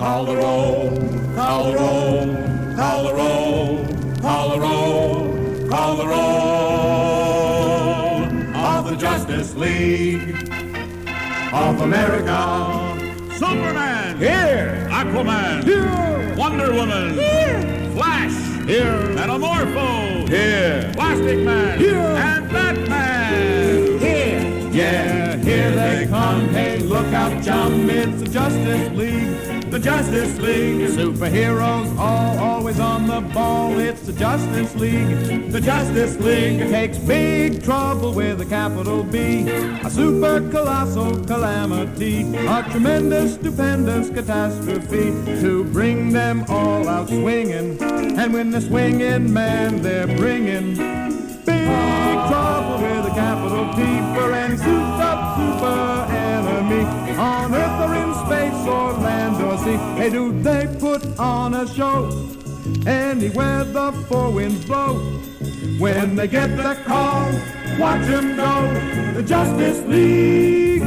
Call the roll, call the roll, call the roll, call the roll, call the roll of the Justice League of America. Superman! Here! Aquaman! Here! Wonder Woman! Here! Flash! Here! Metamorpho! Here! Plastic Man! Here! And Batman! Here! Yeah, here they come. Hey, look out, chum. It's the Justice League. The Justice League. Superheroes all always on the ball. It's the Justice League. The Justice League takes big trouble with a capital B. A super colossal calamity. A tremendous, stupendous catastrophe. To bring them all out swinging. And when they're swinging, man, they're bringing big trouble with a capital T for any souped up super sea. Hey, do they put on a show anywhere the four winds blow? When they get the call, watch them go. The Justice League,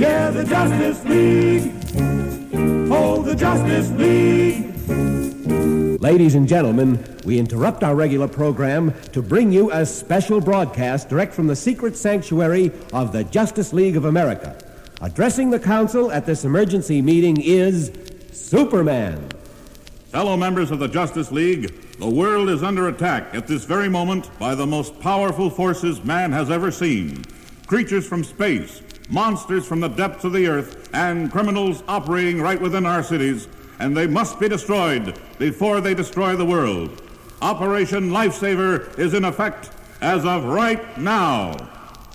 yeah, the Justice League. Oh, the Justice League. Ladies and gentlemen, we interrupt our regular program to bring you a special broadcast direct from the secret sanctuary of the Justice League of America. Addressing the council at this emergency meeting is Superman. Fellow members of the Justice League, the world is under attack at this very moment by the most powerful forces man has ever seen. Creatures from space, monsters from the depths of the earth, and criminals operating right within our cities, and they must be destroyed before they destroy the world. Operation Lifesaver is in effect as of right now.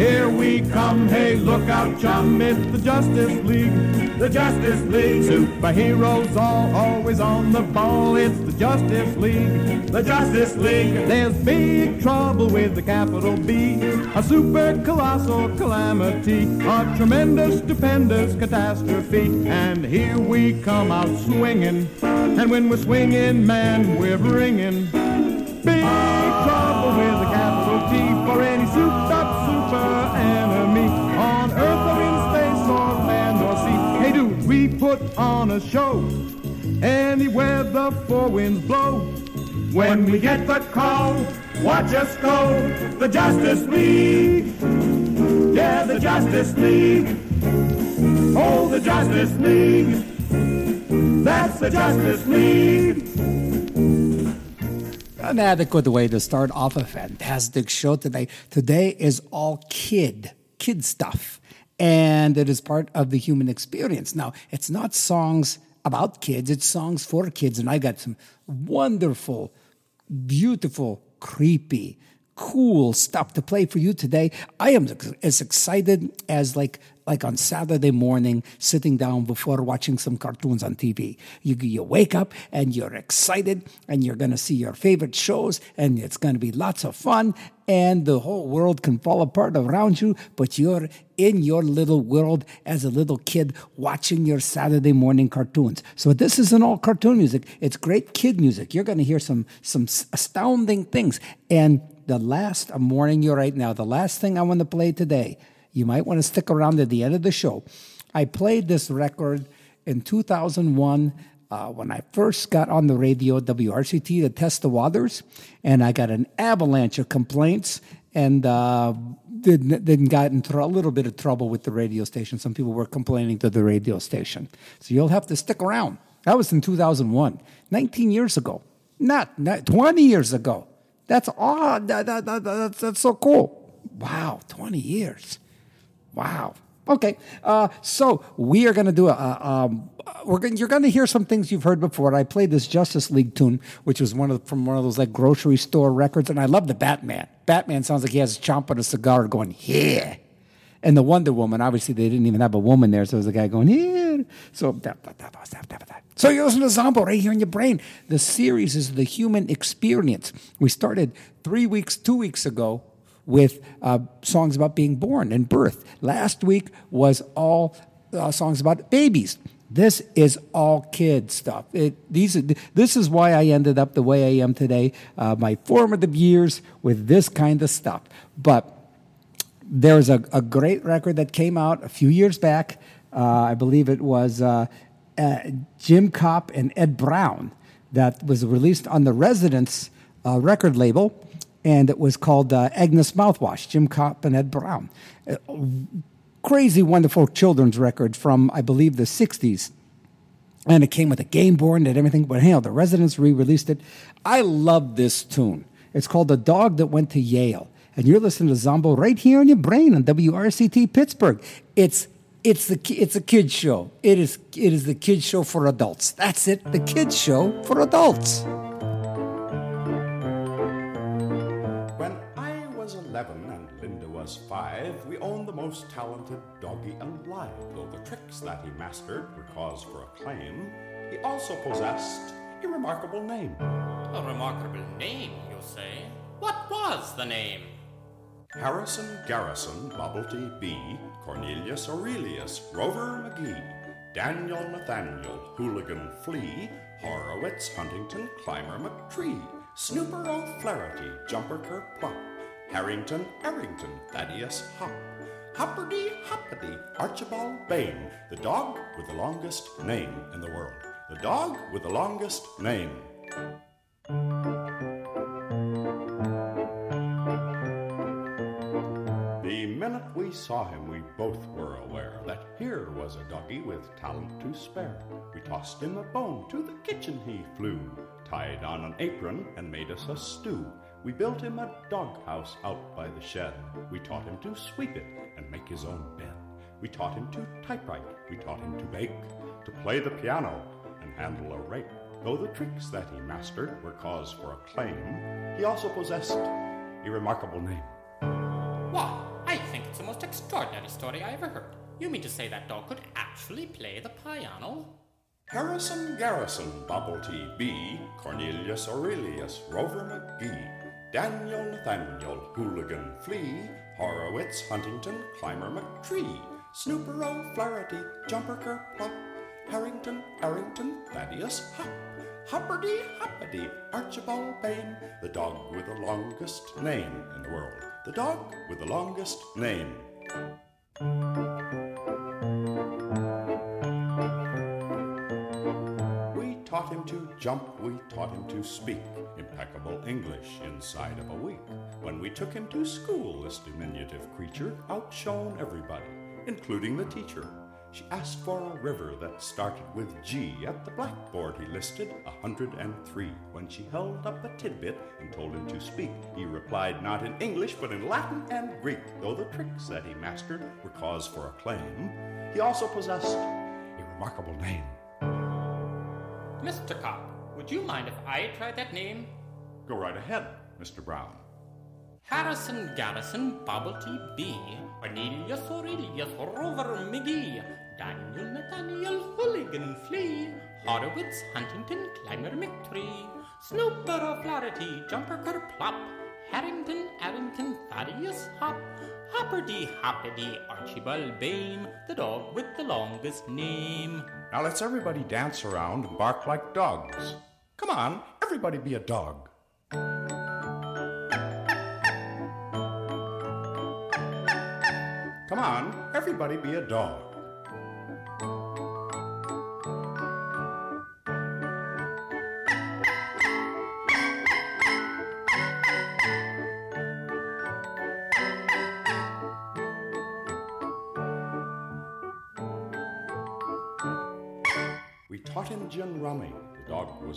Here we come, hey, look out, chum, it's the Justice League. The Justice League. Superheroes all always on the ball, it's the Justice League. The Justice League. There's big trouble with the capital B. A super colossal calamity. A tremendous, stupendous catastrophe. And here we come out swinging. And when we're swinging, man, we're bringing big trouble with the capital T for any super put on a show anywhere the four winds blow. When we get the call, watch us go. The Justice League, yeah, the Justice League. Oh, the Justice League. That's the Justice League. An adequate way to start off a fantastic show today. Today is all kid, kid stuff. And it is part of the human experience. Now, it's not songs about kids, it's songs for kids. And I got some wonderful, beautiful, creepy, cool stuff to play for you today. I am as excited as like like on Saturday morning, sitting down before watching some cartoons on TV. You, you wake up and you're excited and you're going to see your favorite shows and it's going to be lots of fun and the whole world can fall apart around you, but you're in your little world as a little kid watching your Saturday morning cartoons. So this isn't all cartoon music. It's great kid music. You're going to hear some, some astounding things. And the last, I'm warning you right now, the last thing I want to play today you might want to stick around at the end of the show. I played this record in 2001 uh, when I first got on the radio, WRCT, to test the waters, and I got an avalanche of complaints and uh, didn't, didn't got into a little bit of trouble with the radio station. Some people were complaining to the radio station. So you'll have to stick around. That was in 2001, 19 years ago, not, not 20 years ago. That's odd. That, that, that, that's, that's so cool. Wow, 20 years. Wow. Okay, uh, so we are going to do a. um, we're going. You're going to hear some things you've heard before. I played this Justice League tune, which was one of from one of those like grocery store records, and I love the Batman. Batman sounds like he has a chomp on a cigar, going here. And the Wonder Woman, obviously, they didn't even have a woman there, so there's a guy going here. So, so you listen to Zombo right here in your brain. The series is the human experience. We started three weeks, two weeks ago with uh, songs about being born and birth. Last week was all uh, songs about babies. This is all kid stuff. It, these, this is why I ended up the way I am today. Uh, my formative years with this kind of stuff. But there's a, a great record that came out a few years back. Uh, I believe it was uh, uh, Jim Copp and Ed Brown that was released on the Residents record label, and it was called uh, Agnes Mouthwash. Jim Copp and Ed Brown crazy, wonderful children's record from, I believe, the 60s. And it came with a game board and everything. But hell, the Residents re released it. I love this tune. It's called The Dog That Went to Yale. And you're listening to Zombo right here in your brain on WRCT Pittsburgh. It's it's the it's a kids show. It is it is the kids show for adults. That's it. The kids show for adults. Most talented doggy alive. Though the tricks that he mastered were cause for acclaim, he also possessed a remarkable name. A remarkable name, you say? What was the name? Harrison Garrison, Bubblety B, Cornelius Aurelius, Rover McGee, Daniel Nathaniel, Hooligan Flea, Horowitz Huntington, Clymer McTree, Snooper O'Flaherty, Jumper Kerplop, Harrington Arrington, Thaddeus Hop, Hopperty Hoppity, Archibald Bain, the dog with the longest name in the world. The dog with the longest name. The minute we saw him, we both were aware that here was a doggy with talent to spare. We tossed him a bone, to the kitchen he flew, tied on an apron, and made us a stew. We built him a doghouse out by the shed. We taught him to sweep it and make his own bed. We taught him to typewrite, we taught him to bake, to play the piano and handle a rake. Though the tricks that he mastered were cause for acclaim, he also possessed a remarkable name. Why, I think it's the most extraordinary story I ever heard. You mean to say that dog could actually play the piano? Harrison Garrison, Bubblety B, Cornelius Aurelius, Rover McGee, Daniel Nathaniel, Hooligan Flea, Horowitz Huntington, Clymer McTree, Snooper O'Flaherty, Jumper Kerplop, Harrington Arrington, Thaddeus Hop, Hopperty Hoppity, Archibald Bain, the dog with the longest name in the world. The dog with the longest name. Taught him to jump, we taught him to speak impeccable English inside of a week. When we took him to school, this diminutive creature outshone everybody, including the teacher. She asked for a river that started with G. At the blackboard, he listed a 103. When she held up a tidbit and told him to speak, he replied not in English but in Latin and Greek. Though the tricks that he mastered were cause for acclaim, he also possessed a remarkable name. Mr. Copp, would you mind if I tried that name? Go right ahead, Mr. Brown. Harrison Garrison, Bubblety B, Cornelius Aurelius, Rover McGee, Daniel Nathaniel, Hooligan Flea, Horowitz Huntington, Climber McTree, Snooper O'Flaherty, Jumper Kerplop, Harrington Arrington, Thaddeus Hop, Hopperty Hoppity, Archibald Bain, the dog with the longest name. Now let's everybody dance around and bark like dogs. Come on, everybody be a dog. Come on, everybody be a dog.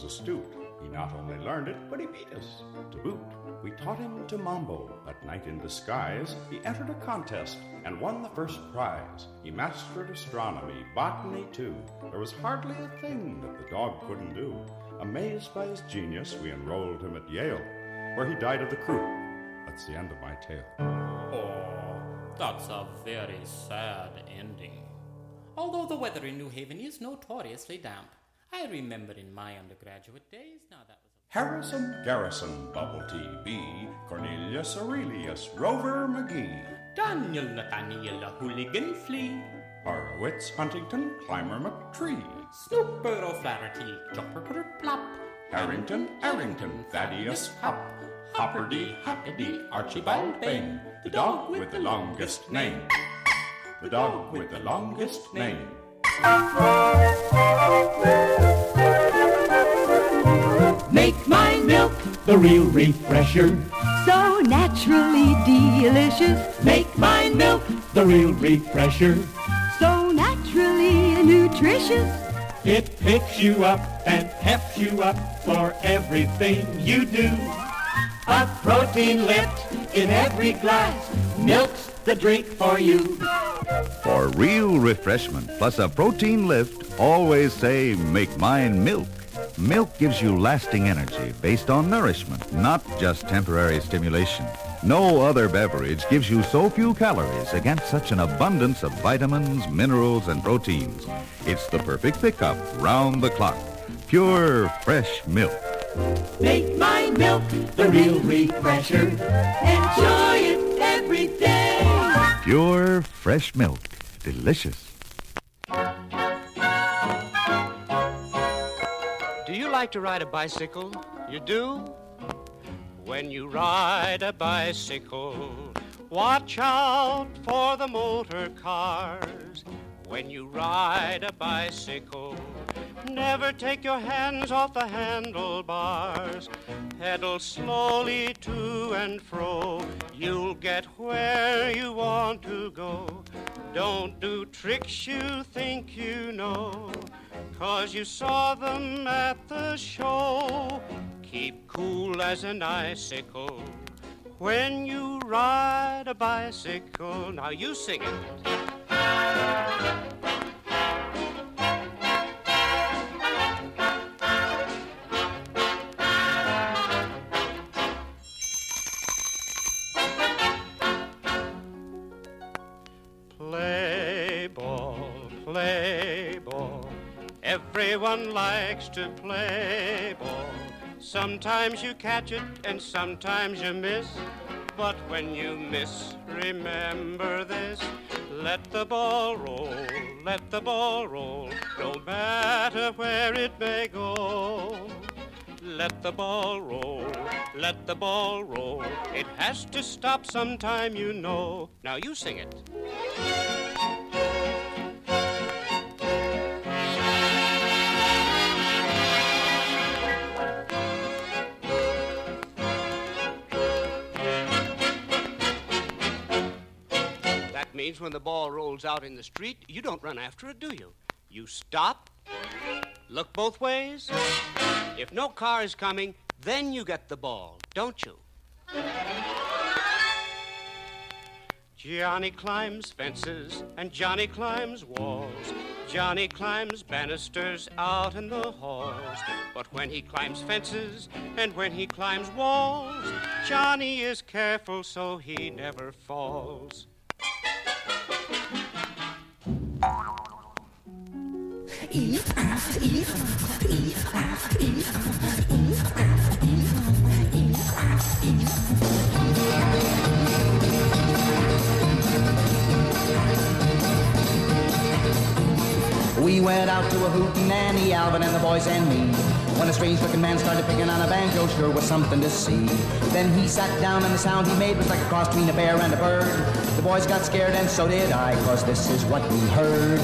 Astute. He not only learned it, but he beat us to boot. We taught him to mambo. That night in disguise, he entered a contest and won the first prize. He mastered astronomy, botany too. There was hardly a thing that the dog couldn't do. Amazed by his genius, we enrolled him at Yale, where he died of the croup. That's the end of my tale. Oh, that's a very sad ending. Although the weather in New Haven is notoriously damp, I remember in my undergraduate days. Now that was. A- Harrison Garrison, Bubble T. B. Cornelius Aurelius, Rover McGee. Daniel Nathaniel Hooligan Flea. Horowitz Huntington, Climber McTree. Snooper O'Flaherty, Jumper Cutter Plop. Harrington, Arrington, Thaddeus Hop. Hopperdy, Hoppity, Archibald Bain. The dog with the longest name. The dog with the longest name. Make my milk The real refresher. so naturally delicious. Make my milk the real refresher. So naturally nutritious. It picks you up and peps you up for everything you do. A protein lift in every glass. Milk's the drink for you. For real refreshment plus a protein lift, always say, make mine milk. Milk gives you lasting energy based on nourishment, not just temporary stimulation. No other beverage gives you so few calories against such an abundance of vitamins, minerals, and proteins. It's the perfect pickup round the clock. Pure, fresh milk. Make my milk the real refresher. Enjoy it every day. Pure, fresh milk. Delicious. Do you like to ride a bicycle? You do? When you ride a bicycle, watch out for the motor cars. When you ride a bicycle, never take your hands off the handlebars. Pedal slowly to and fro. You'll get where you want to go. Don't do tricks you think you know. Cause you saw them at the show. Keep cool as an icicle when you ride a bicycle. Now you sing it. Everyone likes to play ball. Sometimes you catch it and sometimes you miss. But when you miss, remember this. Let the ball roll, let the ball roll, no matter where it may go. Let the ball roll, let the ball roll. It has to stop sometime, you know. Now you sing it. Means when the ball rolls out in the street, you don't run after it, do you? You stop, look both ways. If no car is coming, then you get the ball, don't you? Johnny climbs fences and Johnny climbs walls. Johnny climbs banisters out in the halls. But when he climbs fences and when he climbs walls, Johnny is careful so he never falls. We went out to a hootenanny, Alvin and the boys and me. When a strange looking man started picking on a banjo, sure was something to see. Then he sat down and the sound he made was like a cross between a bear and a bird. The boys got scared and so did I, cause this is what we heard.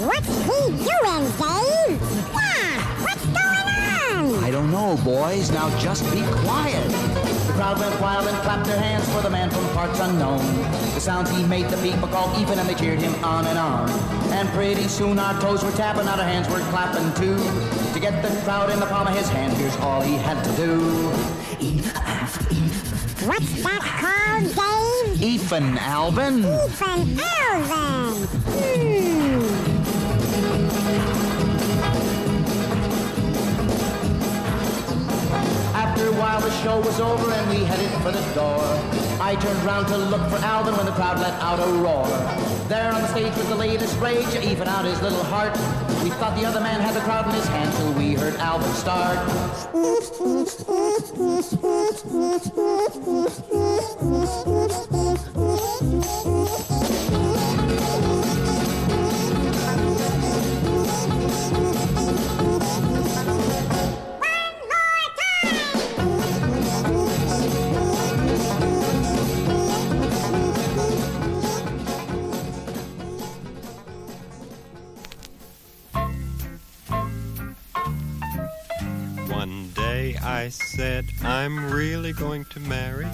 What's he doing, Dave? Yeah, what's going on? I don't know, boys. Now just be quiet. The crowd went wild and clapped their hands for the man from parts unknown. The sounds he made the people called eefin' and they cheered him on and on. And pretty soon our toes were tapping, our hands were clapping too. To get the crowd in the palm of his hand, here's all he had to do. What's that called, Dave? Eefin', Alvin. Eefin' Alvin. Hmm. After a while, the show was over and we headed for the door. I turned round to look for Alvin when the crowd let out a roar. There on the stage was the latest rage, eefin' out his little heart. We thought the other man had the crowd in his hand till we heard Alvin start. I said, I'm really going to marry,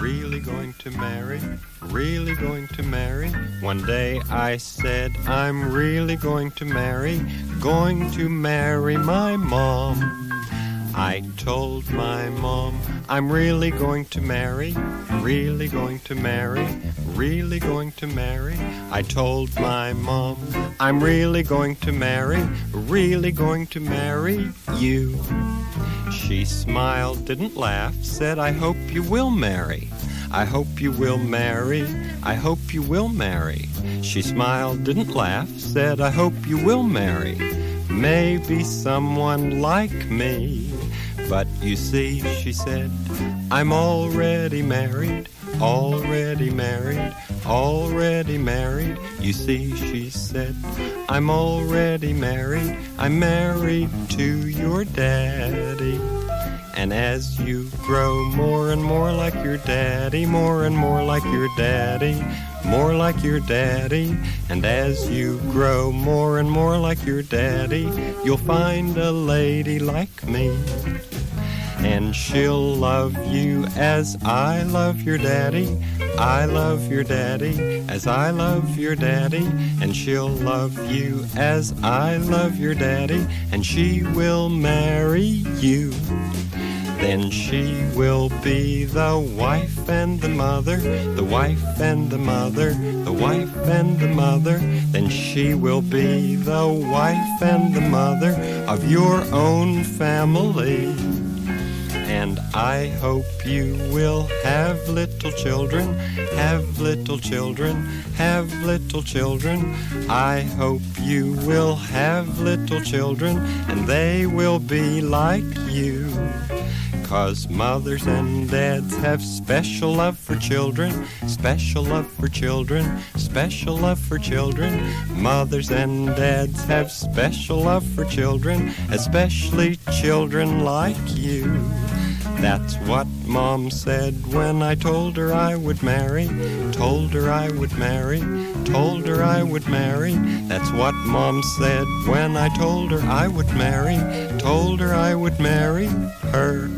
really going to marry, really going to marry. One day I said, I'm really going to marry, going to marry my mom. I told my mom, I'm really going to marry, really going to marry, really going to marry. I told my mom, I'm really going to marry, really going to marry you. She smiled, didn't laugh, said, I hope you will marry. I hope you will marry. I hope you will marry. She smiled, didn't laugh, said, I hope you will marry. Maybe someone like me. But you see, she said, I'm already married, already married, already married. You see, she said, I'm already married, I'm married to your daddy. And as you grow more and more like your daddy, more and more like your daddy, more like your daddy, and as you grow more and more like your daddy, you'll find a lady like me. And she'll love you as I love your daddy. I love your daddy as I love your daddy. And she'll love you as I love your daddy. And she will marry you. Then she will be the wife and the mother, the wife and the mother, the wife and the mother. Then she will be the wife and the mother of your own family. And I hope you will have little children, have little children, have little children. I hope you will have little children, and they will be like you. Cause mothers and dads have special love for children, special love for children, special love for children. Mothers and dads have special love for children, especially children like you. That's what mom said when I told her I would marry, told her I would marry, told her I would marry. That's what mom said when I told her I would marry, told her I would marry her.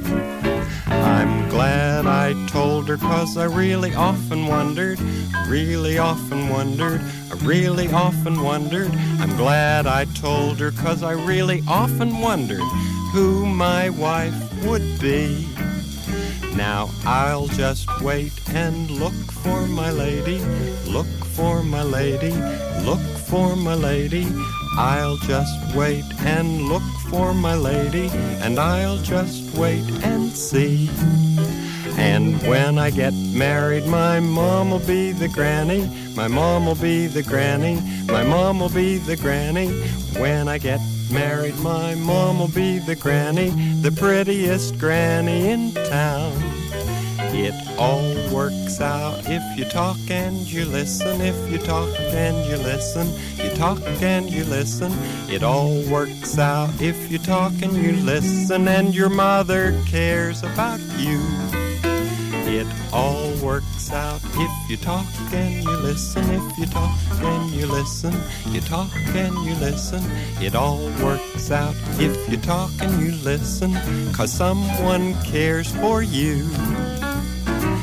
I'm glad I told her cause I really often wondered, really often wondered, I really often wondered. I'm glad I told her cause I really often wondered who my wife would be. Now I'll just wait and look for my lady, look for my lady, look for my lady. I'll just wait and look for my lady, and I'll just wait and see. And when I get married, my mom will be the granny, my mom will be the granny, my mom will be the granny. When I get married, my mom will be the granny, the prettiest granny in town. It all works out if you talk and you listen, if you talk and you listen, you talk and you listen. It all works out if you talk and you listen, and your mother cares about you. It all works out if you talk and you listen, if you talk and you listen, you talk and you listen. It all works out if you talk and you listen, cause someone cares for you.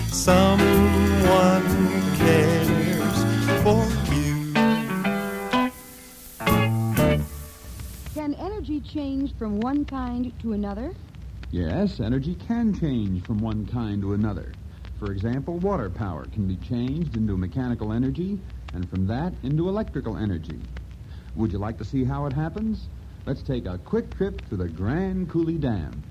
Someone cares for you. Can energy change from one kind to another? Yes, energy can change from one kind to another. For example, water power can be changed into mechanical energy, and from that into electrical energy. Would you like to see how it happens? Let's take a quick trip to the Grand Coulee Dam.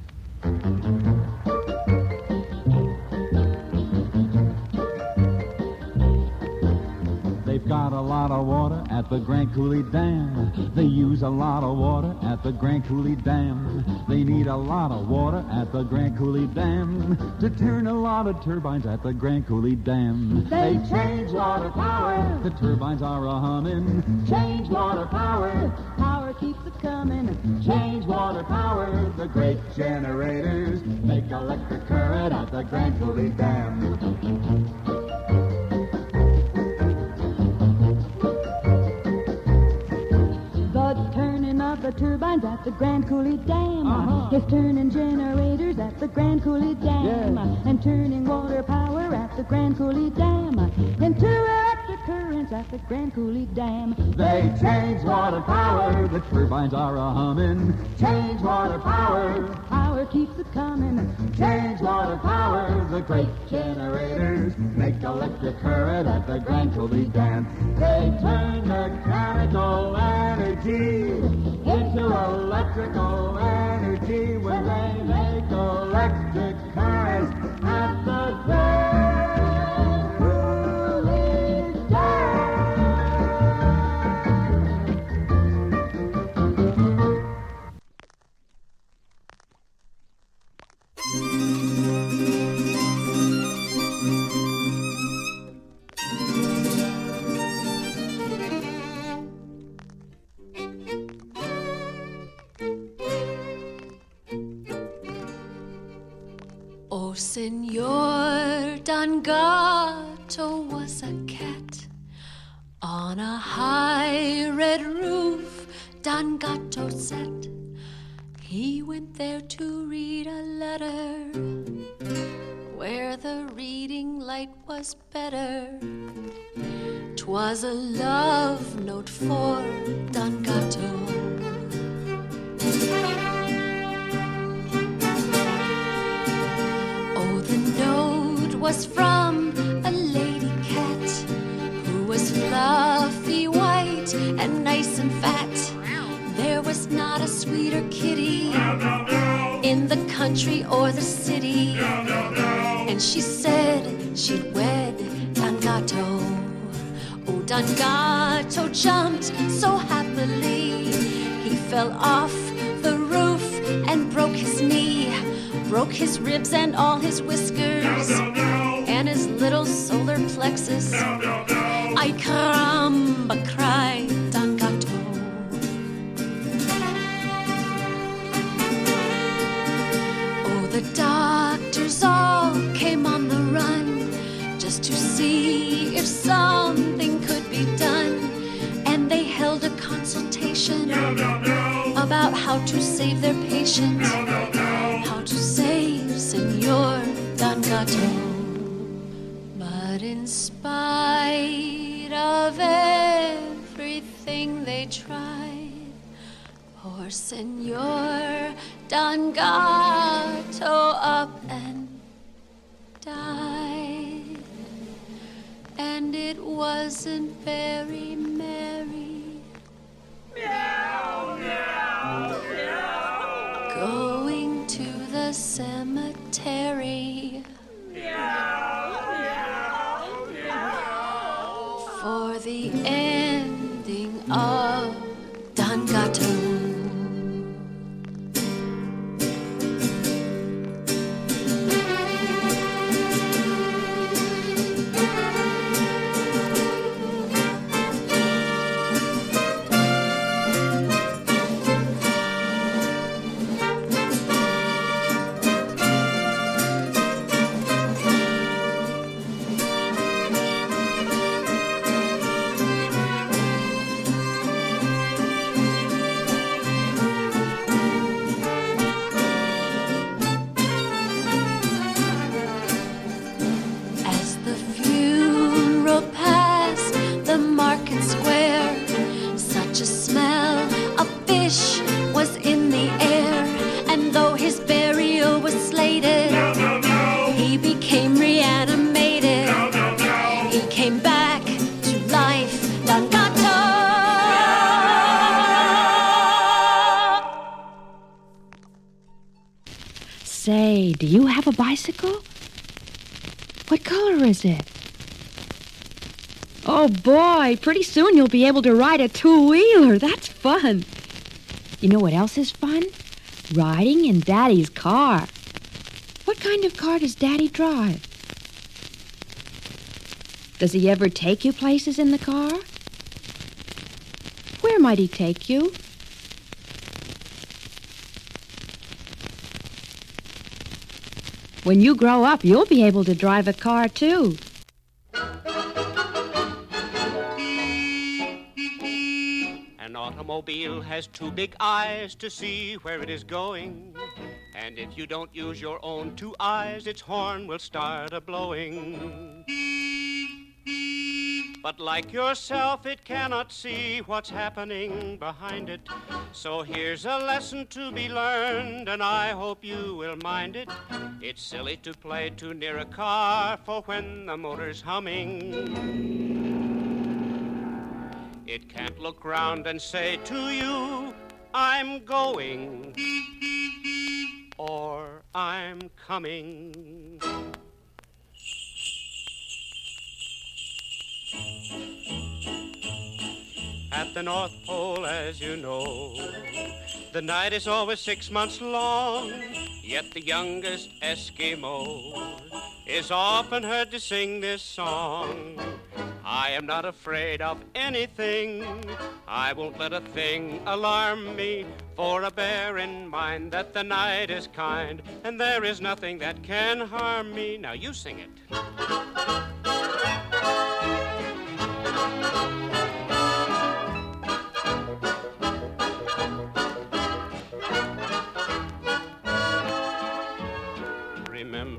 The Grand Coulee Dam. They use a lot of water at the Grand Coulee Dam. They need a lot of water at the Grand Coulee Dam to turn a lot of turbines at the Grand Coulee Dam. They change water power. The turbines are a humming. Change water power. Power keeps it coming. Change water power. The great generators make electric current at the Grand Coulee Dam. Of the turbines at the Grand Coulee Dam Uh-huh. is turning generators at the Grand Coulee Dam Yes. and turning water power at the Grand Coulee Dam into electric currents at the Grand Coulee Dam. They change water power. The turbines are a humming. Change water power. Power keeps it coming. Change water power. The great generators make electric current at the Grand Coulee Dam. They turn mechanical energy into electrical energy when they make electric cars at the Grand Oh, Senor Don Gato was a cat on a high red roof. Don Gato sat. He went there to read a letter where the reading light was better. 'Twas a love note for Don was from a lady cat who was fluffy white and nice and fat. There was not a sweeter kitty in the country or the city. And she said she'd wed Don Gato. Oh, Don Gato jumped so happily. He fell off the roof and broke his knee, broke his ribs and all his whiskers, and his little solar plexus. I caramba, cried Don Gato. Oh, the doctors all came on the run just to see if something could be done. And they held a consultation about how to save their patient, how to save Gato. But in spite of everything they tried, poor Senor Don Gato up and died. And it wasn't very merry. Going to the cemetery. For Do you have a bicycle? What color is it? Oh boy, pretty soon you'll be able to ride a two wheeler. That's fun. You know what else is fun? Riding in Daddy's car. What kind of car does Daddy drive? Does he ever take you places in the car? Where might he take you? When you grow up, you'll be able to drive a car too. An automobile has two big eyes to see where it is going. And if you don't use your own two eyes, its horn will start a blowing. But like yourself, it cannot see what's happening behind it. So here's a lesson to be learned, and I hope you will mind it. It's silly to play too near a car, for when the motor's humming, it can't look round and say to you, I'm going, or I'm coming. At the North Pole, as you know, the night is always six months long, yet the youngest Eskimo is often heard to sing this song. I am not afraid of anything. I won't let a thing alarm me, for I bear in mind that the night is kind, and there is nothing that can harm me. Now you sing it.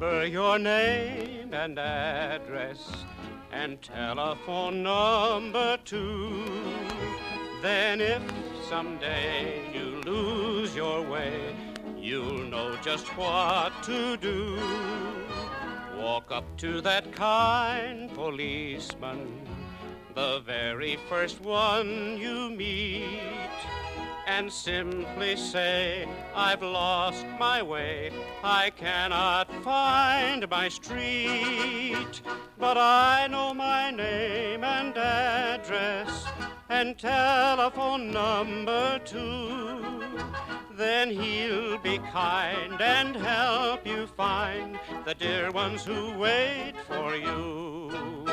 Remember your name and address and telephone number too. Then, if someday you lose your way, you'll know just what to do. Walk up to that kind policeman, the very first one you meet and simply say, I've lost my way. I cannot find my street, but I know my name and address and telephone number too. Then he'll be kind and help you find the dear ones who wait for you.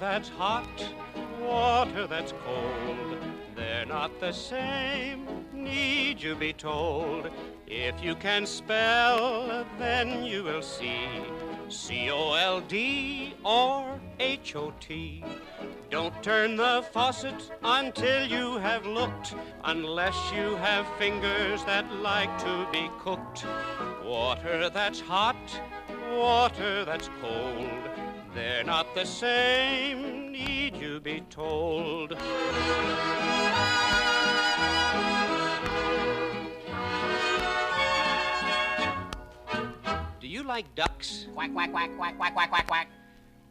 That's hot, water that's cold, they're not the same, need you be told. If you can spell, then you will see C O L D or H O T. Don't turn the faucet until you have looked, unless you have fingers that like to be cooked. Water that's hot, water that's cold. They're not the same, need you be told. Do you like ducks? Quack, quack, quack, quack, quack, quack, quack, quack.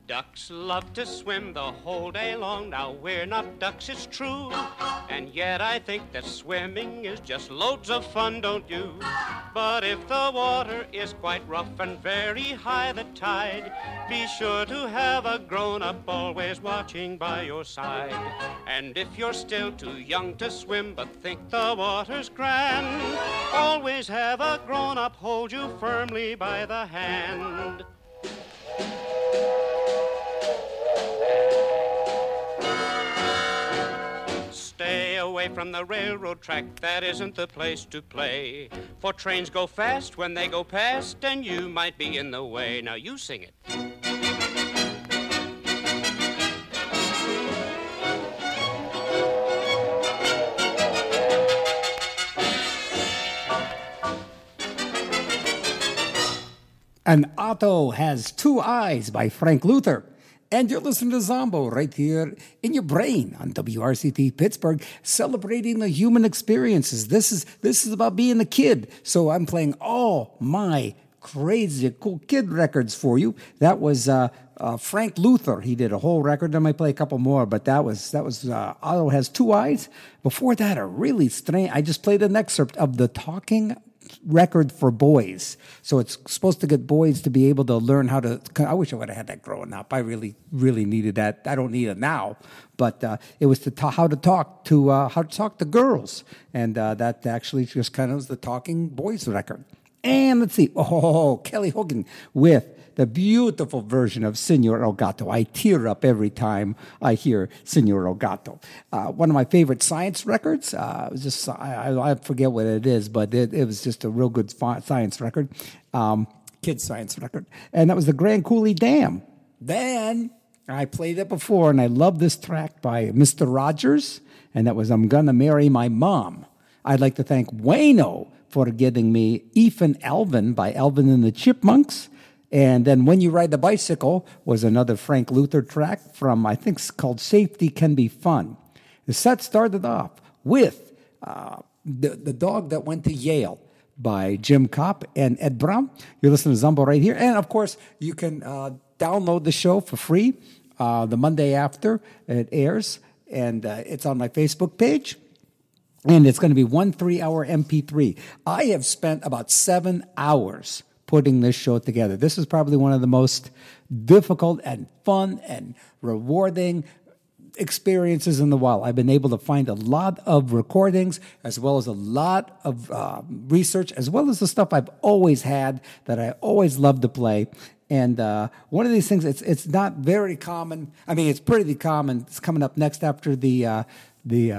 Ducks love to swim the whole day long. Now, we're not ducks, it's true. And yet, I think that swimming is just loads of fun, don't you? But if the water is quite rough and very high the tide, be sure to have a grown up always watching by your side. And if you're still too young to swim but think the water's grand, always have a grown up hold you firmly by the hand. Away from the railroad track, that isn't the place to play. For trains go fast when they go past, and you might be in the way. Now you sing it. An Auto Has Two Eyes by Frank Luther. And you're listening to Zombo right here in your brain on WRCT Pittsburgh, celebrating the human experiences. This is this is about being a kid. So I'm playing all my crazy cool kid records for you. That was uh, uh, Frank Luther. He did a whole record. I might play a couple more, but that was that was uh, Auto has two eyes. Before that, a really strange. I just played an excerpt of the Talking record for boys. So it's supposed to get boys to be able to learn how to. I wish I would have had that growing up. I really, really needed that. I don't need it now, but uh, it was to ta- how to talk to uh, how to talk to girls, and uh, that actually just kind of was the talking boys record. And let's see, oh, Kelly Hogan with the beautiful version of Senor Elgato. I tear up every time I hear Senor Elgato. Uh, one of my favorite science records. Uh, just I, I forget what it is, but it, it was just a real good science record, um, kids science record, and that was the Grand Coulee Dam. Then I played it before, and I love this track by Mr. Rogers, and that was "I'm Gonna Marry My Mom." I'd like to thank Wayno for getting me Eefin' Alvin by Alvin and the Chipmunks. And then When You Ride the Bicycle was another Frank Luther track from, I think, it's called Safety Can Be Fun. The set started off with uh, the, the Dog That Went to Yale by Jim Copp and Ed Brown. You're listening to Zombo right here. And of course, you can uh, download the show for free uh, the Monday after it airs. And uh, it's on my Facebook page and it's going to be one three hour MP3. I have spent about seven hours putting this show together. This is probably one of the most difficult and fun and rewarding experiences in the wild. I've been able to find a lot of recordings as well as a lot of uh, research, as well as the stuff I've always had that I always love to play. And uh, one of these things, it's it's not very common. I mean, it's pretty common. It's coming up next after the uh, the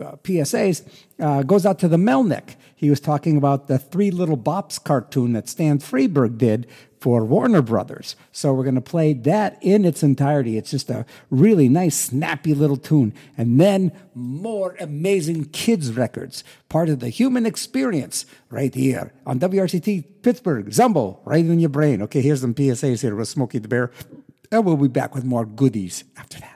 uh, PSAs uh, goes out to the Melnick. He was talking about the Three Little Bops cartoon that Stan Freberg did for Warner Brothers. So we're going to play that in its entirety. It's just a really nice, snappy little tune. And then more amazing kids records, part of the human experience right here on WRCT Pittsburgh. Zombo, right in your brain. Okay, here's some PSAs here with Smokey the Bear. And we'll be back with more goodies after that.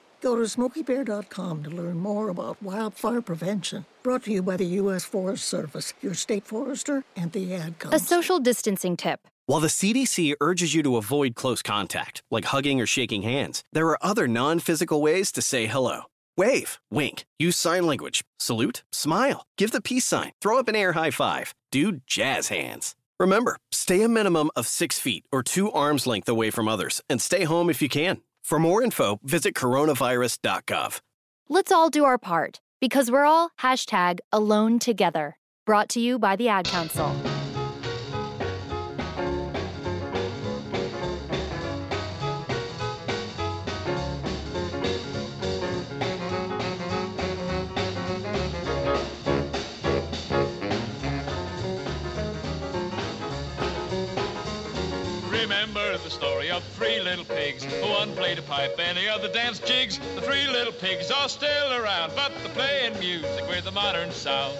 Go to smokeybear.com to learn more about wildfire prevention. Brought to you by the U.S. Forest Service, your state forester, and the ad Council. A social distancing tip. While the CDC urges you to avoid close contact, like hugging or shaking hands, there are other non physical ways to say hello. Wave, wink, use sign language, salute, smile, give the peace sign, throw up an air high five, do jazz hands. Remember, stay a minimum of six feet or two arms length away from others and stay home if you can. For more info, visit coronavirus.gov. Let's all do our part because we're all hashtag alone together. Brought to you by the Ad Council. Remember the story of three little pigs. Who one played a pipe and the other danced jigs. The three little pigs are still around, but they're playing music with a modern sound.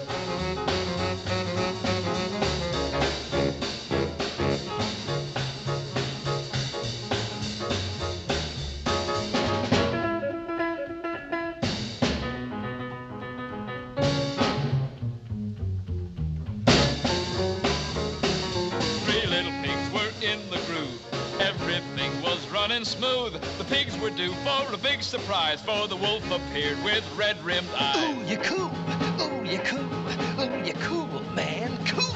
Running smooth. The pigs were due for a big surprise, for the wolf appeared with red-rimmed eyes. Ooh, you cool. Ooh, you cool. Ooh, you cool, man. Cool.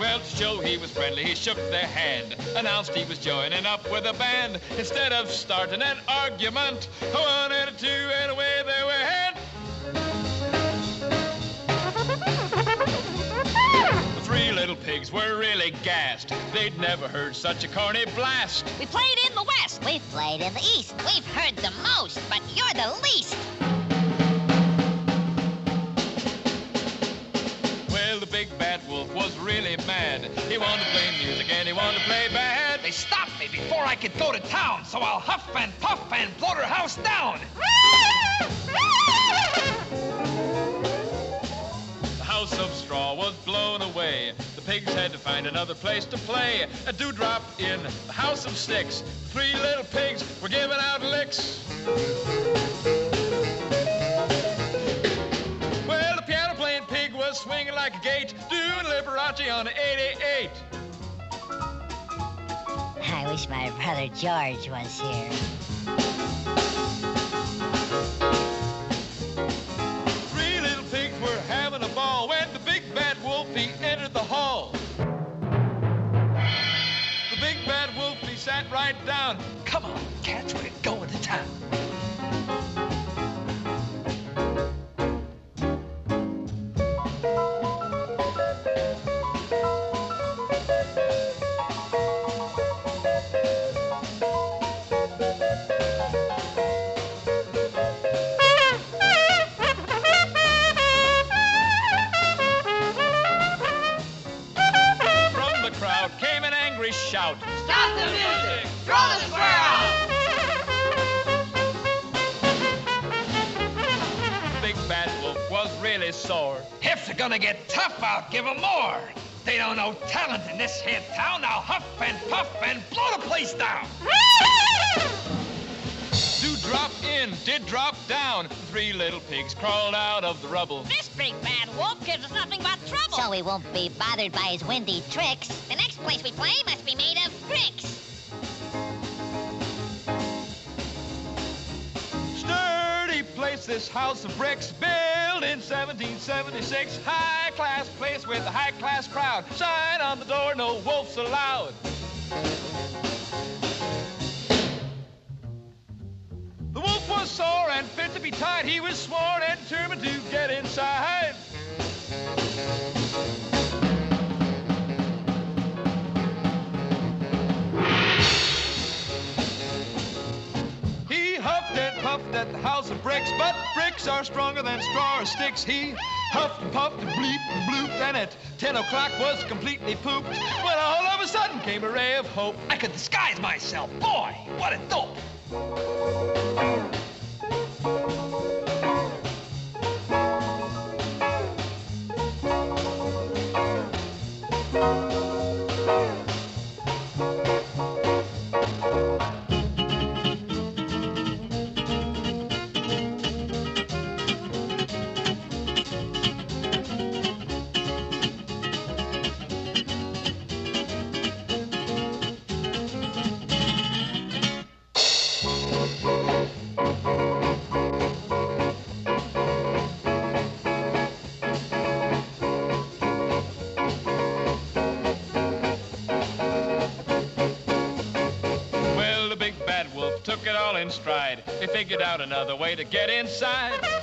Well, to show he was friendly, he shook their hand, announced he was joining up with a band. Instead of starting an argument, one and a two, and away little pigs were really gassed. They'd never heard such a corny blast. We played in the West. We've played in the East. We've heard the most, but you're the least. Well, the big bad wolf was really mad. He wanted to play music and he wanted to play bad. They stopped me before I could go to town, so I'll huff and puff and blow their house down. The house of straw was blown away. Pigs had to find another place to play. A dewdrop in the house of sticks. Three little pigs were giving out licks. Well, the piano playing pig was swinging like a gate, doing Liberace on an 88. I wish my brother George was here. Gonna get tough out, give 'em more. They don't know talent in this here town. Now huff and puff and blow the place down. Dew drop in, did drop down. Three little pigs crawled out of the rubble. This big bad wolf gives us nothing but trouble. So we won't be bothered by his windy tricks. The next place we play must be made of bricks. Place, this house of bricks, built in 1776. High class place with a high class crowd. Sign on the door, no wolves allowed. The wolf was sore and fit to be tied. He was sworn and determined to get inside. At the house of bricks, but bricks are stronger than straw or sticks. He huffed and puffed and bleeped and blooped, and at 10 o'clock was completely pooped. When all of a sudden came a ray of hope. I could disguise myself. Boy, what a dope. Stride. They figured out another way to get inside.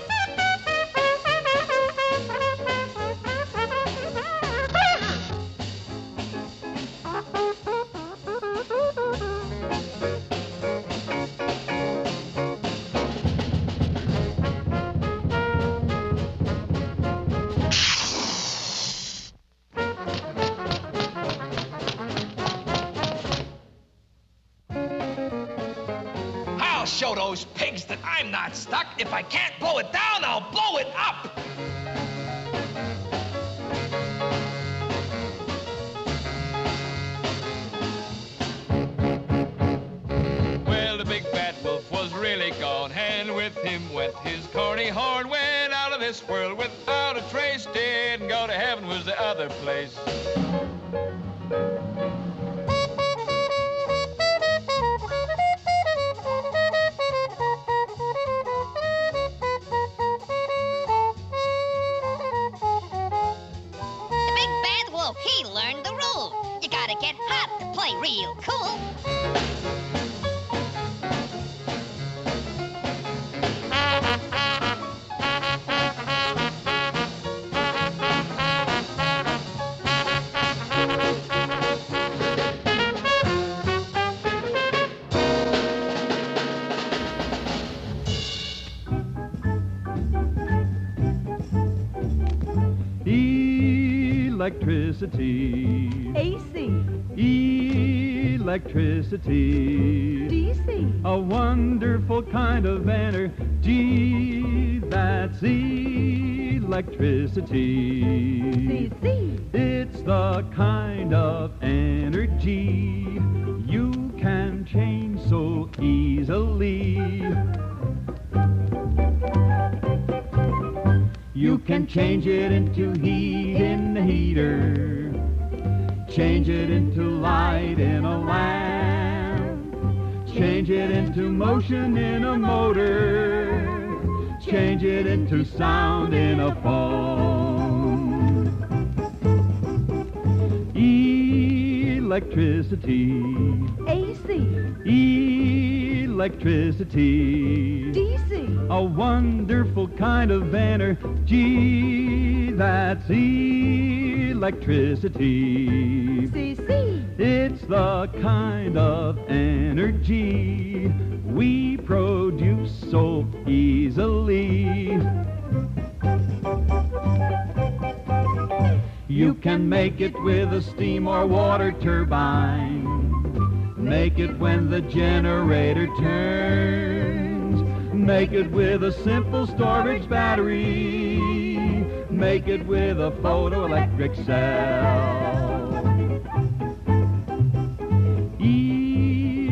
Electricity. AC. electricity. DC. A wonderful kind of energy that's electricity. CC. It's the kind of energy you can change so easily. You can change it into heat in the heater. Change it into light in a lamp. Change it into motion in a motor. Change it into sound in a phone. Electricity. AC. Electricity. DC. A wonderful kind of energy that's electricity. CC. It's the kind of energy we produce so easily. You can make it with a steam or water turbine. Make it when the generator turns. Make it with a simple storage battery. Make it with a photoelectric cell.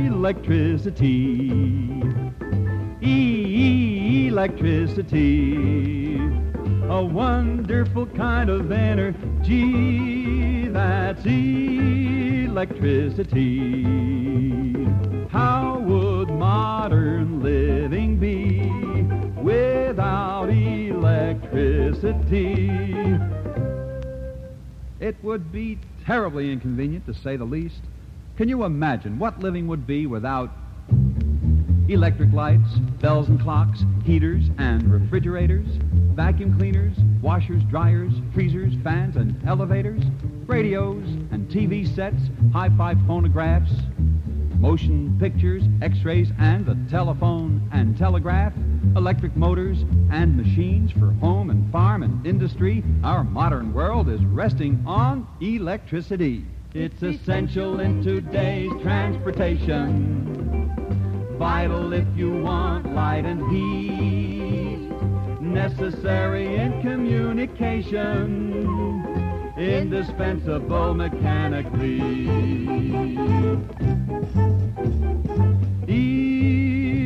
Electricity. Electricity. A wonderful kind of energy that's electricity. How would modern living be without electricity? It would be terribly inconvenient, to say the least. Can you imagine what living would be without electric lights, bells and clocks, heaters and refrigerators, vacuum cleaners, washers, dryers, freezers, fans and elevators, radios and TV sets, hi-fi phonographs, motion pictures, x-rays and the telephone and telegraph, electric motors and machines for home and farm and industry. Our modern world is resting on electricity. It's essential in today's transportation. Vital if you want light and heat. Necessary in communication. Indispensable mechanically.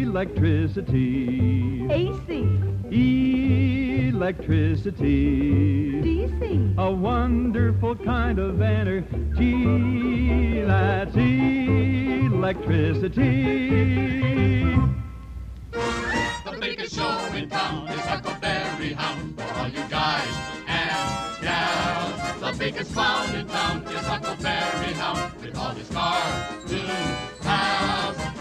Electricity. AC. Electricity. DC. A wonderful kind of energy that's electricity. The biggest show in town is Huckleberry Hound for all you guys and gals. The biggest clown in town is Huckleberry Hound with all his cartoon pals.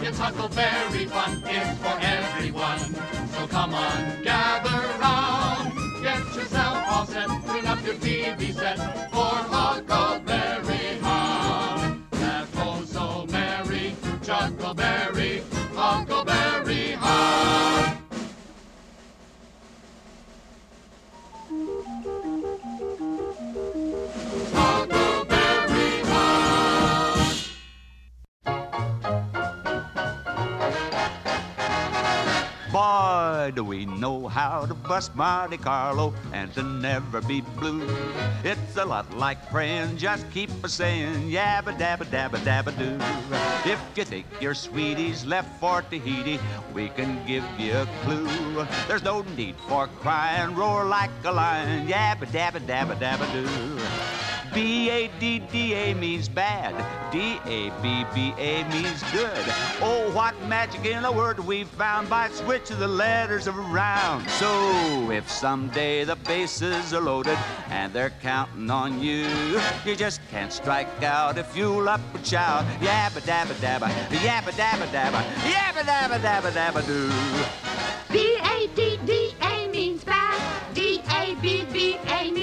It's Huckleberry fun, it's for everyone. So come on, gather round. Get yourself all set, bring up your TV set Do we know how to bust Monte Carlo and to never be blue. It's a lot like praying, just keep a saying yabba dabba dabba dabba doo. If you think your sweetie's left for Tahiti, we can give you a clue. There's no need for crying, roar like a lion, yabba dabba dabba dabba doo. B-A-D-D-A means bad. D-A-B-B-A means good. Oh, what magic in a word we found by switching the letters around. So if someday the bases are loaded and they're counting on you, you just can't strike out if you'll up and shout. Yabba dabba dabba, yabba dabba dabba, yabba dabba dabba dabba doo. B-A-D-D-A means bad. D-A-B-B-A means good.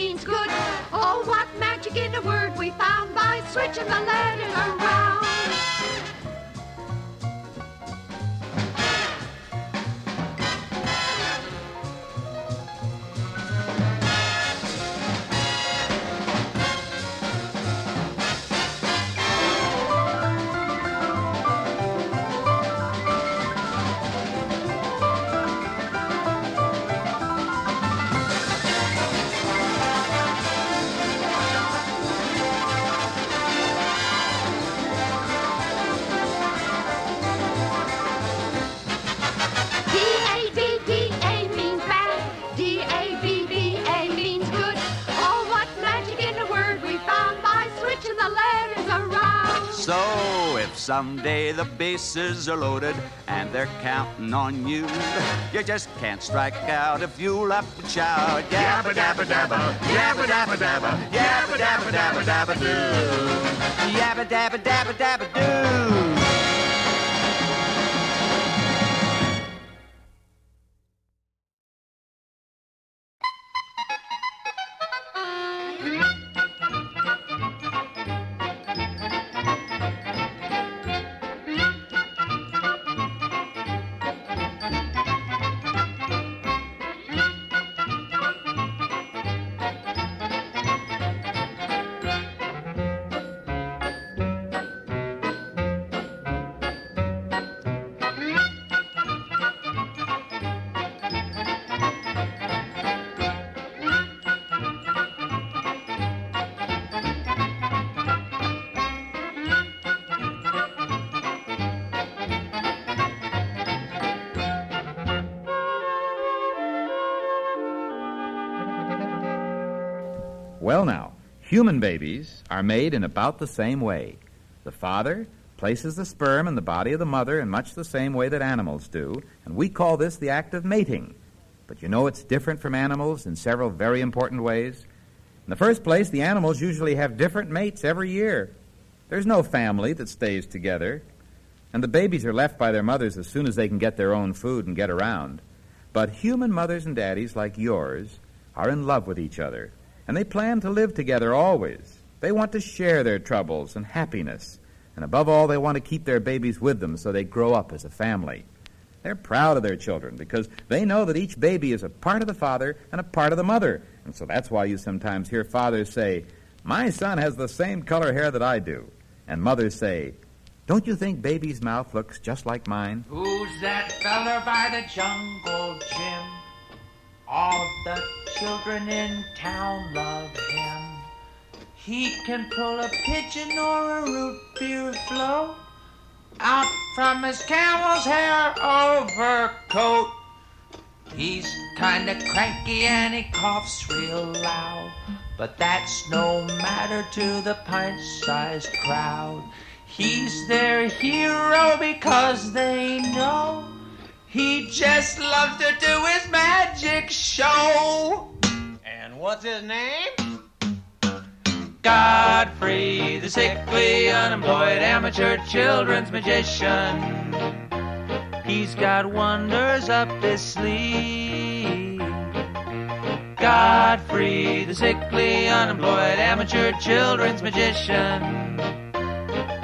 Oh, what magic in a word we found by switching the letters around. Someday the bases are loaded and they're counting on you, you just can't strike out if you laugh and shout. Yabba dabba dabba, yabba dabba dabba, yabba dabba dabba dabba doo. Yabba dabba dabba dabba doo. Human babies are made in about the same way. The father places the sperm in the body of the mother in much the same way that animals do, and we call this the act of mating. But you know it's different from animals in several very important ways. In the first place, the animals usually have different mates every year. There's no family that stays together, and the babies are left by their mothers as soon as they can get their own food and get around. But human mothers and daddies like yours are in love with each other and they plan to live together always. They want to share their troubles and happiness, and above all, they want to keep their babies with them so they grow up as a family. They're proud of their children because they know that each baby is a part of the father and a part of the mother. And so that's why you sometimes hear fathers say, My son has the same color hair that I do. And mothers say, Don't you think baby's mouth looks just like mine? Who's that feller by the jungle gym? All the children in town love him. He can pull a pigeon or a root beer float out from his camel's hair overcoat. He's kinda cranky and he coughs real loud, but that's no matter to the pint-sized crowd. He's their hero because they know he just loves to do his magic show. And what's his name? Godfrey, the sickly, unemployed amateur children's magician. He's got wonders up his sleeve. Godfrey, the sickly, unemployed amateur children's magician.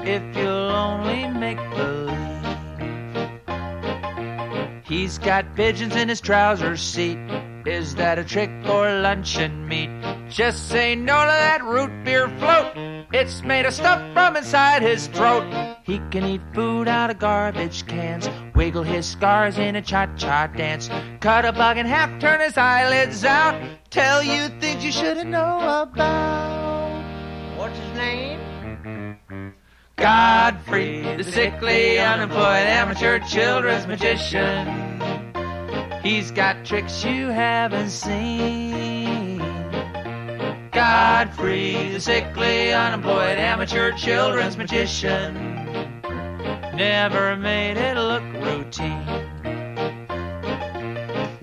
If you'll only make believe. He's got pigeons in his trouser seat. Is that a trick or luncheon meat? Just say no to that root beer float. It's made of stuff from inside his throat. He can eat food out of garbage cans, wiggle his scars in a cha-cha dance, cut a bug in half, turn his eyelids out, tell you things you shouldn't know about. What's his name? Godfrey, the sickly, unemployed amateur children's magician. He's got tricks you haven't seen. Godfrey, the sickly, unemployed amateur children's magician. Never made it look routine.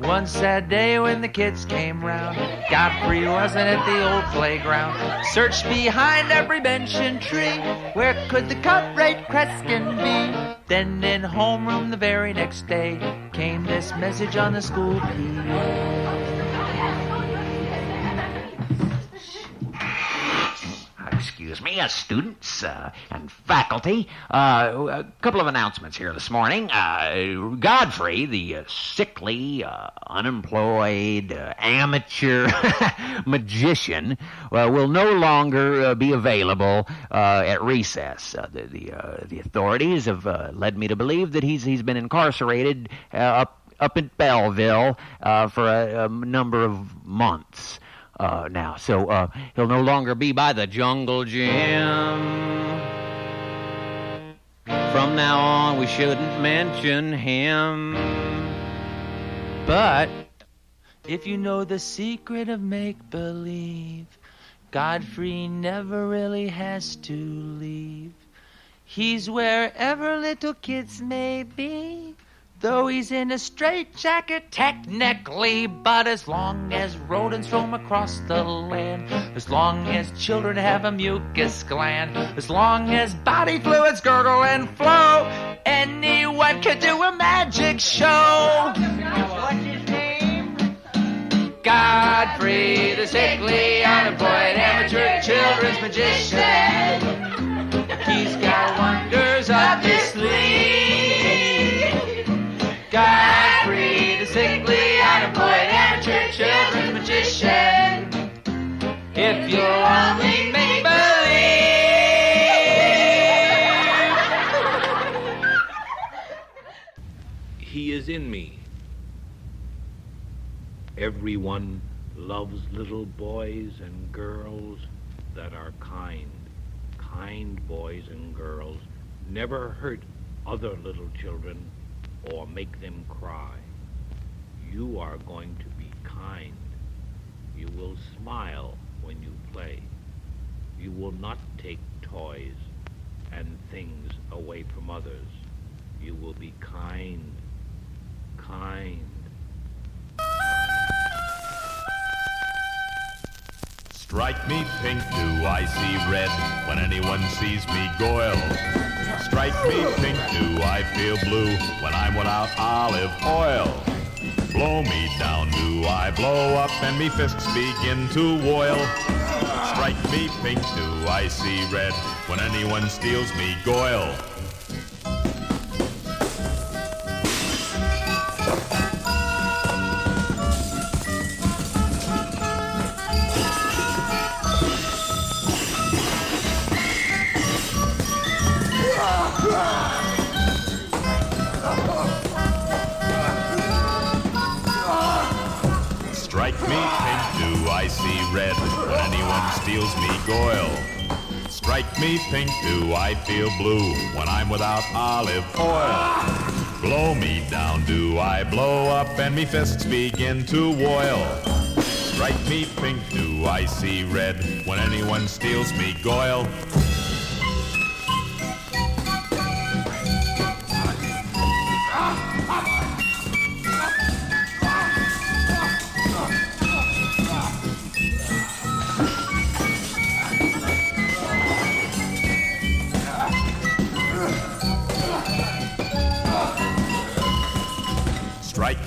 One sad day when the kids came round, Godfrey wasn't at the old playground. Searched behind every bench and tree, where could the cut-rate Kreskin be? Then in homeroom the very next day, came this message on the school Excuse me, uh, students uh, and faculty. Uh, a couple of announcements here this morning. Uh, Godfrey, the uh, sickly, uh, unemployed, amateur magician, will no longer be available at recess. The the, the authorities have led me to believe that he's he's been incarcerated up up in Belleville uh, for a, a number of months uh, now. So uh, he'll no longer be by the jungle gym. From now on, we shouldn't mention him. But if you know the secret of make believe, Godfrey never really has to leave. He's wherever little kids may be. Though he's in a straitjacket technically, but as long as rodents roam across the land, as long as children have a mucus gland, as long as body fluids gurgle and flow, anyone can do a magic show. What's his name? Godfrey, the sickly, unemployed, amateur children's magician. He's got wonders up his sleeve. If you'll only make believe. He is in me. Everyone loves little boys and girls that are kind. Kind boys and girls never hurt other little children or make them cry. You are going to be kind. You will smile when you play. You will not take toys and things away from others. You will be kind. Kind. Strike me pink, do I see red when anyone sees me goil? Strike me pink, do I feel blue when I'm without olive oil? Blow me down, do I blow up and me fists begin to boil? Strike me pink, do I see red when anyone steals me goil? See red when anyone steals me goil? Strike me pink, do I feel blue when I'm without olive oil? Blow me down, do I blow up and me fists begin to boil? Strike me pink, do I see red when anyone steals me goil?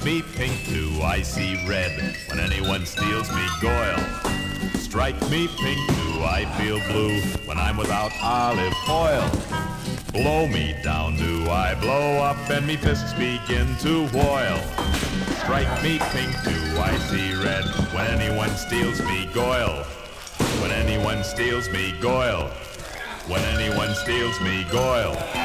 Me pink, I see red when anyone steals me goil? Strike me pink, do I feel blue when I'm without olive oil? Blow me down, do I blow up and me fists begin to boil? Strike me pink, I see red when anyone steals me goil? When anyone steals me goil? When anyone steals me goil?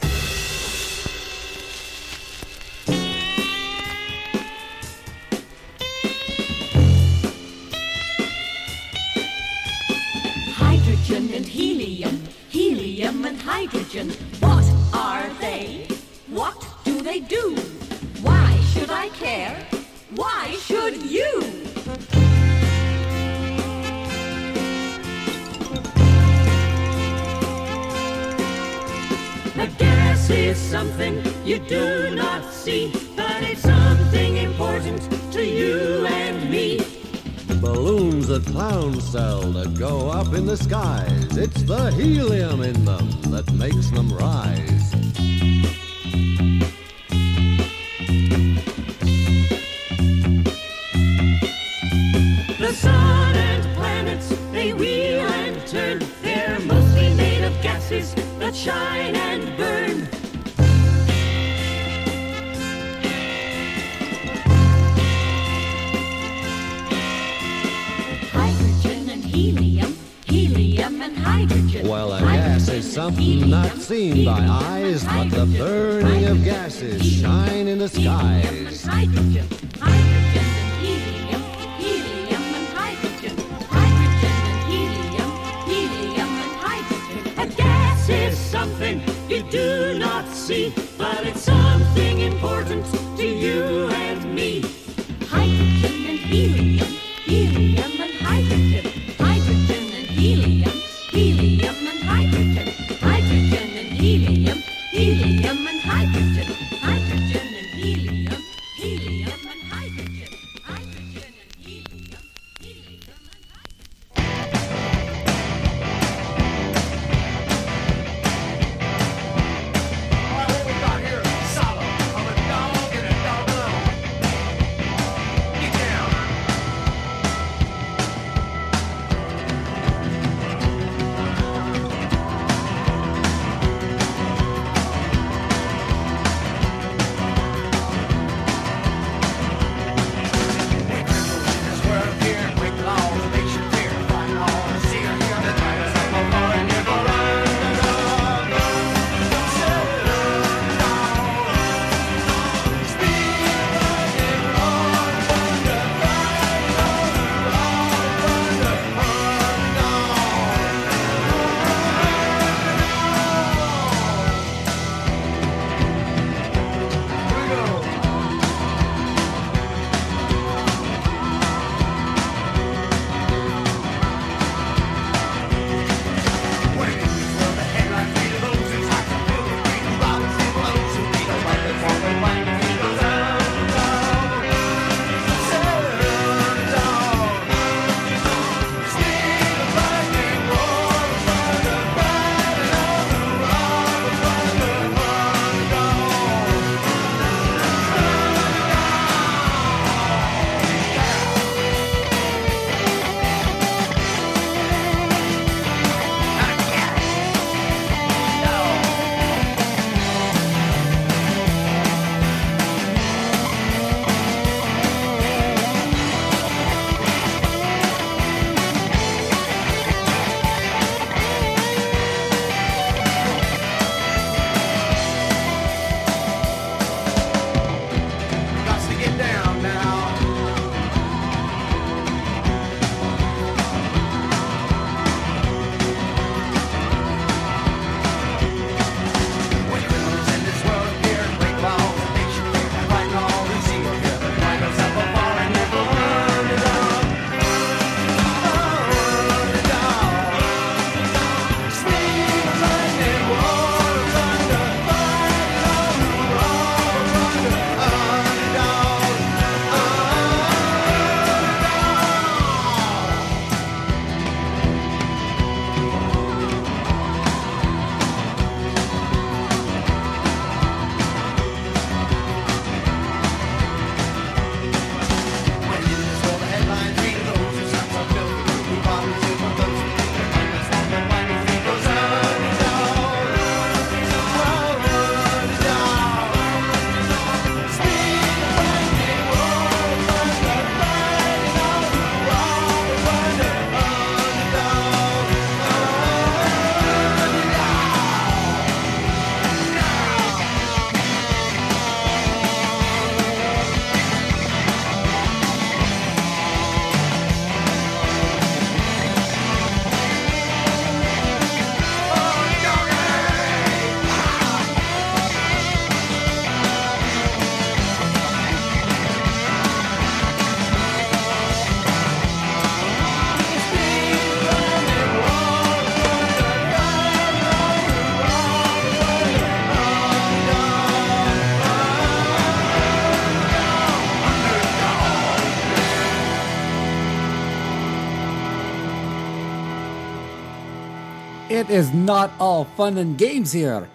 It is not all fun and games here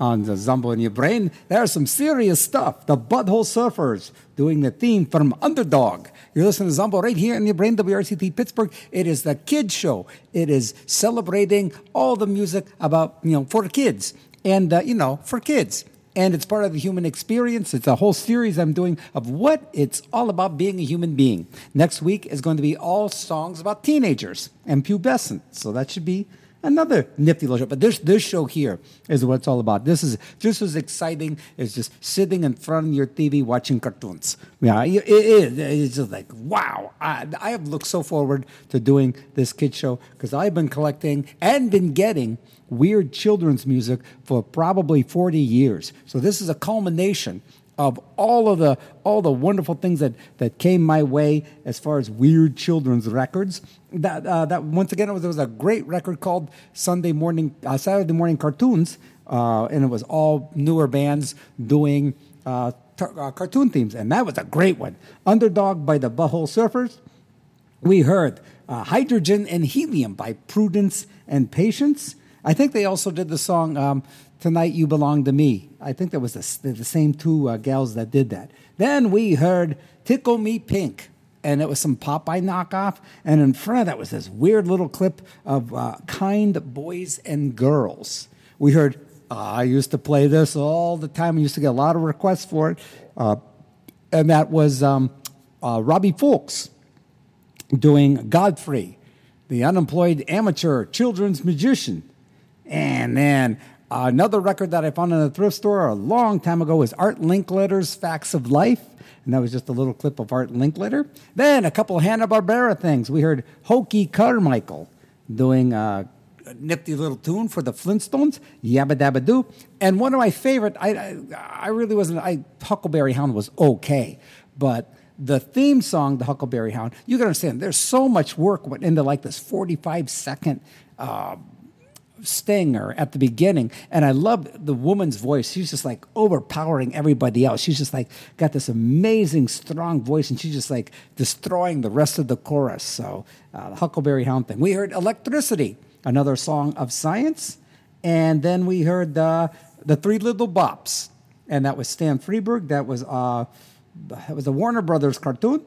on the Zombo in Your Brain. There's some serious stuff. The Butthole Surfers doing the theme from Underdog. You're listening to Zombo right here in your brain, WRCT Pittsburgh. It is the kids show. It is celebrating all the music about, you know, for kids and, uh, you know, for kids. And it's part of the human experience. It's a whole series I'm doing of what it's all about being a human being. Next week is going to be all songs about teenagers and pubescent. So that should be another nifty little show. But this this show here is what it's all about. This is just as exciting as just sitting in front of your TV watching cartoons. Yeah, it is. It's just like wow. I, I have looked so forward to doing this kid show because I've been collecting and been getting weird children's music for probably 40 years. So this is a culmination of all of the all the wonderful things that that came my way as far as weird children's records. That uh, that once again it was, there was a great record called Sunday Morning uh, Saturday Morning Cartoons uh, and it was all newer bands doing uh, tar- uh, cartoon themes, and that was a great one. Underdog by the Butthole Surfers. We heard uh, Hydrogen and Helium by Prudence and Patience. I think they also did the song um, Tonight You Belong to Me. I think that was the, the same two uh, gals that did that. Then we heard Tickle Me Pink, and it was some Popeye knockoff. And in front of that was this weird little clip of uh, Kind Boys and Girls. We heard, I used to play this all the time. I used to get a lot of requests for it. Uh, and that was um, uh, Robbie Fulks doing Godfrey, the unemployed amateur children's magician. And then another record that I found in a thrift store a long time ago was Art Linkletter's Facts of Life. And that was just a little clip of Art Linkletter. Then a couple Hanna-Barbera things. We heard Hoagy Carmichael doing a nifty little tune for the Flintstones, Yabba Dabba Doo. And one of my favorite, I, I, I really wasn't, I, Huckleberry Hound was okay. But the theme song, the Huckleberry Hound, you can understand there's so much work went into like this 45 second uh, stinger at the beginning. And I love the woman's voice. She's just like overpowering everybody else. She's just like got this amazing, strong voice, and she's just like destroying the rest of the chorus. So, uh, the Huckleberry Hound thing. We heard Electricity, another song of science. And then we heard uh, the Three Little Bops. And that was Stan Freberg. That was, uh, that was a Warner Brothers cartoon.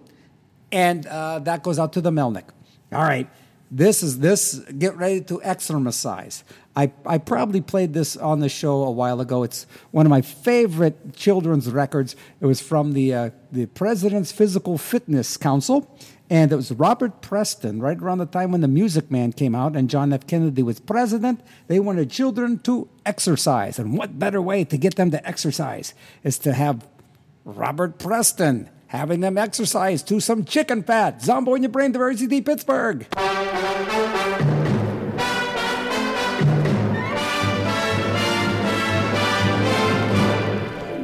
And uh, that goes out to the Melnick. All right. This is this. Get ready to exorcise. I, I probably played this on the show a while ago. It's one of my favorite children's records. It was from the uh, the President's Physical Fitness Council, and it was Robert Preston. Right around the time when the Music Man came out, and John F. Kennedy was president, they wanted children to exercise, and what better way to get them to exercise is to have Robert Preston having them exercise to some chicken fat. Zombo in your brain, RCD Pittsburgh.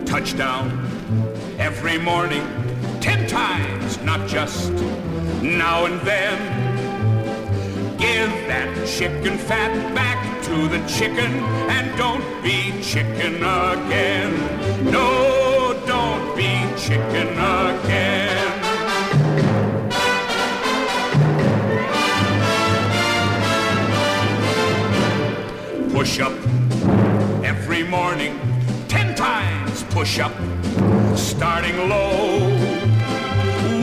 Touchdown every morning, ten times, not just now and then. Give that chicken fat back to the chicken and don't be chicken again. No, chicken again. Push up every morning, ten times push up, starting low.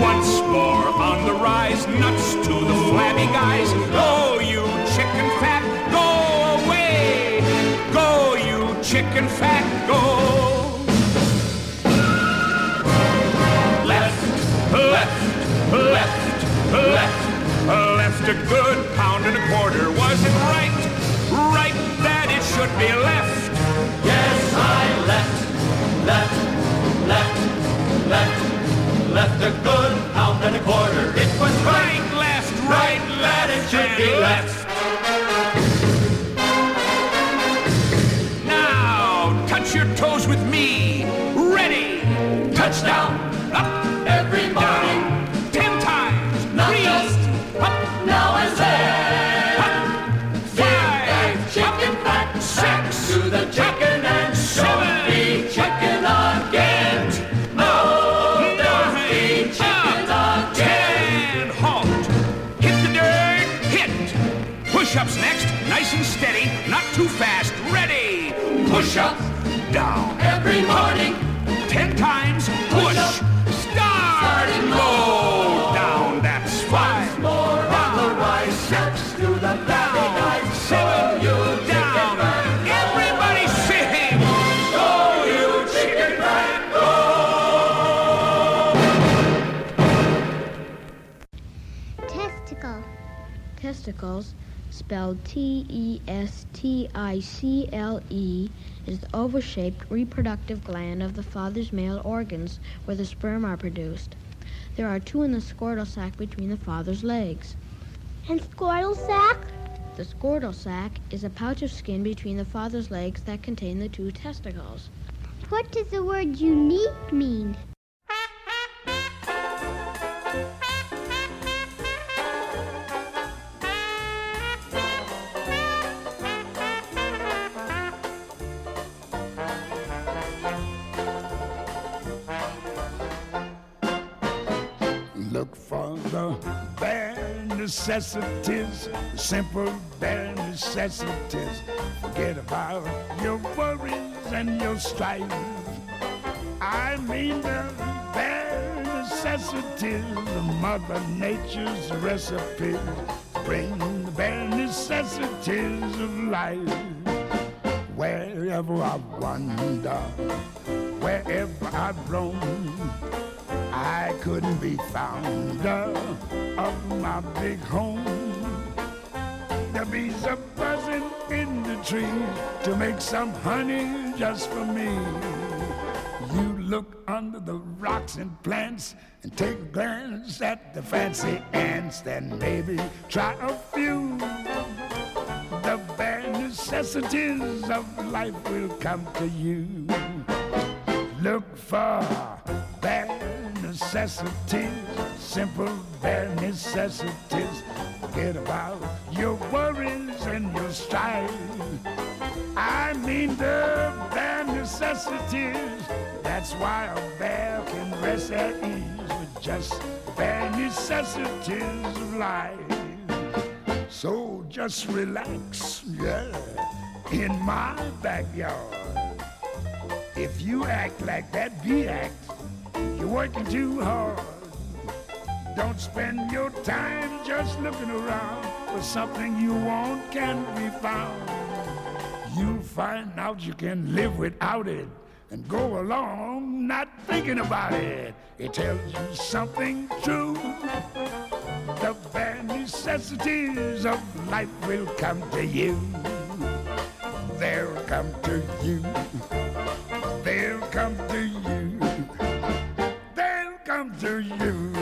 Once more on the rise, nuts to the flabby guys. Go, you chicken fat, go away. Go, you chicken fat, go. Left, left, left, left a good pound and a quarter. Was it right? Right that it should be left. Yes, I left, left, left, left, left a good pound and a quarter. It was right, left, right, left, it should be left. Push up. Down. Every morning. Ten times. Push. Start. Starting low. Down. That's five. more on the rise. Six to the down. Seven. You down. Everybody sing. Go, you chicken fat. Go. Testicle. Testicles, spelled T E S T I C L E, is the oval shaped reproductive gland of the father's male organs where the sperm are produced. There are two in the scrotal sac between the father's legs. And scrotal sac? The scrotal sac is a pouch of skin between the father's legs that contain the two testicles. What does the word unique mean? Necessities, simple bare necessities. Forget about your worries and your strife. I mean the bare necessities Mother Nature's recipe. Bring the bare necessities of life. Wherever I wander, wherever I roam, I couldn't be founder of my big home. The bees are buzzing in the tree to make some honey just for me. You look under the rocks and plants and take a glance at the fancy ants, then maybe try a few. The bare necessities of life will come to you. Look for bare necessities, simple bare necessities. Forget about your worries and your strife. I mean the bare necessities. That's why a bear can rest at ease with just bare necessities of life. So just relax, yeah, in my backyard. If you act like that bee act, you're working too hard. Don't spend your time just looking around for something you want can be found. You find out you can live without it and go along not thinking about it. It tells you something true. The bare necessities of life will come to you. They'll come to you. They'll come to you. Come to you.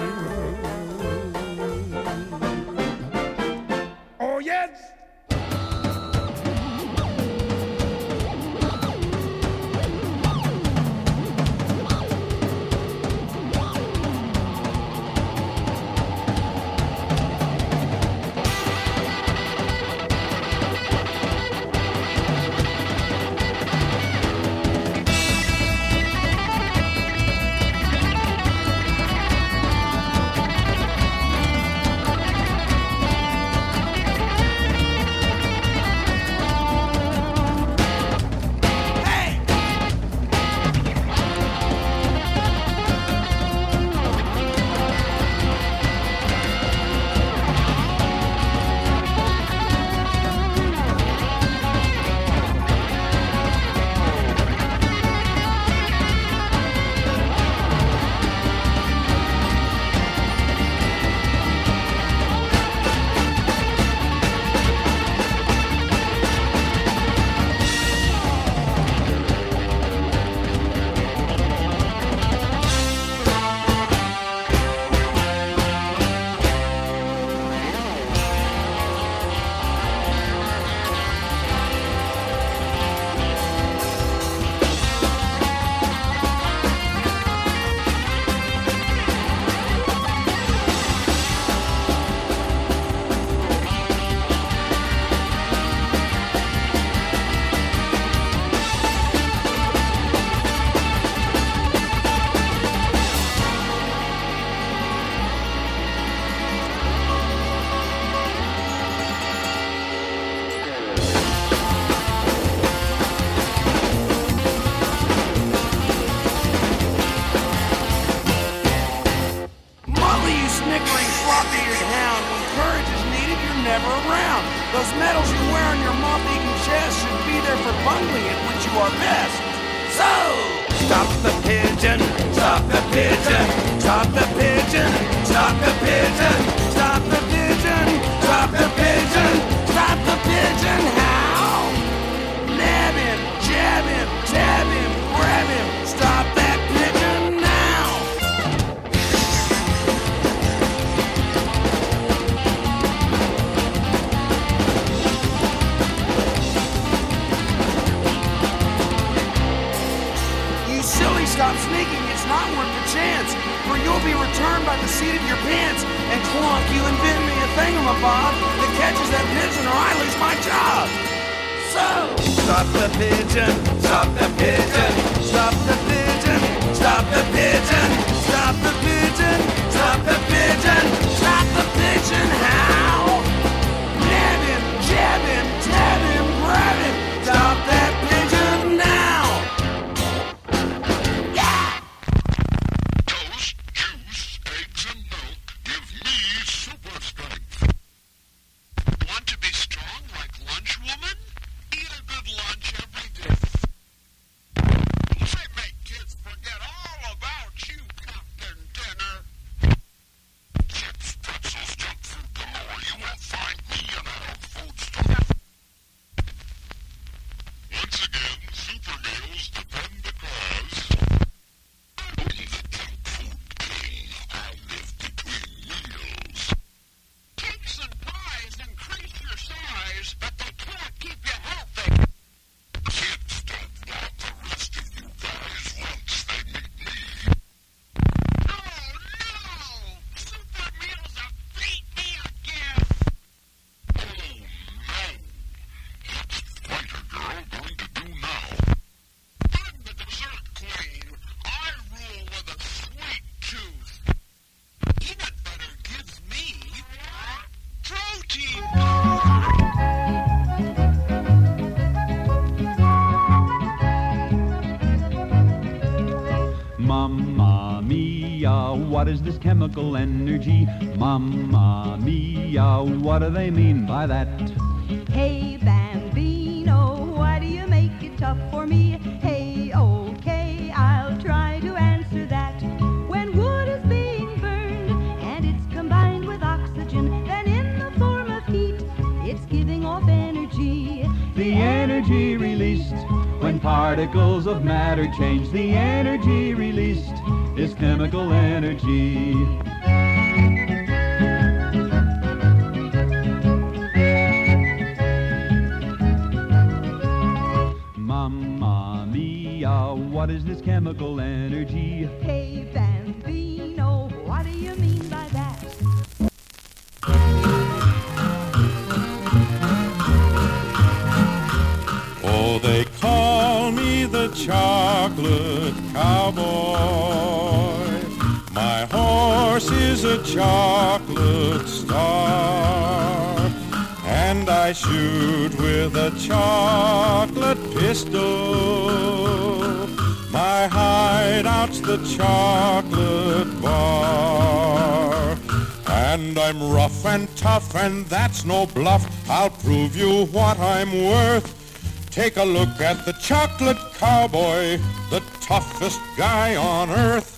What is this chemical energy? Mamma mia, what do they mean by that? I'm worth. Take a look at the chocolate cowboy, the toughest guy on earth.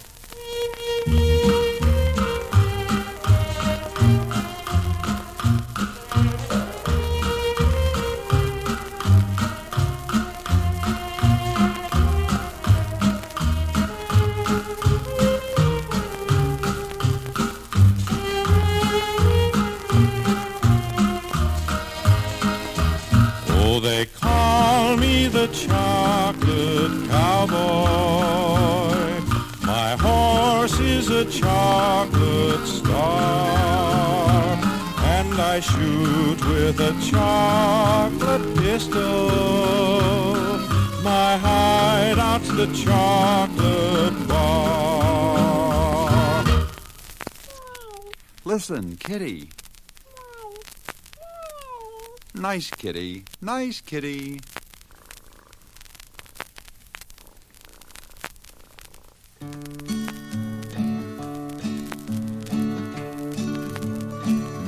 A chocolate pistol. My hideout's the chocolate bar. Listen, kitty. Nice kitty. Nice kitty.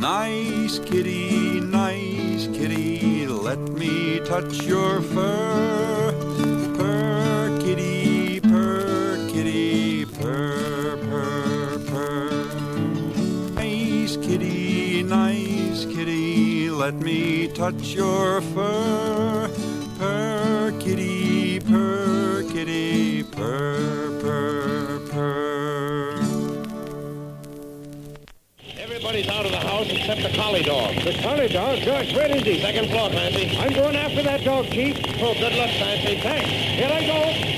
Nice kitty, nice kitty, let me touch your fur. Purr, kitty, purr, kitty, purr, purr, purr. Nice kitty, nice kitty, let me touch your fur. Purr, kitty, purr, kitty, purr, Everybody's out of the house except the collie dog. The collie dog? Gosh, where is he? Second floor, Clancy. I'm going after that dog, Chief. Oh, good luck, Clancy. Thanks. Here I go.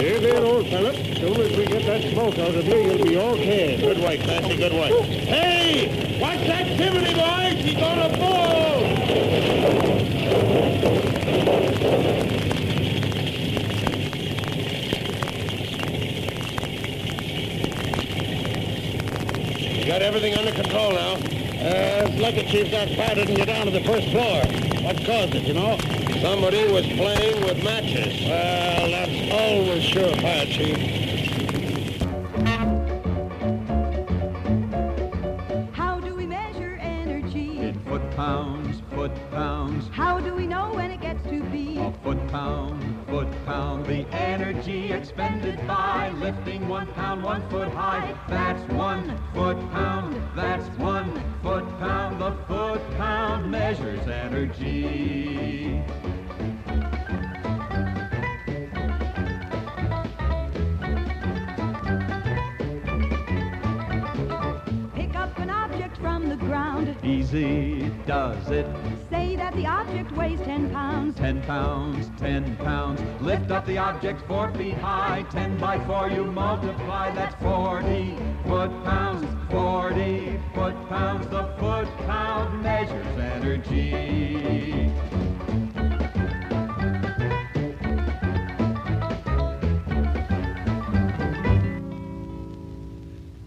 Here, there, old fella. Soon as we get that smoke out of you, you'll be okay. Good way, Clancy, good way. Hey! Watch that chimney, boys! He's on a bull! You got everything under control now. Uh, it's lucky Chief that fire didn't get down to the first floor. What caused it, you know? Somebody was playing with matches. Well, that's always surefire, Chief. Lifting one pound one foot high. That's one foot pound. That's one foot pound. The foot pound measures energy. Pick up an object from the ground. Easy does it. Pounds, ten pounds. Lift up the object four feet high. Ten by four you multiply. That's forty foot pounds. Forty foot pounds. The foot pound measures energy.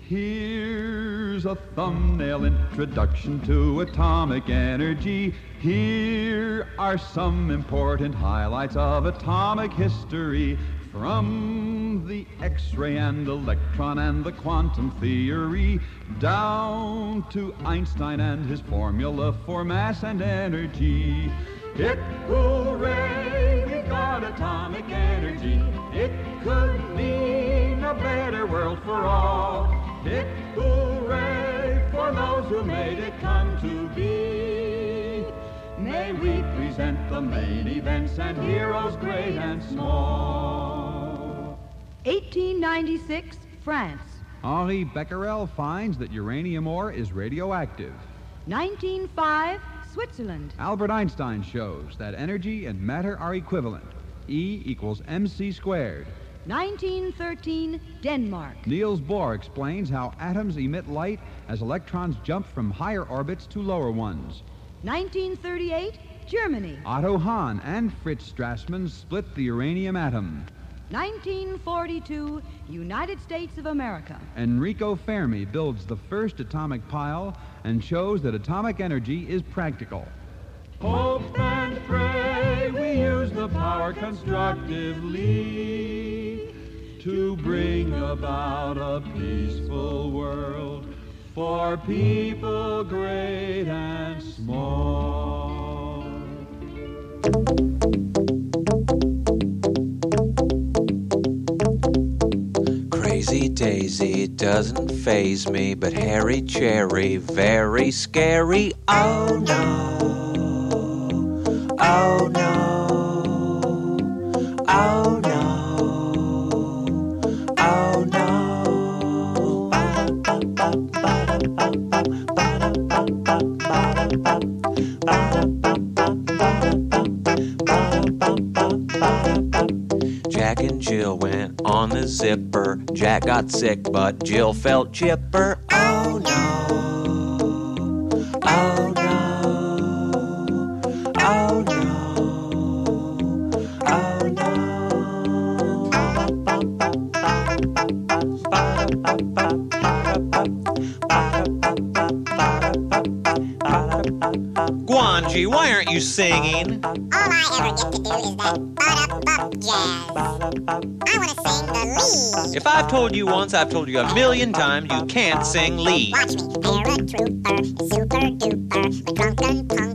Here's a thumbnail introduction to atomic energy. Here are some important highlights of atomic history. From the X-ray and electron and the quantum theory, down to Einstein and his formula for mass and energy. Hip hooray, we got atomic energy. It could mean a better world for all. Hip hooray for those who made it come to be. May we present the main events and heroes great and small. 1896, France. Henri Becquerel finds that uranium ore is radioactive. 1905, Switzerland. Albert Einstein shows that energy and matter are equivalent. E equals mc squared. 1913, Denmark. Niels Bohr explains how atoms emit light as electrons jump from higher orbits to lower ones. 1938, Germany. Otto Hahn and Fritz Strassmann split the uranium atom. 1942, United States of America. Enrico Fermi builds the first atomic pile and shows that atomic energy is practical. Hope and pray we use the power constructively to bring about a peaceful world for people great and small. Crazy Daisy doesn't phase me, but Harry Cherry, very scary. Oh no. Oh no. Oh no. And went on the zipper. Jack got sick, but Jill felt chipper. Oh no. Oh no. Oh no. Oh no. Guanji, why aren't you singing? All I ever get to do is that ba-da-bup jazz. I want If I've told you once, I've told you a million times you can't sing lead. Watch me, paratrooper, super duper. But drunken punkin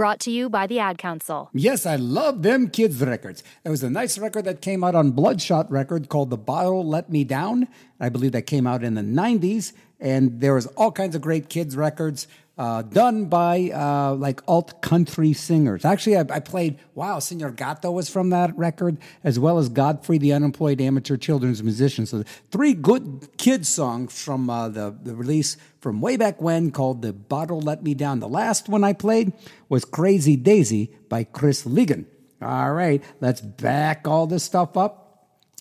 Brought to you by the Ad Council. Yes, I love them kids records. There was a nice record that came out on Bloodshot Record called The Bottle Let Me Down. I believe that came out in the 90s. And there was all kinds of great kids records uh, done by uh, like alt country singers. Actually, I, I played, wow, Senor Gato was from that record, as well as Godfrey the Unemployed Amateur Children's Musician. So three good kids songs from uh, the, the release from way back when called The Bottle Let Me Down. The last one I played was Crazy Daisy by Chris Ligon. All right, let's back all this stuff up.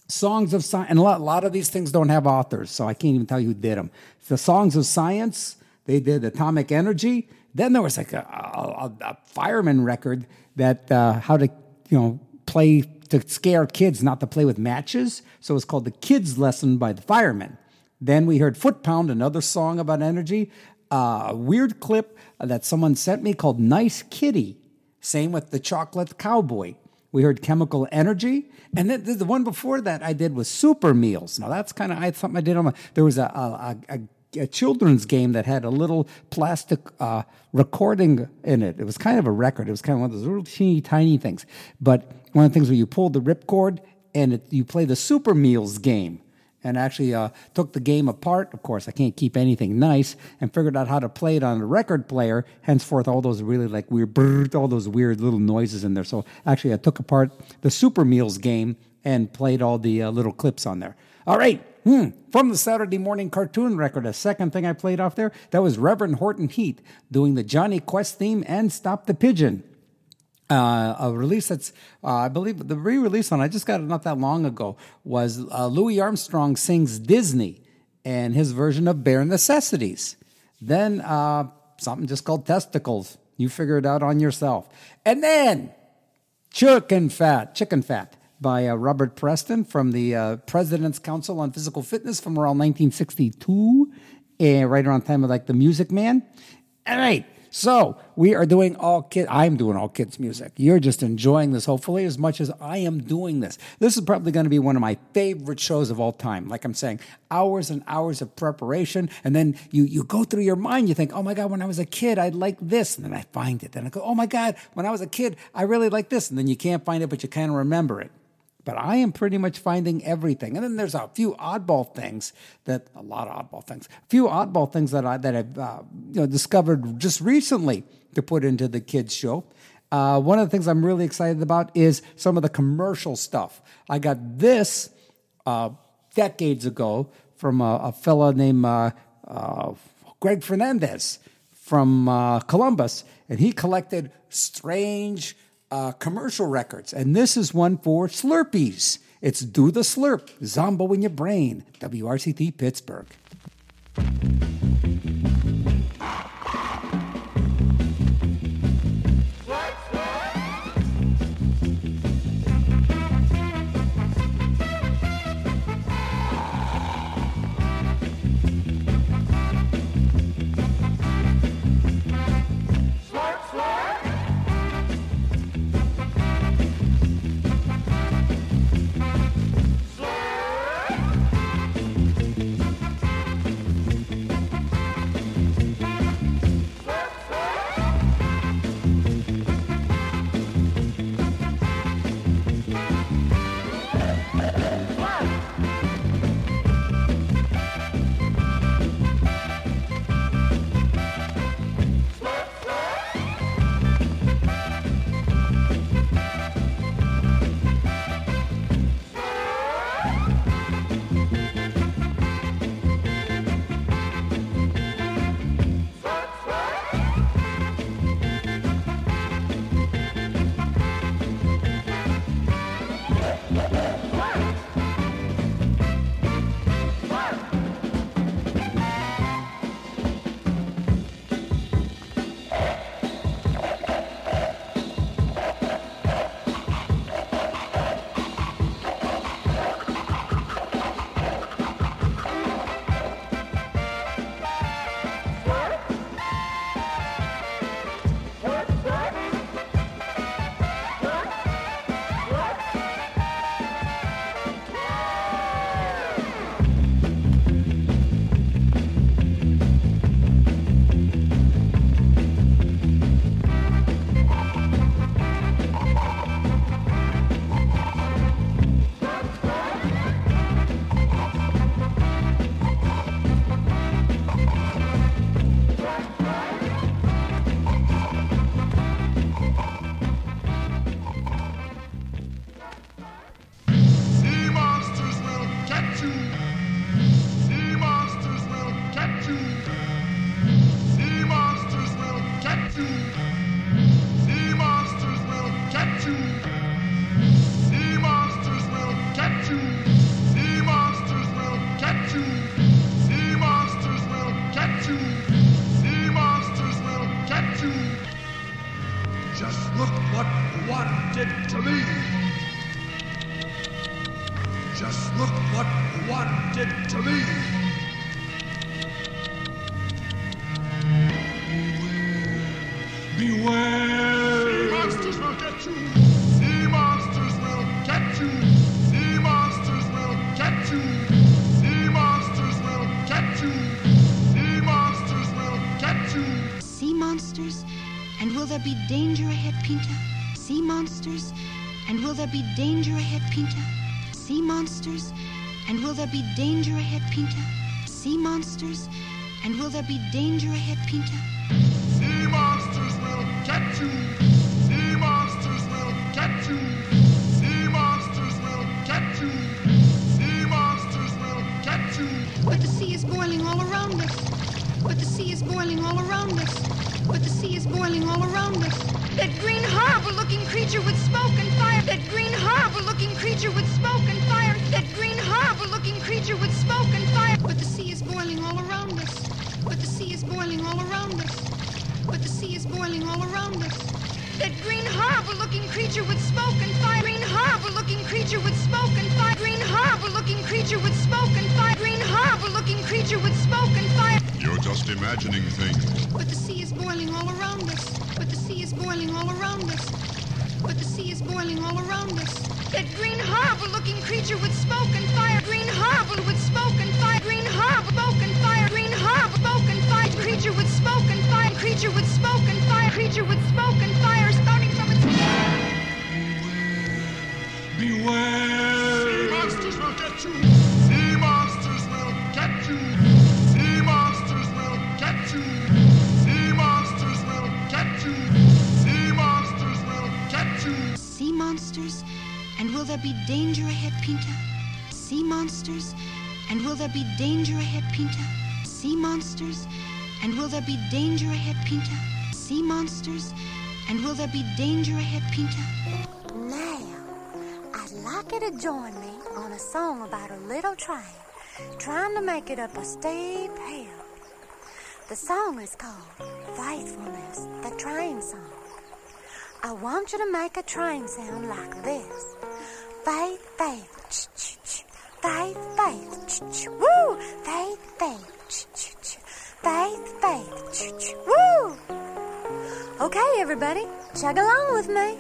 Songs of Science, and a lot, a lot of these things don't have authors, so I can't even tell you who did them. The Songs of Science, They did Atomic Energy. Then there was like a, a, a fireman record that uh, how to you know play to scare kids not to play with matches. So it was called the Kids Lesson by the Firemen. Then we heard Foot Pound, another song about energy. Uh, a weird clip that someone sent me called Nice Kitty. Same with the Chocolate Cowboy. We heard Chemical Energy. And then the one before that I did was Super Meals. Now that's kind of I something I did on my. There was a, a, a, a children's game that had a little plastic uh, recording in it. It was kind of a record. It was kind of one of those little teeny tiny things. But one of the things where you pulled the ripcord and it, you play the Super Meals game and actually uh, took the game apart. Of course, I can't keep anything nice, and figured out how to play it on a record player. Henceforth, all those really like weird, brrrt, all those weird little noises in there. So actually, I took apart the Super Meals game and played all the uh, little clips on there. All right. Hmm. From the Saturday morning cartoon record, a second thing I played off there, that was Reverend Horton Heat doing the Jonny Quest theme and Stop the Pigeon uh, a release that's, uh, I believe, the re-release one I just got it not that long ago was uh, Louis Armstrong sings Disney and his version of Bare Necessities. Then uh, something just called Testicles. You figure it out on yourself. And then Chicken Fat, Chicken Fat by uh, Robert Preston from the uh, President's Council on Physical Fitness from around 1962, and right around time of like the Music Man. All right. So we are doing all kids. I'm doing all kids music. You're just enjoying this, hopefully, as much as I am doing this. This is probably going to be one of my favorite shows of all time. Like I'm saying, hours and hours of preparation, and then you you go through your mind. You think, oh my god, when I was a kid, I liked this, and then I find it. Then I go, oh my god, when I was a kid, I really liked this, and then you can't find it, but you kind of remember it but I am pretty much finding everything. And then there's a few oddball things that a lot of oddball things, a few oddball things that I that I've uh, you know discovered just recently to put into the kids show. Uh, one of the things I'm really excited about is some of the commercial stuff. I got this uh, decades ago from a, a fella named uh, uh, Greg Fernandez from uh, Columbus, and he collected strange uh, commercial records. And this is one for Slurpees. It's Do the Slurp, Zombo in Your Brain, WRCT Pittsburgh. Danger ahead, Pinta? Sea monsters? And will there be danger ahead, Pinta? Sea monsters? And will there be danger ahead, Pinta? Sea monsters? And will there be danger ahead, Pinta? That green harbor-looking creature with smoke there be danger ahead, Pinta? Sea monsters? And will there be danger ahead, Pinta? Now, I'd like you to join me on a song about a little train trying to make it up a steep hill. The song is called Faithfulness, the train song. I want you to make a train sound like this. Faith, everybody, chug along with me.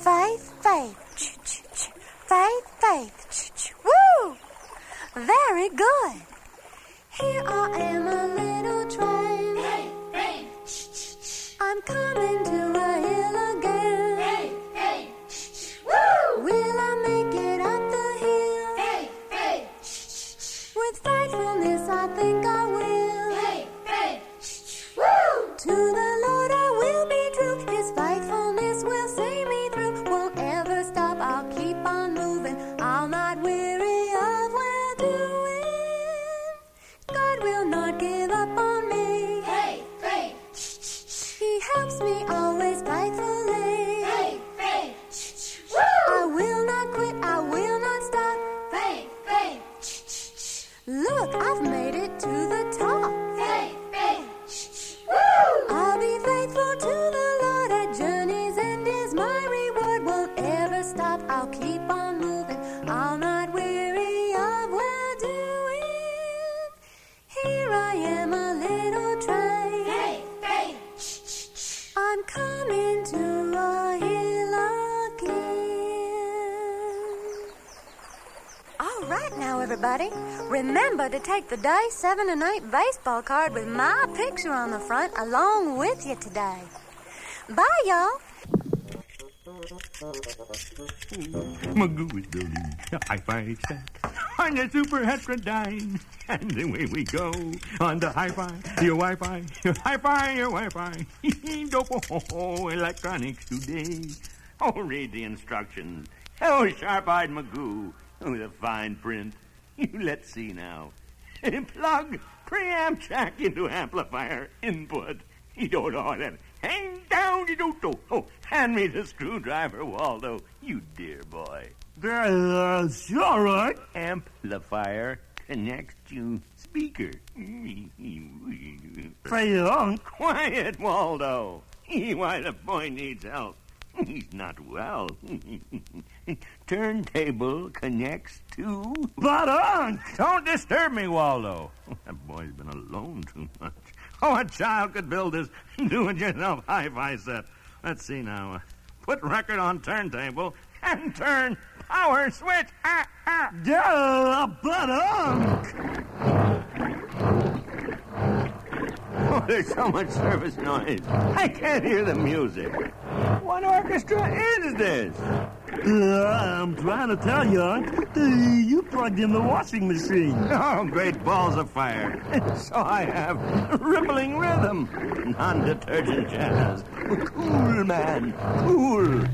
Faith, faith, ch ch ch. Faith, faith, ch ch. Woo! Very good. Here I am, a little train. Hey, hey. I'm coming to a hill again. Hey, hey. Woo! Will I make it up the hill? Hey, hey. With faithfulness, I think I will. Hey, hey. Woo! To the Remember to take the day seven and eight baseball card with my picture on the front along with you today. Bye, y'all. Magoo is building a hi-fi set on the super heterodyne. And away we go on the hi-fi, your Wi-Fi, your hi-fi, your Wi-Fi. Dopo electronics today. Oh, read the instructions. Oh, sharp-eyed Magoo. Oh, the fine print. Let's see now. Plug preamp jack into amplifier input. You don't know that. Hang down, you don't know. Oh, hand me the screwdriver, Waldo. You dear boy. That's all right. Amplifier connects to speaker. Play on. Uh-huh. Quiet, Waldo. Why, the boy needs help. He's not well. Turntable connects to. But on! Don't disturb me, Waldo. That boy's been alone too much. Oh, a child could build this do-it-yourself hi-fi set. Let's see now. Uh, Put record on turntable and turn power switch. Ah, ah. Duh, but Oh, there's so much service noise. I can't hear the music. What orchestra is this? Uh, I'm trying to tell you, uh, you plugged in the washing machine. Oh, great balls of fire. So I have a rippling rhythm. Non-detergent jazz. Cool, man. Cool.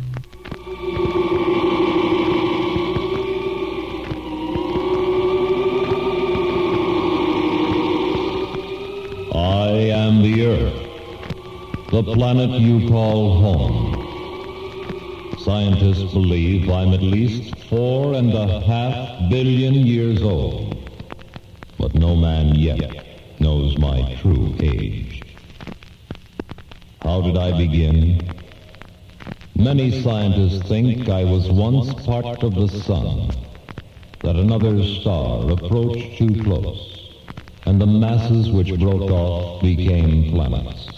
The Earth, the planet you call home. Scientists believe I'm at least four and a half billion years old, but no man yet knows my true age. How did I begin? Many scientists think I was once part of the sun, that another star approached too close, and the masses which broke off became planets.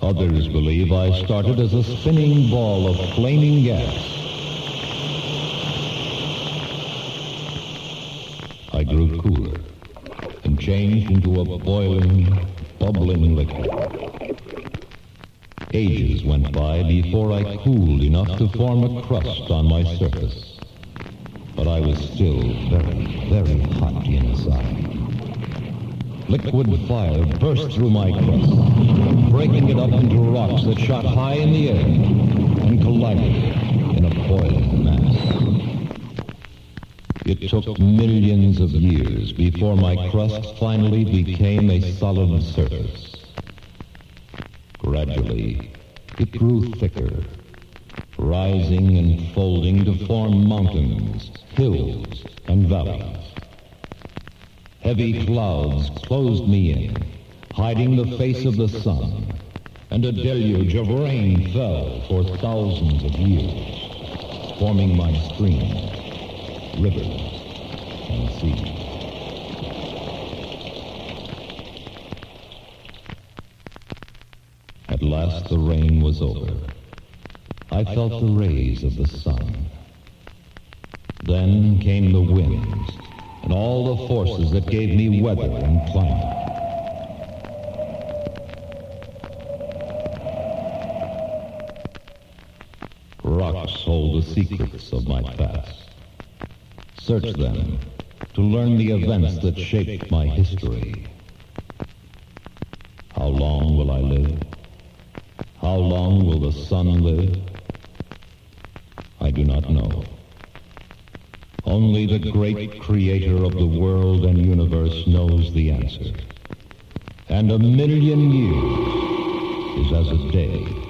Others believe I started as a spinning ball of flaming gas. I grew cooler and changed into a boiling, bubbling liquid. Ages went by before I cooled enough to form a crust on my surface. But I was still very, very hot inside. Liquid fire burst through my crust, breaking it up into rocks that shot high in the air and collided in a boiling mass. It took millions of years before my crust finally became a solid surface. Gradually, it grew thicker, rising and folding to form mountains, hills, and valleys. Heavy clouds closed me in, hiding the face of the sun, and a deluge of rain fell for thousands of years, forming my streams, rivers, and seas. At last the rain was over. I felt the rays of the sun. Then came the winds and all the forces that gave me weather and climate. Rocks hold the secrets of my past. Search them to learn the events that shaped my history. How long will I live? How long will the sun live? I do not know. Only the great creator of the world and universe knows the answer. And a million years is as a day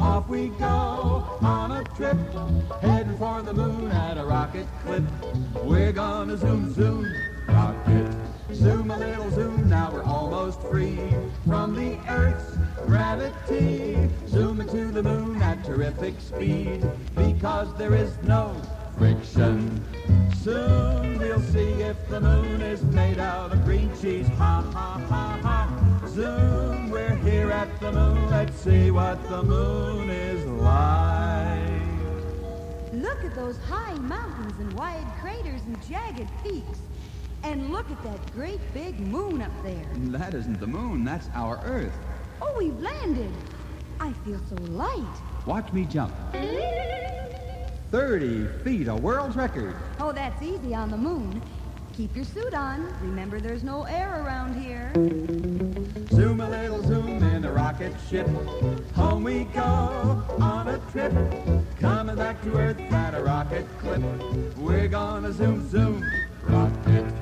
Off we go on a trip. Heading for the moon at a rocket clip. We're gonna zoom, zoom, rocket. Zoom a little zoom, now we're almost free from the Earth's gravity. Zoom into the moon at terrific speed because there is no friction. Soon we'll see if the moon is made out of green cheese. Ha ha ha ha. Zoom, we're here at the moon. Let's see what the moon is like. Look at those high mountains and wide craters and jagged peaks. And look at that great big moon up there. That isn't the moon, that's our Earth. Oh, we've landed. I feel so light. Watch me jump. 30 feet, a world's record. Oh, that's easy on the moon. Keep your suit on. Remember, there's no air around here. Rocket ship. Home we go on a trip. Coming back to Earth at a rocket clip. We're gonna zoom, zoom, rocket.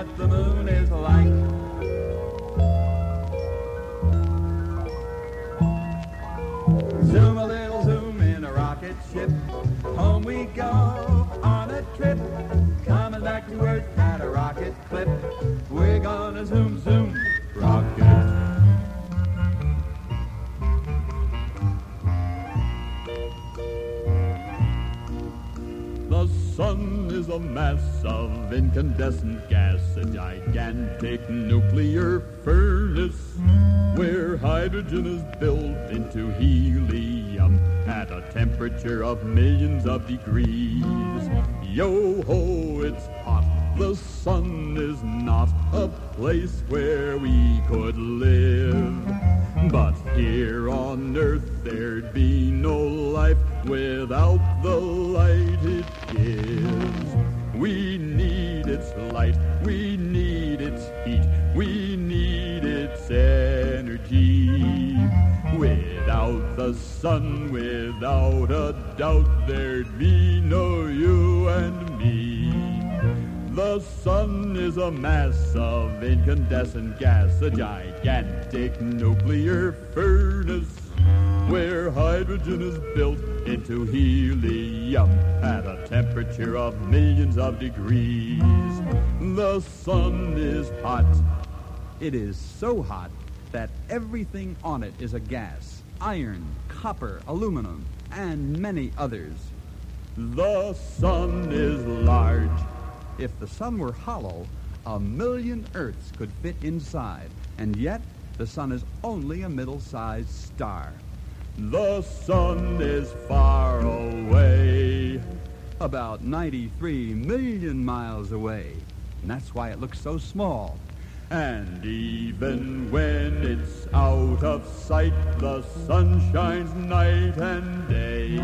What the moon is like. Zoom a little zoom in a rocket ship. Home we go on a trip. Mass of incandescent gas, a gigantic nuclear furnace where hydrogen is built into helium at a temperature of millions of degrees. Yo ho, it's hot. The sun is not a place where we could live. But here on earth there'd be no life without the light it gives. We need its light, we need its heat, we need its energy. Without the sun, without a doubt, there'd be no you and me. The sun is a mass of incandescent gas, a gigantic nuclear furnace where hydrogen is built into helium at a temperature of millions of degrees. The sun is hot. It is so hot that everything on it is a gas. Iron, copper, aluminum, and many others. The sun is large. If the sun were hollow, a million Earths could fit inside, and yet the sun is only a middle-sized star. The sun is far away. About 93 million miles away. And that's why it looks so small. And even when it's out of sight, the sun shines night and day.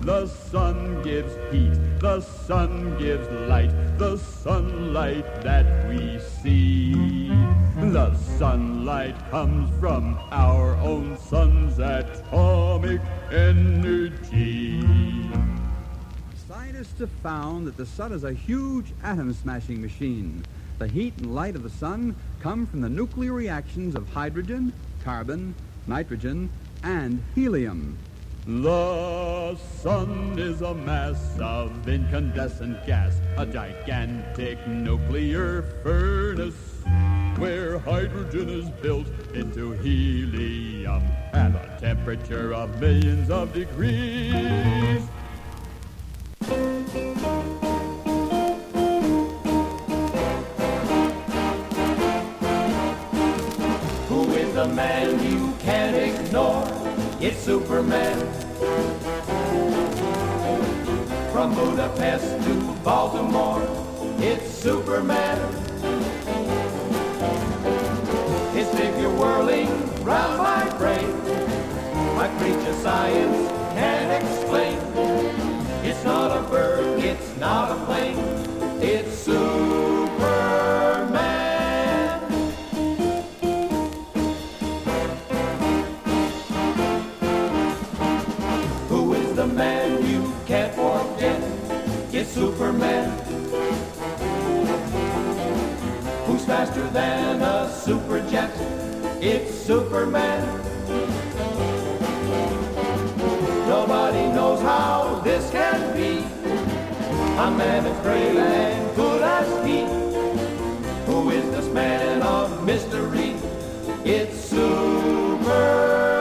The sun gives heat, the sun gives light, the sunlight that we see. The sunlight comes from our own sun's atomic energy. Scientists have found that the sun is a huge atom smashing machine. The heat and light of the sun come from the nuclear reactions of hydrogen, carbon, nitrogen, and helium. The sun is a mass of incandescent gas, a gigantic nuclear furnace where hydrogen is built into helium at a temperature of millions of degrees. Who is the man you can't ignore? It's Superman. From Budapest to Baltimore, it's Superman. Figure whirling round my brain, my creature science can't explain. It's not a bird, it's not a plane, it's Superman. Who is the man you can't forget? It's Superman. Who's faster than a superjet? It's Superman. Nobody knows how this can be. A man as brave and good as he. Who is this man of mystery? It's Superman.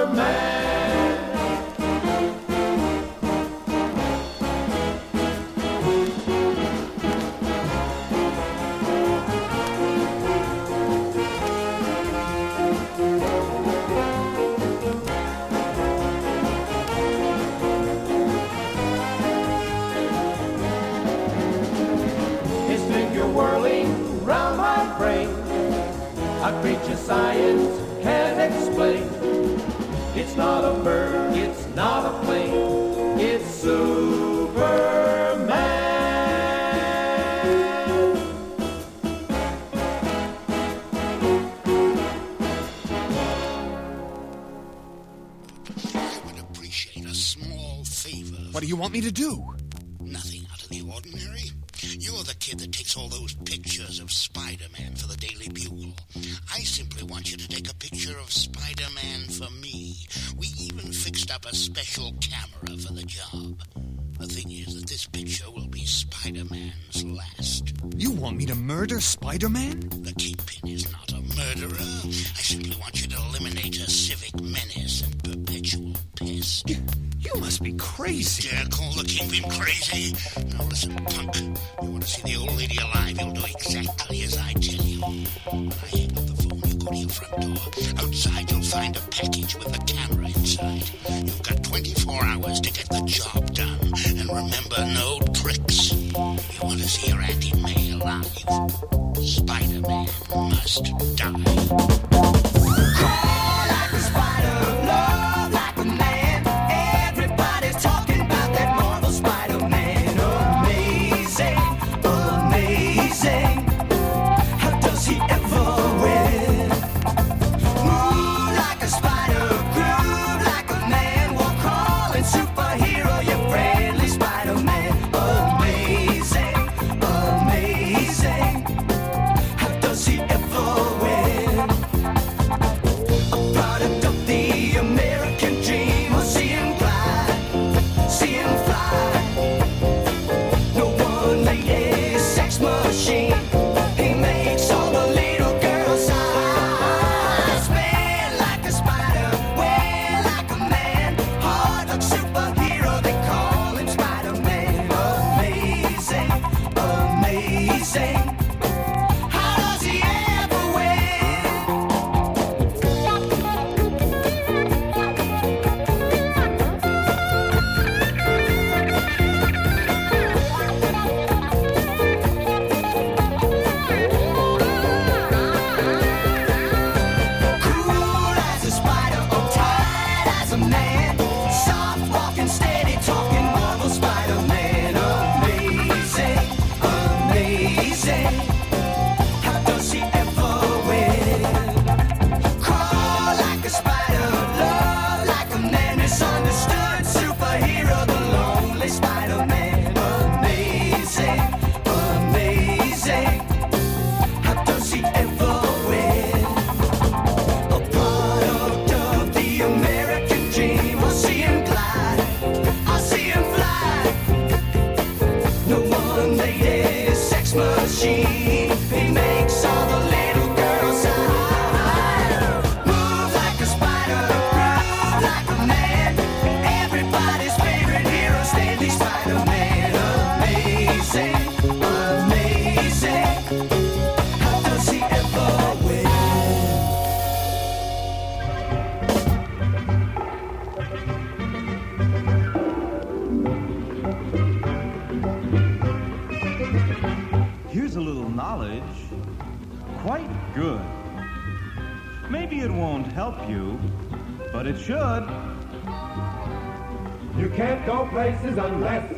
go places unless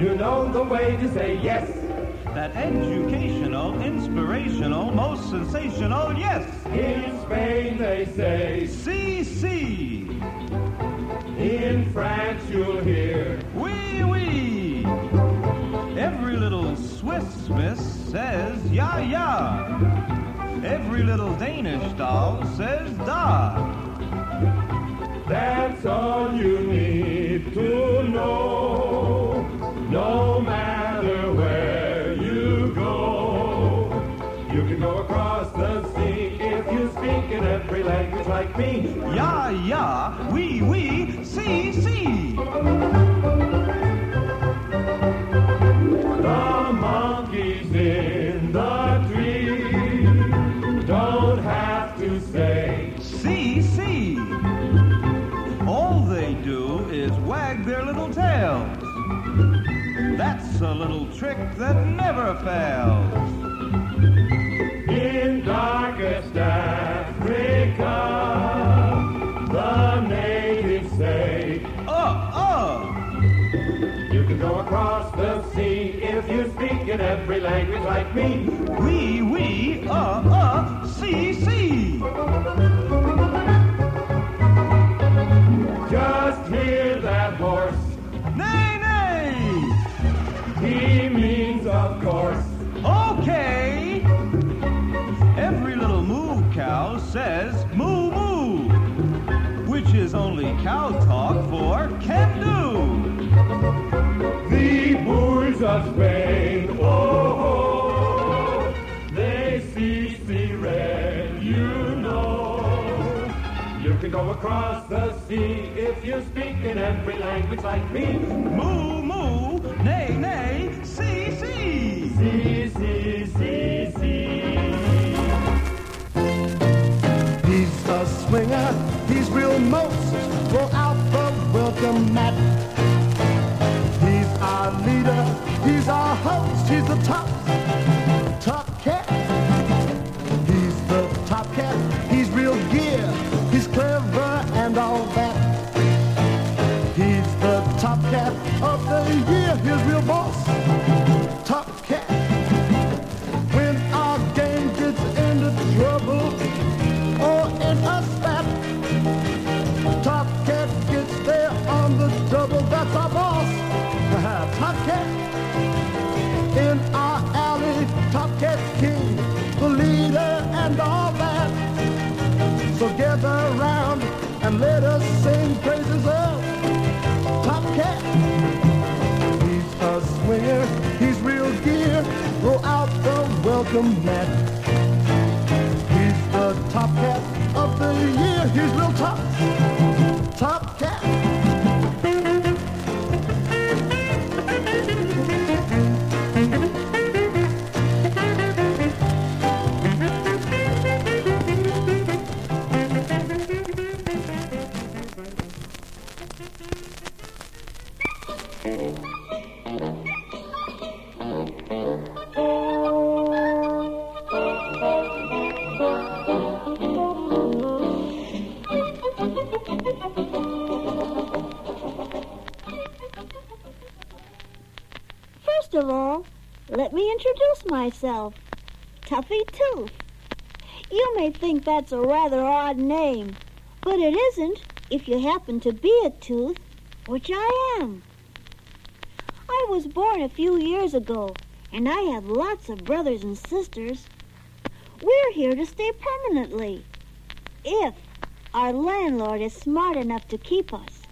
you know the way to say yes. That educational, inspirational, most sensational, yes. In Spain they say CC. In France you'll hear wee oui. Oui. Every little Swiss miss says ya ya. Every little Danish doll that never fails. In darkest Africa, the natives say, Oh, oh! You can go across the sea if you speak in every language like me. We, we, uh, uh, see, see. Just hear across the sea if you speak in every language like me. Moo, moo, nay, nay, see, see. See, see, see, see. He's a swinger, he's real most. Roll out the welcome mat. He's our leader, he's our host, he's the top gather round and let us sing praises of Top Cat. He's a swinger, he's real gear, roll out the welcome mat. He's the top cat of the year, he's real top may think that's a rather odd name, but it isn't if you happen to be a tooth, which I am. I was born a few years ago, and I have lots of brothers and sisters. We're here to stay permanently, if our landlord is smart enough to keep us.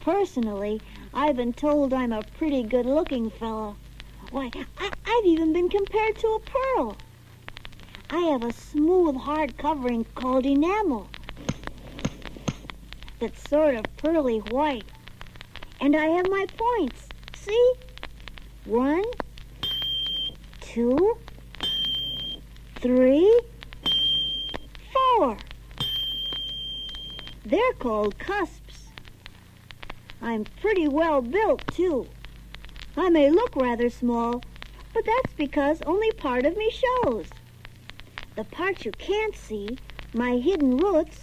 Personally, I've been told I'm a pretty good-looking fellow. Why, I, I've even been compared to a pearl. I have a smooth, hard covering called enamel that's sort of pearly white. And I have my points. See? One, two, three, four. They're called cusps. I'm pretty well built, too. I may look rather small, but that's because only part of me shows. The part you can't see, my hidden roots,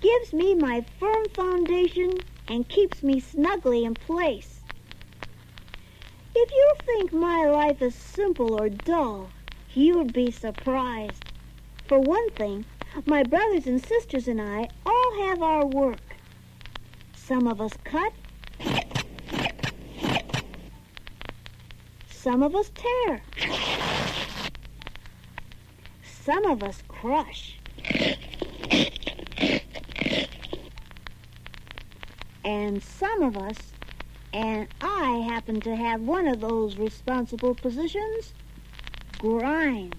gives me my firm foundation and keeps me snugly in place. If you think my life is simple or dull, you'd be surprised. For one thing, my brothers and sisters and I all have our work. Some of us cut, some of us tear, some of us crush. And some of us, and I happen to have one of those responsible positions, grind.